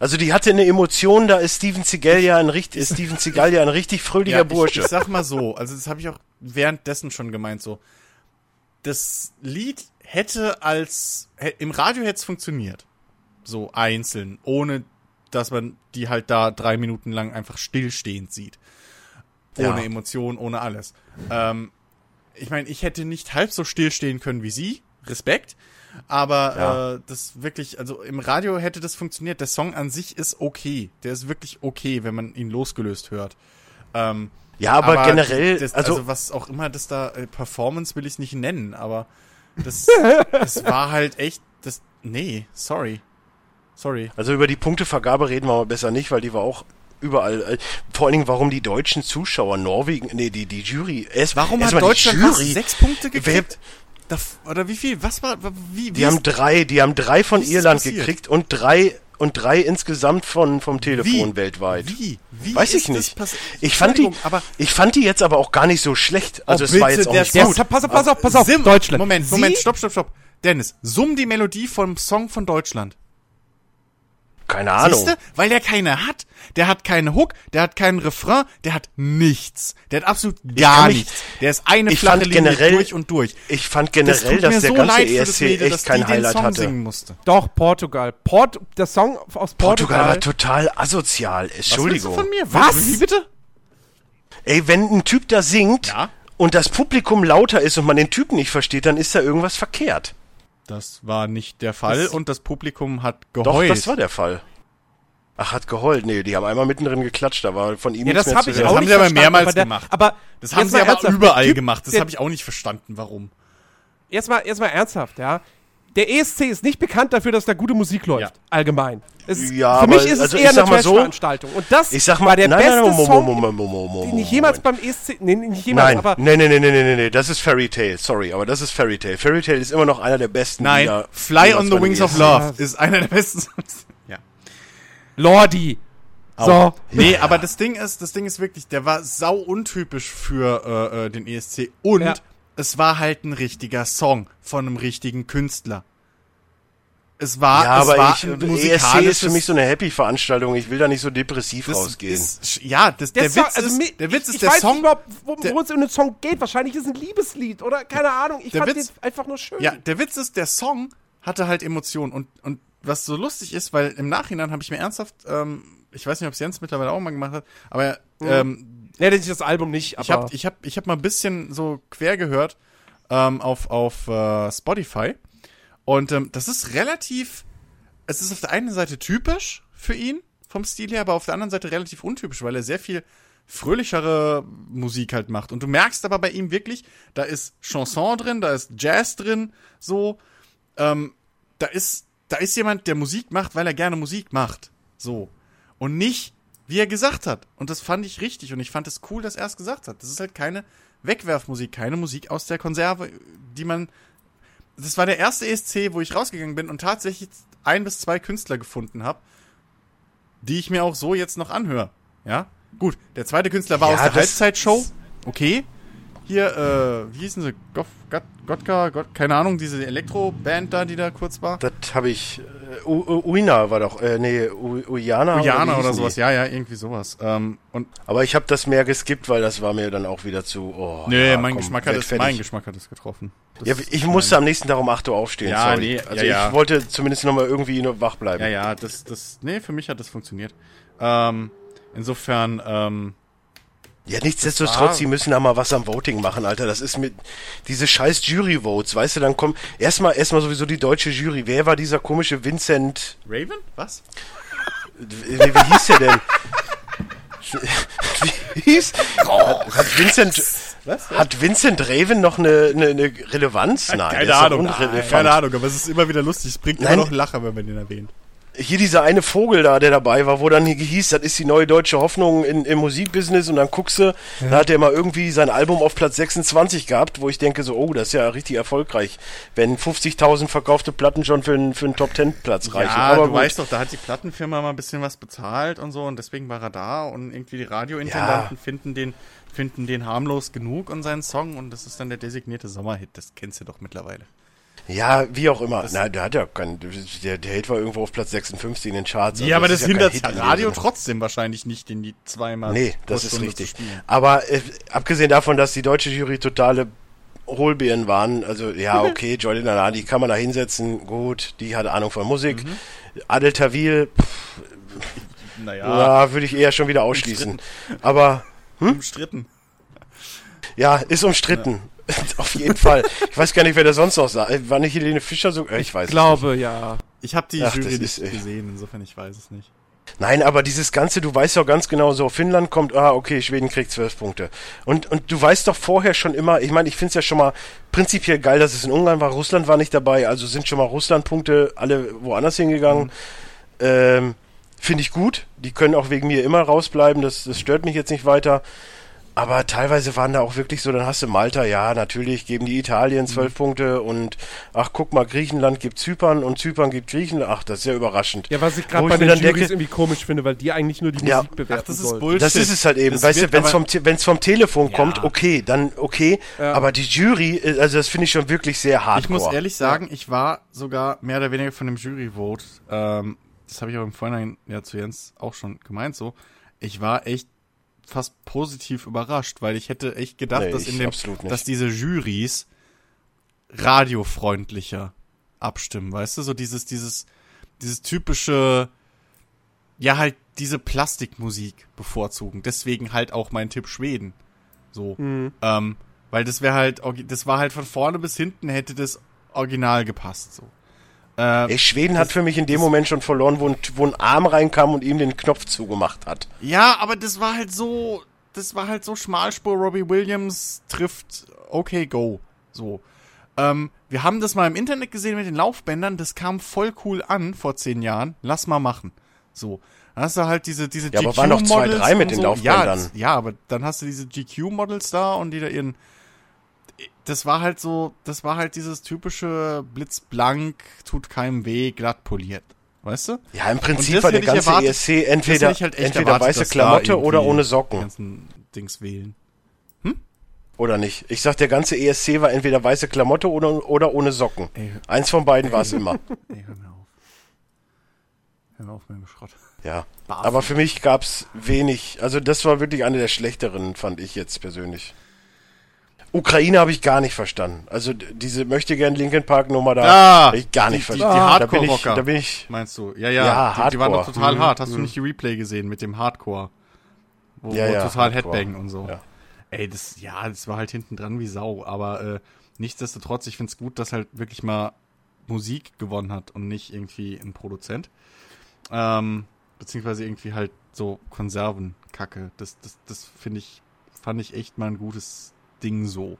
Also die hatte eine Emotion, da ist Steven Seagal ja ein richtig, ist Steven Seagal ja ein richtig fröhlicher ja, Bursche. Ich, ich sag mal so, also das habe ich auch währenddessen schon gemeint so. Das Lied hätte als im Radio hätte es funktioniert. So einzeln, ohne dass man die halt da drei Minuten lang einfach stillstehend sieht. Ohne Ja. Emotion, ohne alles. Ähm, ich meine, ich hätte nicht halb so stillstehen können wie sie. Respekt. Aber Ja. äh, das wirklich, also im Radio hätte das funktioniert. Der Song an sich ist okay. Der ist wirklich okay, wenn man ihn losgelöst hört. Ähm, ja, aber, generell, das, also, also, was auch immer das da äh, Performance will ich nicht nennen, aber das, das war halt echt das nee, sorry. Sorry. also über die Punktevergabe reden wir mal besser nicht, weil die war auch überall. äh, Vor allen Dingen, warum die deutschen Zuschauer, Norwegen, nee, die, die Jury. Erst, Warum erst hat Deutschland Jury, sechs Punkte Wer- gekriegt? Da, oder wie viel? Was war wie wie Die haben drei, die haben drei von Wie Irland gekriegt und drei und drei insgesamt von vom Telefon weltweit. Wie? Wie Weiß ist ich nicht. Ich fand die, aber ich fand die jetzt aber auch gar nicht so schlecht. Also Oh, es war jetzt auch nicht Der gut. pass auf, pass auf, pass auf. Sim, Deutschland. Moment, Sie- Moment, stopp, stopp, stopp. Dennis, summ die Melodie vom Song von Deutschland. Keine Ahnung. Siehste? Weil der keine hat. Der hat keinen Hook, der hat keinen Refrain, der hat nichts. Der hat absolut gar mich- nichts. Der ist eine ich flache fand Linie generell- durch und durch. Ich fand Das generell, tut dass der so ganze das ESC Mädel, dass echt kein die den Highlight Song hatte. singen musste. Doch, Portugal. Port, der Song aus Portugal. Portugal war total asozial. Was Entschuldigung. von mir? Was? Wie bitte? Ey, wenn ein Typ da singt Ja. und das Publikum lauter ist und man den Typen nicht versteht, dann ist da irgendwas verkehrt. Das war nicht der Fall Das- und das Publikum hat Doch, geheult. das war der Fall. Ach, hat geheult. Nee, die haben einmal mittendrin geklatscht, da war von ihm Ja, nichts das mehr habe zu ich hören. Das haben sie aber mehrmals aber der, gemacht. Aber das haben sie aber überall Typ, gemacht. Das habe ich auch nicht verstanden, warum. Jetzt mal, jetzt mal ernsthaft, ja. Der ESC ist nicht bekannt dafür, dass da gute Musik läuft, Ja. allgemein. Es Ja, für aber- mich ist also es eher sag eine mal so, Trash-Veranstaltung. Und das Ich sag mal, war der nein, beste nein, nein, Song, Moment, Moment, Moment, den ich jemals beim ESC, nee, nicht jemals, Nein, aber nee, nee, nee, nee, nee, nee, nee, das ist Fairy Tale, sorry, aber das ist Fairy Tale. Fairy Tale ist immer noch einer der besten Nein, Lieder Fly on the Wings of ESC. Love ist einer der besten Songs. Ja. Lordi. So. Nee, aber das Ding ist, das Ding ist wirklich, der war sau untypisch für äh, äh, den ESC und Ja. Es war halt ein richtiger Song von einem richtigen Künstler. Es war, Ja, es aber war ich, ESC ist musikalisches für mich so eine Happy-Veranstaltung. Ich will da nicht so depressiv das rausgehen. Ist, ja, das, der, Song- Witz also ist, der Witz ich, ist, ich der weiß Song, nicht überhaupt, worum der- es in den Song geht. Wahrscheinlich ist es ein Liebeslied oder keine Ahnung. Ich Der fand Witz- den einfach nur schön. Ja, der Witz ist, der Song hatte halt Emotionen und, und was so lustig ist, weil im Nachhinein habe ich mir ernsthaft, ähm, ich weiß nicht, ob es Jens mittlerweile auch mal gemacht hat, aber ähm, Nee, das ist das Album nicht, aber ich habe ich hab, ich hab mal ein bisschen so quer gehört ähm, auf, auf äh, Spotify und ähm, das ist relativ, es ist auf der einen Seite typisch für ihn vom Stil her, aber auf der anderen Seite relativ untypisch, weil er sehr viel fröhlichere Musik halt macht. Und du merkst aber bei ihm wirklich, da ist Chanson drin, da ist Jazz drin, so, ähm, da ist, da ist jemand, der Musik macht, weil er gerne Musik macht. So. Und nicht, wie er gesagt hat. Und das fand ich richtig. Und ich fand es cool, dass er es gesagt hat. Das ist halt keine Wegwerfmusik, keine Musik aus der Konserve, die man. Das war der erste ESC, wo ich rausgegangen bin und tatsächlich ein bis zwei Künstler gefunden habe, die ich mir auch so jetzt noch anhöre. Ja? Gut, der zweite Künstler war Ja, aus der das- Halbzeitshow. Okay. Hier, äh, wie hießen sie? Goff, Got, Gotka, Gott, keine Ahnung, diese Elektro-Band da, die da kurz war. Das habe ich. Äh, Uina war doch. Äh, nee, U- Ujana. Ujana wie oder sowas, die? ja, ja, irgendwie sowas. Ähm, und Aber ich habe das mehr geskippt, weil das war mir dann auch wieder zu. Oh, nee, ja, mein komm, Geschmack hat es, mein Geschmack hat es getroffen. Das Ja, ich musste am nächsten Tag um 8 Uhr aufstehen. Ja, sorry. nee, also ja, ja. ich wollte zumindest noch mal irgendwie nur wach bleiben. Ja, ja, das, das, nee, für mich hat das funktioniert. Ähm, insofern, ähm, Ja, nichtsdestotrotz, sie müssen da mal was am Voting machen, Alter. Das ist mit diese scheiß Jury-Votes, weißt du, dann kommen erstmal erstmal sowieso die deutsche Jury. Wer war dieser komische Vincent? Raven? Was? Wie, wie hieß der denn? wie hieß? Hat, hat Vincent Was? hat Vincent Raven noch eine, eine, eine Relevanz? Nein, keine Ahnung, unrelevant. keine Ahnung, aber es ist immer wieder lustig. Es bringt Nein. immer noch Lacher, wenn man den erwähnt. Hier dieser eine Vogel da, der dabei war, wo dann hieß, das ist die neue deutsche Hoffnung in, im Musikbusiness und dann guckst du, ja. da hat er mal irgendwie sein Album auf Platz 26 gehabt, wo ich denke so, oh, das ist ja richtig erfolgreich, wenn 50.000 verkaufte Platten schon für einen, für einen Top-10-Platz reichen. Ja, Aber du gut. weißt doch, da hat die Plattenfirma mal ein bisschen was bezahlt und so und deswegen war er da und irgendwie die Radiointendanten ja. finden den finden den harmlos genug und seinen Song und das ist dann der designierte Sommerhit, das kennst du doch mittlerweile. Ja, wie auch immer. Das Na, der hat ja keinen. Der, der Hit war irgendwo auf Platz 56 in den Charts. Also ja, aber das, das hindert ja Radio trotzdem wahrscheinlich nicht, in die zweimal. Nee, das ist richtig. Aber äh, abgesehen davon, dass die deutsche Jury totale Hohlbeeren waren, also ja, okay, Jordan Anadi kann man da hinsetzen, gut, die hat Ahnung von Musik. Mhm. Adel Tawil, naja, ja, würde ich eher schon wieder ausschließen. Umstritten. Aber hm? umstritten. Ja, ist umstritten. Ja. Auf jeden Fall. Ich weiß gar nicht, wer da sonst noch sagt. War nicht Helene Fischer so? Ich weiß Ich glaube, ja. Ich habe die Ach, Jury nicht gesehen, insofern ich weiß es nicht. Nein, aber dieses Ganze, du weißt doch ganz genau so, Finnland kommt, ah, okay, Schweden kriegt zwölf Punkte. Und, und du weißt doch vorher schon immer, ich meine, ich finde es ja schon mal prinzipiell geil, dass es in Ungarn war, Russland war nicht dabei, also sind schon mal Russland-Punkte alle woanders hingegangen. Mhm. Ähm, finde ich gut. Die können auch wegen mir immer rausbleiben, das, das stört mich jetzt nicht weiter. Aber teilweise waren da auch wirklich so, dann hast du Malta, ja, natürlich geben die Italien zwölf mhm. Punkte und ach, guck mal, Griechenland gibt Zypern und Zypern gibt Griechenland. Ach, das ist ja überraschend. Ja, was ich gerade bei den Juries denke, irgendwie komisch finde, weil die eigentlich nur die ja, Musik bewerten ach, das ist Bullshit. Das ist es halt eben. Das weißt du, wenn es vom, wenn's vom Telefon ja. kommt, okay, dann okay. Ja. Aber die Jury, äh, also das finde ich schon wirklich sehr hart. Ich muss ehrlich sagen, ich war sogar mehr oder weniger von dem Jury-Vote, ähm, das habe ich aber im Vorhinein ja zu Jens auch schon gemeint so, ich war echt fast positiv überrascht, weil ich hätte echt gedacht, nee, dass in dem, dass diese Jurys radiofreundlicher abstimmen, weißt du, so dieses, dieses, dieses typische, ja halt diese Plastikmusik bevorzugen. Deswegen halt auch mein Tipp Schweden. So, mhm. ähm, weil das wäre halt, das war halt von vorne bis hinten hätte das Original gepasst. So. Äh, Ey, Schweden hat für mich in dem Moment schon verloren, wo ein, wo ein Arm reinkam und ihm den Knopf zugemacht hat. Ja, aber das war halt so, das war halt so Schmalspur. Robbie Williams trifft Okay Go. So. Ähm, wir haben das mal im Internet gesehen mit den Laufbändern. Das kam voll cool an vor zehn Jahren. Lass mal machen. So. Dann hast du halt diese, diese ja, GQ-Models. aber waren noch zwei, drei mit den so. Laufbändern. Ja, ja, aber dann hast du diese GQ-Models da und die da ihren das war halt so, das war halt dieses typische blitzblank, tut keinem weh, glatt poliert. Weißt du? Ja, im Prinzip war der ganze erwartet, ESC entweder, halt entweder erwartet, weiße Klamotte oder ohne Socken. Ganzen Dings wählen. Hm? Oder nicht? Ich sag, der ganze ESC war entweder weiße Klamotte oder, oder ohne Socken. Ey, Eins von beiden war es immer. Ey, hör mir auf. Hör mir auf mit dem Schrott. Ja. Barfen. Aber für mich gab's wenig, also das war wirklich eine der schlechteren, fand ich jetzt persönlich. Ukraine habe ich gar nicht verstanden. Also diese möchte gern Linkin Park Nummer da ah, habe ich gar nicht die, verstanden. Die, die Hardcore Rocker. Da bin ich, meinst du? Ja, ja, ja die, Hardcore. die waren doch total mhm. hart. Hast mhm. du nicht die Replay gesehen mit dem Hardcore? Wo, ja, wo ja, total Hardcore. Headbang und so. Ja. Ey, das ja, das war halt hinten dran wie Sau, aber äh, nichtsdestotrotz, ich find's gut, dass halt wirklich mal Musik gewonnen hat und nicht irgendwie ein Produzent. Ähm, beziehungsweise irgendwie halt so Konservenkacke. Das, das, das finde ich, fand ich echt mal ein gutes Ding so.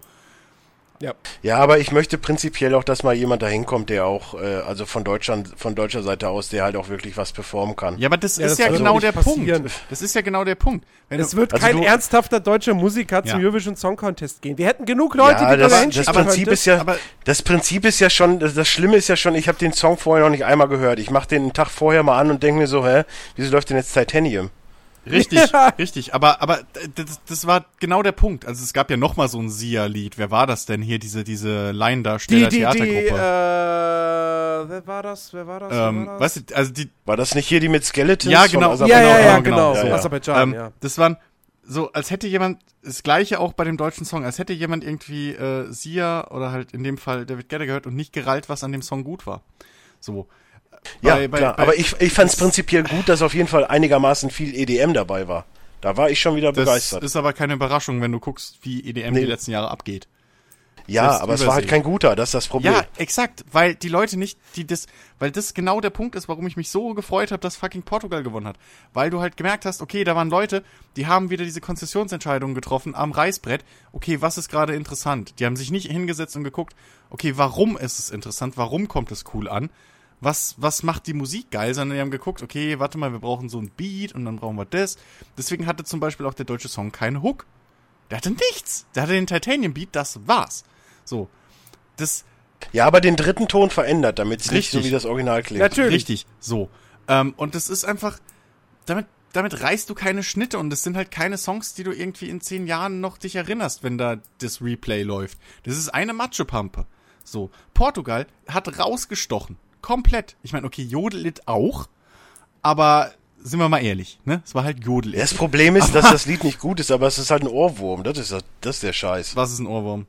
Ja. ja, aber ich möchte prinzipiell auch, dass mal jemand da hinkommt, der auch, äh, also von Deutschland, von deutscher Seite aus, der halt auch wirklich was performen kann. Ja, aber das ja, ist das ja genau der passieren. Punkt. Das ist ja genau der Punkt. Wenn es wird also kein du, ernsthafter deutscher Musiker zum Eurovision Song Contest gehen. Wir hätten genug Leute, ja, die das, da das Prinzip ist ja, aber das Prinzip ist ja schon, das, das Schlimme ist ja schon, ich habe den Song vorher noch nicht einmal gehört. Ich mache den einen Tag vorher mal an und denke mir so, hä, wieso läuft denn jetzt Titanium? Richtig, richtig. Aber, aber das, das war genau der Punkt. Also es gab ja noch mal so ein Sia-Lied. Wer war das denn hier, diese, diese Laiendarsteller-Theatergruppe? Die, die, äh, wer war das? Wer war das? Ähm, war das? Weißt du, also die. War das nicht hier die mit Skeletons? Ja, genau. Ja, ja, ja, genau. genau. Ja, ja. Aserbaidschan, ähm, ja. Das waren so, als hätte jemand, das gleiche auch bei dem deutschen Song, als hätte jemand irgendwie äh, Sia oder halt in dem Fall David Gedder gehört und nicht gerallt, was an dem Song gut war. So. Ja, bei, klar. Bei, aber ich, ich fand es prinzipiell gut, dass auf jeden Fall einigermaßen viel EDM dabei war. Da war ich schon wieder das begeistert. Das ist aber keine Überraschung, wenn du guckst, wie EDM nee. die letzten Jahre abgeht. Ja, aber es war halt kein guter, das ist das Problem. Ja, exakt, weil die Leute nicht, die das, weil das genau der Punkt ist, warum ich mich so gefreut habe, dass fucking Portugal gewonnen hat. Weil du halt gemerkt hast, okay, da waren Leute, die haben wieder diese Konzessionsentscheidungen getroffen am Reißbrett. Okay, was ist gerade interessant? Die haben sich nicht hingesetzt und geguckt, okay, warum ist es interessant? Warum kommt es cool an? Was, was macht die Musik geil, sondern die haben geguckt, okay, warte mal, wir brauchen so ein Beat und dann brauchen wir das. Deswegen hatte zum Beispiel auch der deutsche Song keinen Hook. Der hatte nichts. Der hatte den Titanium Beat, das war's. So. Das, Ja, aber den dritten Ton verändert, damit es nicht so wie das Original klingt. Natürlich. Richtig, so. Ähm, und das ist einfach, damit, damit reißt du keine Schnitte und das sind halt keine Songs, die du irgendwie in zehn Jahren noch dich erinnerst, wenn da das Replay läuft. Das ist eine Matschepampe. So. Portugal hat rausgestochen. Komplett. Ich meine, okay, Jodelit auch, aber sind wir mal ehrlich, ne? Es war halt Jodelit. Das Problem ist, dass das Lied nicht gut ist, aber es ist halt ein Ohrwurm. Das ist, das das ist der Scheiß. Was ist ein Ohrwurm?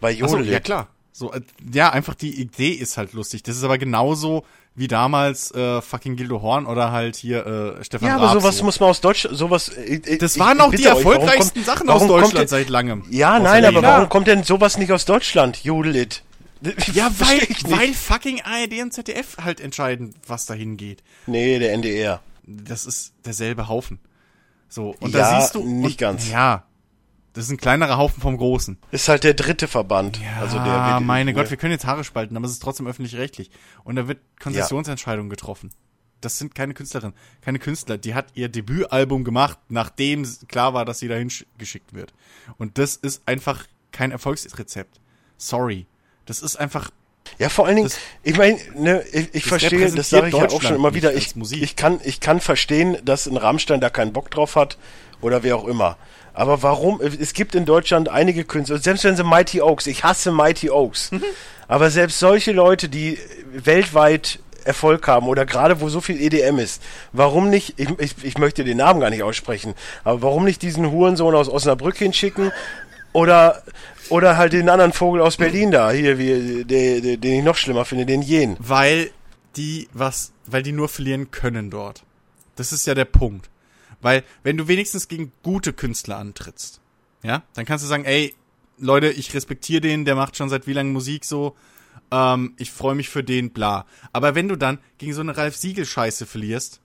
Bei Ach so, ja klar. So, äh, ja, einfach die Idee ist halt lustig. Das ist aber genauso wie damals äh, fucking Gildo Horn oder halt hier äh, Stefan Ja, aber Raab sowas so. muss man aus Deutschland, sowas. äh, äh, Das ich- waren ich auch die bitte euch, erfolgreichsten kommt- Sachen aus Deutschland denn- seit langem. Ja, nein, aber warum kommt denn sowas nicht aus Deutschland? Jodelit. Ja, weil, weil fucking ARD und ZDF halt entscheiden, was dahin geht. Nee, der NDR. Das ist derselbe Haufen. So, und Ja, da siehst du. nicht und, ganz. Ja. Das ist ein kleinerer Haufen vom Großen. Ist halt der dritte Verband. Ja, also der meine ne? Gott, wir können jetzt Haare spalten, aber es ist trotzdem öffentlich-rechtlich. Und da wird Konzessionsentscheidungen getroffen. Das sind keine Künstlerinnen, keine Künstler. Die hat ihr Debütalbum gemacht, nachdem klar war, dass sie dahin sch- geschickt wird. Und das ist einfach kein Erfolgsrezept. Sorry. Das ist einfach Ja, vor allen Dingen, Das- ich meine, ne, ich, ich das verstehe, das sage ich ja auch schon immer wieder. Ich, ich, kann, ich kann verstehen, dass ein Rammstein da keinen Bock drauf hat oder wer auch immer. Aber warum? Es gibt in Deutschland einige Künstler, selbst wenn sie Mighty Oaks, ich hasse Mighty Oaks, Mhm. aber selbst solche Leute, die weltweit Erfolg haben oder gerade wo so viel EDM ist, warum nicht, ich, ich, ich möchte den Namen gar nicht aussprechen, aber warum nicht diesen Hurensohn aus Osnabrück hinschicken oder oder halt den anderen Vogel aus Berlin da, hier, wie, der, der, den ich noch schlimmer finde, den Jen. weil die was, weil die nur verlieren können dort. Das ist ja der Punkt. Weil, wenn du wenigstens gegen gute Künstler antrittst, ja, dann kannst du sagen, ey, Leute, ich respektiere den, der macht schon seit wie lange Musik so, ähm, ich freue mich für den, bla. Aber wenn du dann gegen so eine Ralf Siegel-Scheiße verlierst,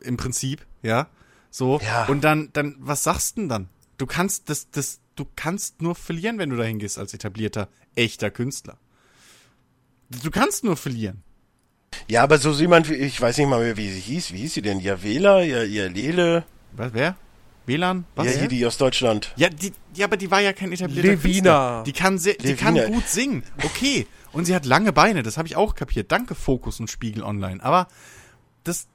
im Prinzip, ja, so, Ja. und dann, dann, was sagst du denn dann? Du kannst das, das, du kannst nur verlieren, wenn du dahin gehst als etablierter, echter Künstler. Du kannst nur verlieren. Ja, aber so jemand, wie, ich weiß nicht mal mehr, wie sie hieß. Wie hieß sie denn? Javela, ja, ja, Lele, Was, wer? WLAN? Was? ja, hier die aus Deutschland. Ja, die, ja, aber die war ja kein etablierter Levina. Künstler. Die kann, sehr, die kann Levina. gut singen. Okay. Und sie hat lange Beine, das habe ich auch kapiert. Danke Fokus und Spiegel Online. Aber das,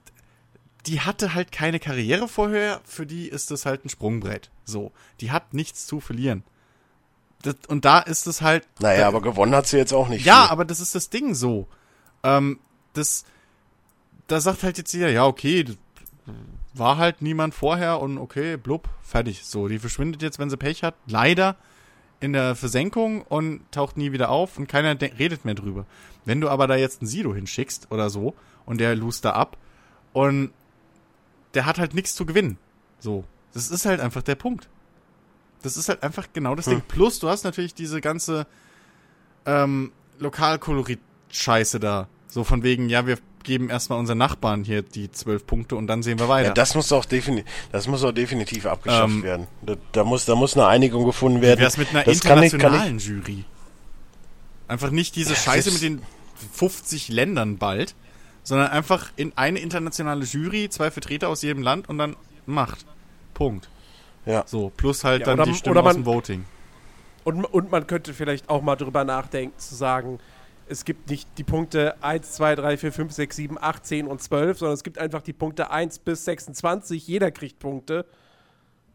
die hatte halt keine Karriere vorher. Für die ist das halt ein Sprungbrett. So. Die hat nichts zu verlieren. Das, und da ist es halt. Naja, aber gewonnen hat sie jetzt auch nicht. Ja, viel. aber das ist das Ding so. Ähm, das, da sagt halt jetzt jeder, ja, okay, war halt niemand vorher und okay, blub, fertig. So, die verschwindet jetzt, wenn sie Pech hat, leider in der Versenkung und taucht nie wieder auf und keiner de- redet mehr drüber. Wenn du aber da jetzt einen Sido hinschickst oder so und der lust da ab und der hat halt nichts zu gewinnen. So, das ist halt einfach der Punkt. Das ist halt einfach genau das Ding. Plus, du hast natürlich diese ganze ähm, Lokalkolorit-Scheiße da. So von wegen, ja, wir geben erstmal unseren Nachbarn hier die zwölf Punkte und dann sehen wir weiter. Ja, das muss auch definitiv, das muss auch definitiv abgeschafft Ähm, werden. Da, da muss, da muss eine Einigung gefunden werden. Wär's mit einer das kann ich, kann ich, internationalen Jury? Einfach nicht diese Scheiße mit den 50 Ländern bald, sondern einfach in eine internationale Jury, zwei Vertreter aus jedem Land und dann macht. Punkt. ja. So, plus halt Ja, dann oder- die Stimmen oder aus man- dem Voting. Und, und man könnte vielleicht auch mal drüber nachdenken, zu sagen, es gibt nicht die Punkte 1, 2, 3, 4, 5, 6, 7, 8, 10 und 12, sondern es gibt einfach die Punkte 1 bis 26. Jeder kriegt Punkte.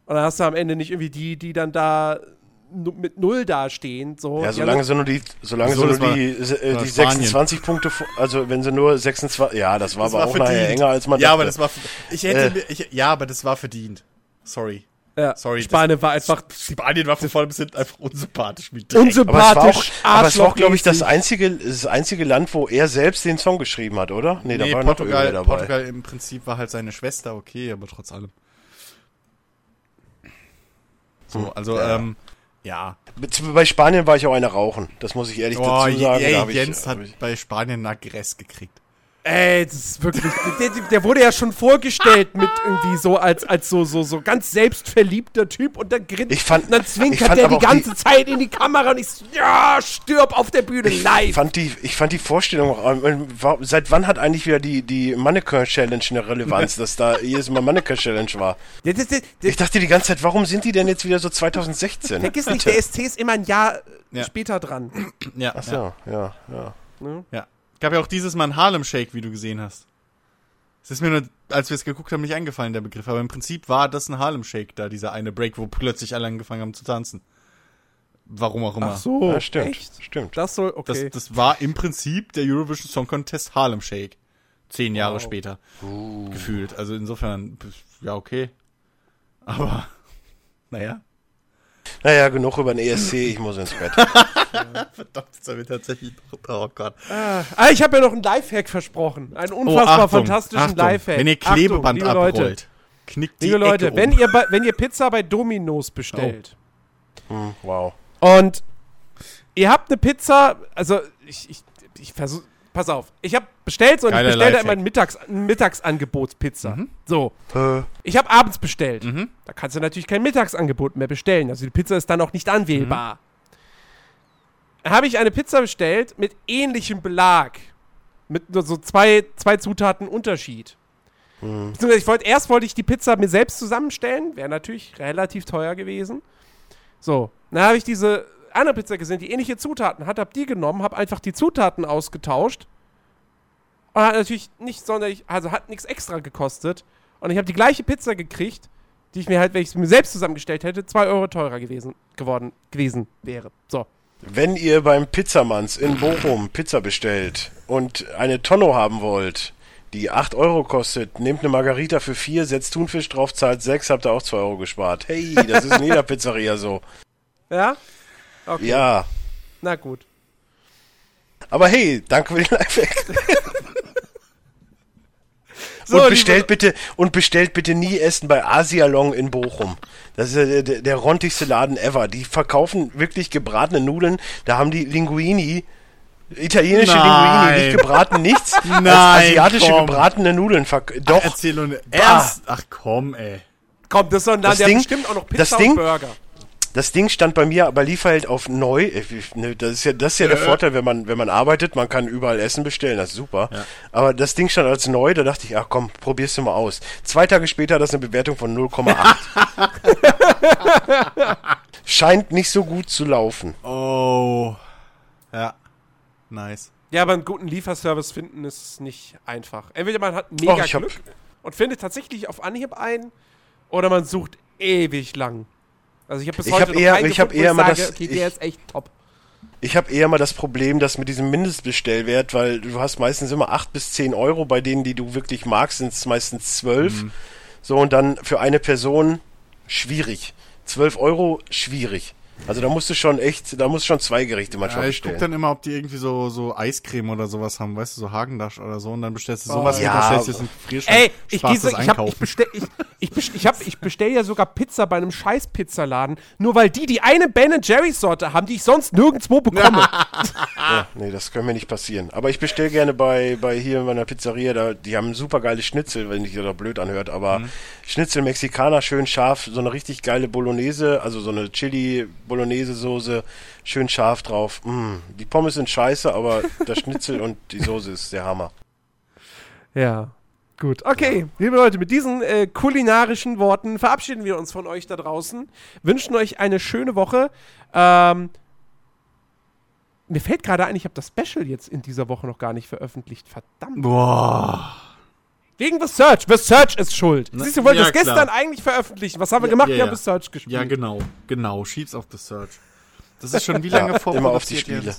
Und dann hast du am Ende nicht irgendwie die, die dann da mit Null dastehen. So. Ja, solange sie nur die, solange So, sie nur war- die, äh, war die Spanien. 26 Punkte, also wenn sie nur 26, ja, das war Das aber war auch nachher verdient. enger als man Ja, dachte. aber das war. Ich hätte. Äh. mir- Ich, ja, aber das war verdient. Sorry. ja, sorry, Spanien war einfach Spanien war von vorne bis hinten einfach unsympathisch aber Dreck. war unsympathisch, aber es war auch, glaube ich, das einzige, das einzige Land, wo er selbst den Song geschrieben hat, oder? Nee, da Nee, war noch Portugal, dabei. Portugal im Prinzip war halt seine Schwester, okay, aber trotz allem. So, also, ja. ähm, ja. Bei Spanien war ich auch eine rauchen. Das muss ich ehrlich Oh, dazu sagen. ey, hab ich- Jens hab hat ich, bei Spanien Nagress gekriegt. Ey, das ist wirklich. Der, der, wurde ja schon vorgestellt mit irgendwie so als, als so, so, so ganz selbstverliebter Typ und dann grinst Ich fand- und dann ich zwinkert der aber die ganze die- Zeit in die Kamera und ich so, ja, stirb auf der Bühne Ich live. fand die, ich fand die Vorstellung, auch, wa- seit wann hat eigentlich wieder die, die Mannequin Challenge eine Relevanz, dass da jedes Mal Mannequin Challenge war? Der, der, der, Ich dachte die ganze Zeit, warum sind die denn jetzt wieder so 2016? vergiss nicht, der SC ist immer ein Jahr äh, Ja. später dran. Ja, Ach so, ja, ja. ja. Gab ja auch dieses Mal ein Harlem Shake, wie du gesehen hast. Es ist mir nur, als wir es geguckt haben, nicht eingefallen, der Begriff. Aber im Prinzip war das ein Harlem Shake, da dieser eine Break, wo plötzlich alle angefangen haben zu tanzen. Warum auch immer. Ach so, ja stimmt, echt? stimmt. Das soll, Das, okay. das war im Prinzip der Eurovision Song Contest Harlem Shake. Zehn Jahre Wow. später. Gefühlt. Also insofern, ja, okay. Aber, naja. Naja, genug über den ESC, ich muss ins Bett. Verdammt, jetzt haben wir tatsächlich noch, oh Gott. ah, ich habe ja noch einen Lifehack versprochen. Einen unfassbar Oh, Achtung, fantastischen Achtung. Lifehack. Wenn ihr Klebeband Achtung, liebe Leute, abrollt, knickt die liebe Leute, Ecke wenn um. ihr, bei, wenn ihr Pizza bei Domino's bestellt Hm, wow. und ihr habt eine Pizza, also ich, ich, ich versuch, pass auf, ich habe bestellt so und ich bestelle immer ein, Mittags, Mittagsangebots-Pizza. So, Äh, ich habe abends bestellt. Mhm. Da kannst du natürlich kein Mittagsangebot mehr bestellen. Also die Pizza ist dann auch nicht anwählbar. Dann habe ich eine Pizza bestellt mit ähnlichem Belag. Mit nur so zwei, zwei Zutaten Unterschied. Beziehungsweise ich wollte, erst wollte ich die Pizza mir selbst zusammenstellen. Wäre natürlich relativ teuer gewesen. So, dann habe ich diese andere Pizza gesehen, die ähnliche Zutaten hat, habe die genommen, habe einfach die Zutaten ausgetauscht. Und hat natürlich nicht sonderlich, also hat nichts extra gekostet. Und ich habe die gleiche Pizza gekriegt, die ich mir halt, wenn ich es mir selbst zusammengestellt hätte, 2 Euro teurer gewesen, geworden, gewesen wäre. So. wenn ihr beim Pizzamanns in Bochum Pizza bestellt und eine Tonno haben wollt, die 8 Euro kostet, nehmt eine Margarita für 4, setzt Thunfisch drauf, zahlt 6, habt ihr auch 2 Euro gespart. Hey, das ist in jeder Pizzeria so. Ja? Okay. Ja. Na gut. Aber hey, danke für den Lifehack. So, und bestellt bitte und bestellt bitte nie Essen bei Asialong in Bochum. Das ist der, der, der rontigste Laden ever. Die verkaufen wirklich gebratene Nudeln. Da haben die Linguini, italienische Nein. Linguini, nicht gebraten, nichts. Nein, asiatische komm. gebratene Nudeln. Doch. Erzähl und ernst. Ach komm, ey. Komm, das ist doch ein Laden, Das der Ding- bestimmt auch noch das Pizza Ding- und Burger. Das Ding stand bei mir bei Lieferheld auf neu. Äh, ne, Das ist ja, das ist ja der Vorteil, wenn man, wenn man arbeitet. Man kann überall Essen bestellen. Das ist super. Aber das Ding stand als neu. Da dachte ich, ach komm, probierst du mal aus. Zwei Tage später hat das eine Bewertung von 0,8. Scheint nicht so gut zu laufen. Oh. Ja. Nice. Ja, aber einen guten Lieferservice finden ist nicht einfach. Entweder man hat mega Och, Glück und findet tatsächlich auf Anhieb einen, oder man sucht ewig lang. Also ich habe bis Ich heute hab eher- ich gefunden, eher mal sage, das- okay, der ich- ist echt top. Ich habe eher mal das Problem, dass mit diesem Mindestbestellwert, weil du hast meistens immer 8 bis 10 Euro, bei denen, die du wirklich magst, sind es meistens 12. So, und dann für eine Person schwierig. 12 Euro schwierig. Also da musst du schon echt, da musst du schon zwei Gerichte manchmal Ja, ich guck bestellen. dann immer, ob die irgendwie so, so Eiscreme oder sowas haben, weißt du, so Hagendash oder so, und dann bestellst du Oh, sowas ja. und dann stellst du es in den Gefrierschrank. Ey, ich Sparst gehe so, das ich hab, ich Einkaufen. bestell, ich, ich, best- ich, hab, ich bestell ja sogar Pizza bei einem scheiß Pizzaladen, nur weil die die eine Ben Jerry's Sorte haben, die ich sonst nirgendwo bekomme. Ja, nee, das kann mir nicht passieren. Aber ich bestelle gerne bei, bei hier in meiner Pizzeria, da, die haben super geile Schnitzel, wenn sich das blöd anhört, aber Mhm. Schnitzel Mexikaner, schön scharf, so eine richtig geile Bolognese, also so eine Chili Bolognese Soße, schön scharf drauf. Mm, die Pommes sind scheiße, aber das Schnitzel und die Soße ist der Hammer. Ja, gut. Okay, liebe Leute, mit diesen äh, kulinarischen Worten verabschieden wir uns von euch da draußen. Wünschen euch eine schöne Woche. Ähm, mir fällt gerade ein, ich habe das Special jetzt in dieser Woche noch gar nicht veröffentlicht. Verdammt. Boah. Wegen The Search. The Search ist schuld. Na, Siehst du, wir wollten ja, das gestern klar. eigentlich veröffentlichen. Was haben wir Ja, gemacht? ja, wir haben. The Search gespielt. Ja, genau, genau. Schieb's auf the Search. Das ist schon wie lange Ja, vor immer auf die Spiele.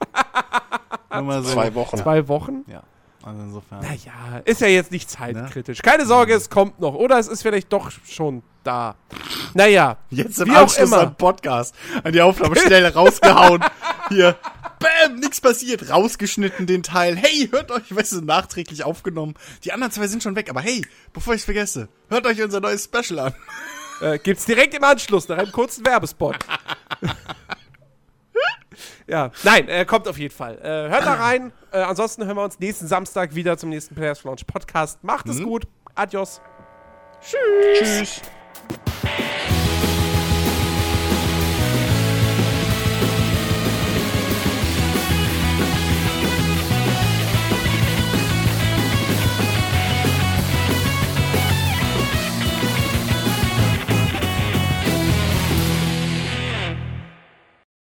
Nur mal so. Zwei Wochen. Zwei Wochen? Ja, also insofern. Naja, ist ja jetzt nicht zeitkritisch. Keine Sorge, es kommt noch. Oder es ist vielleicht doch schon da. Naja. Jetzt im Wie auch Anschluss immer. am Podcast an die Aufnahme schnell rausgehauen. Hier, bam, nix passiert. Rausgeschnitten den Teil. Hey, hört euch, weißt du, nachträglich aufgenommen. Die anderen zwei sind schon weg, aber hey, bevor ich's vergesse, hört euch unser neues Special an. Äh, gibt's direkt im Anschluss nach einem kurzen Werbespot. Ja, nein, äh, kommt auf jeden Fall. Äh, hört da rein. Äh, ansonsten hören wir uns nächsten Samstag wieder zum nächsten Players Launch Podcast. Macht es gut. Adios. Tschüss.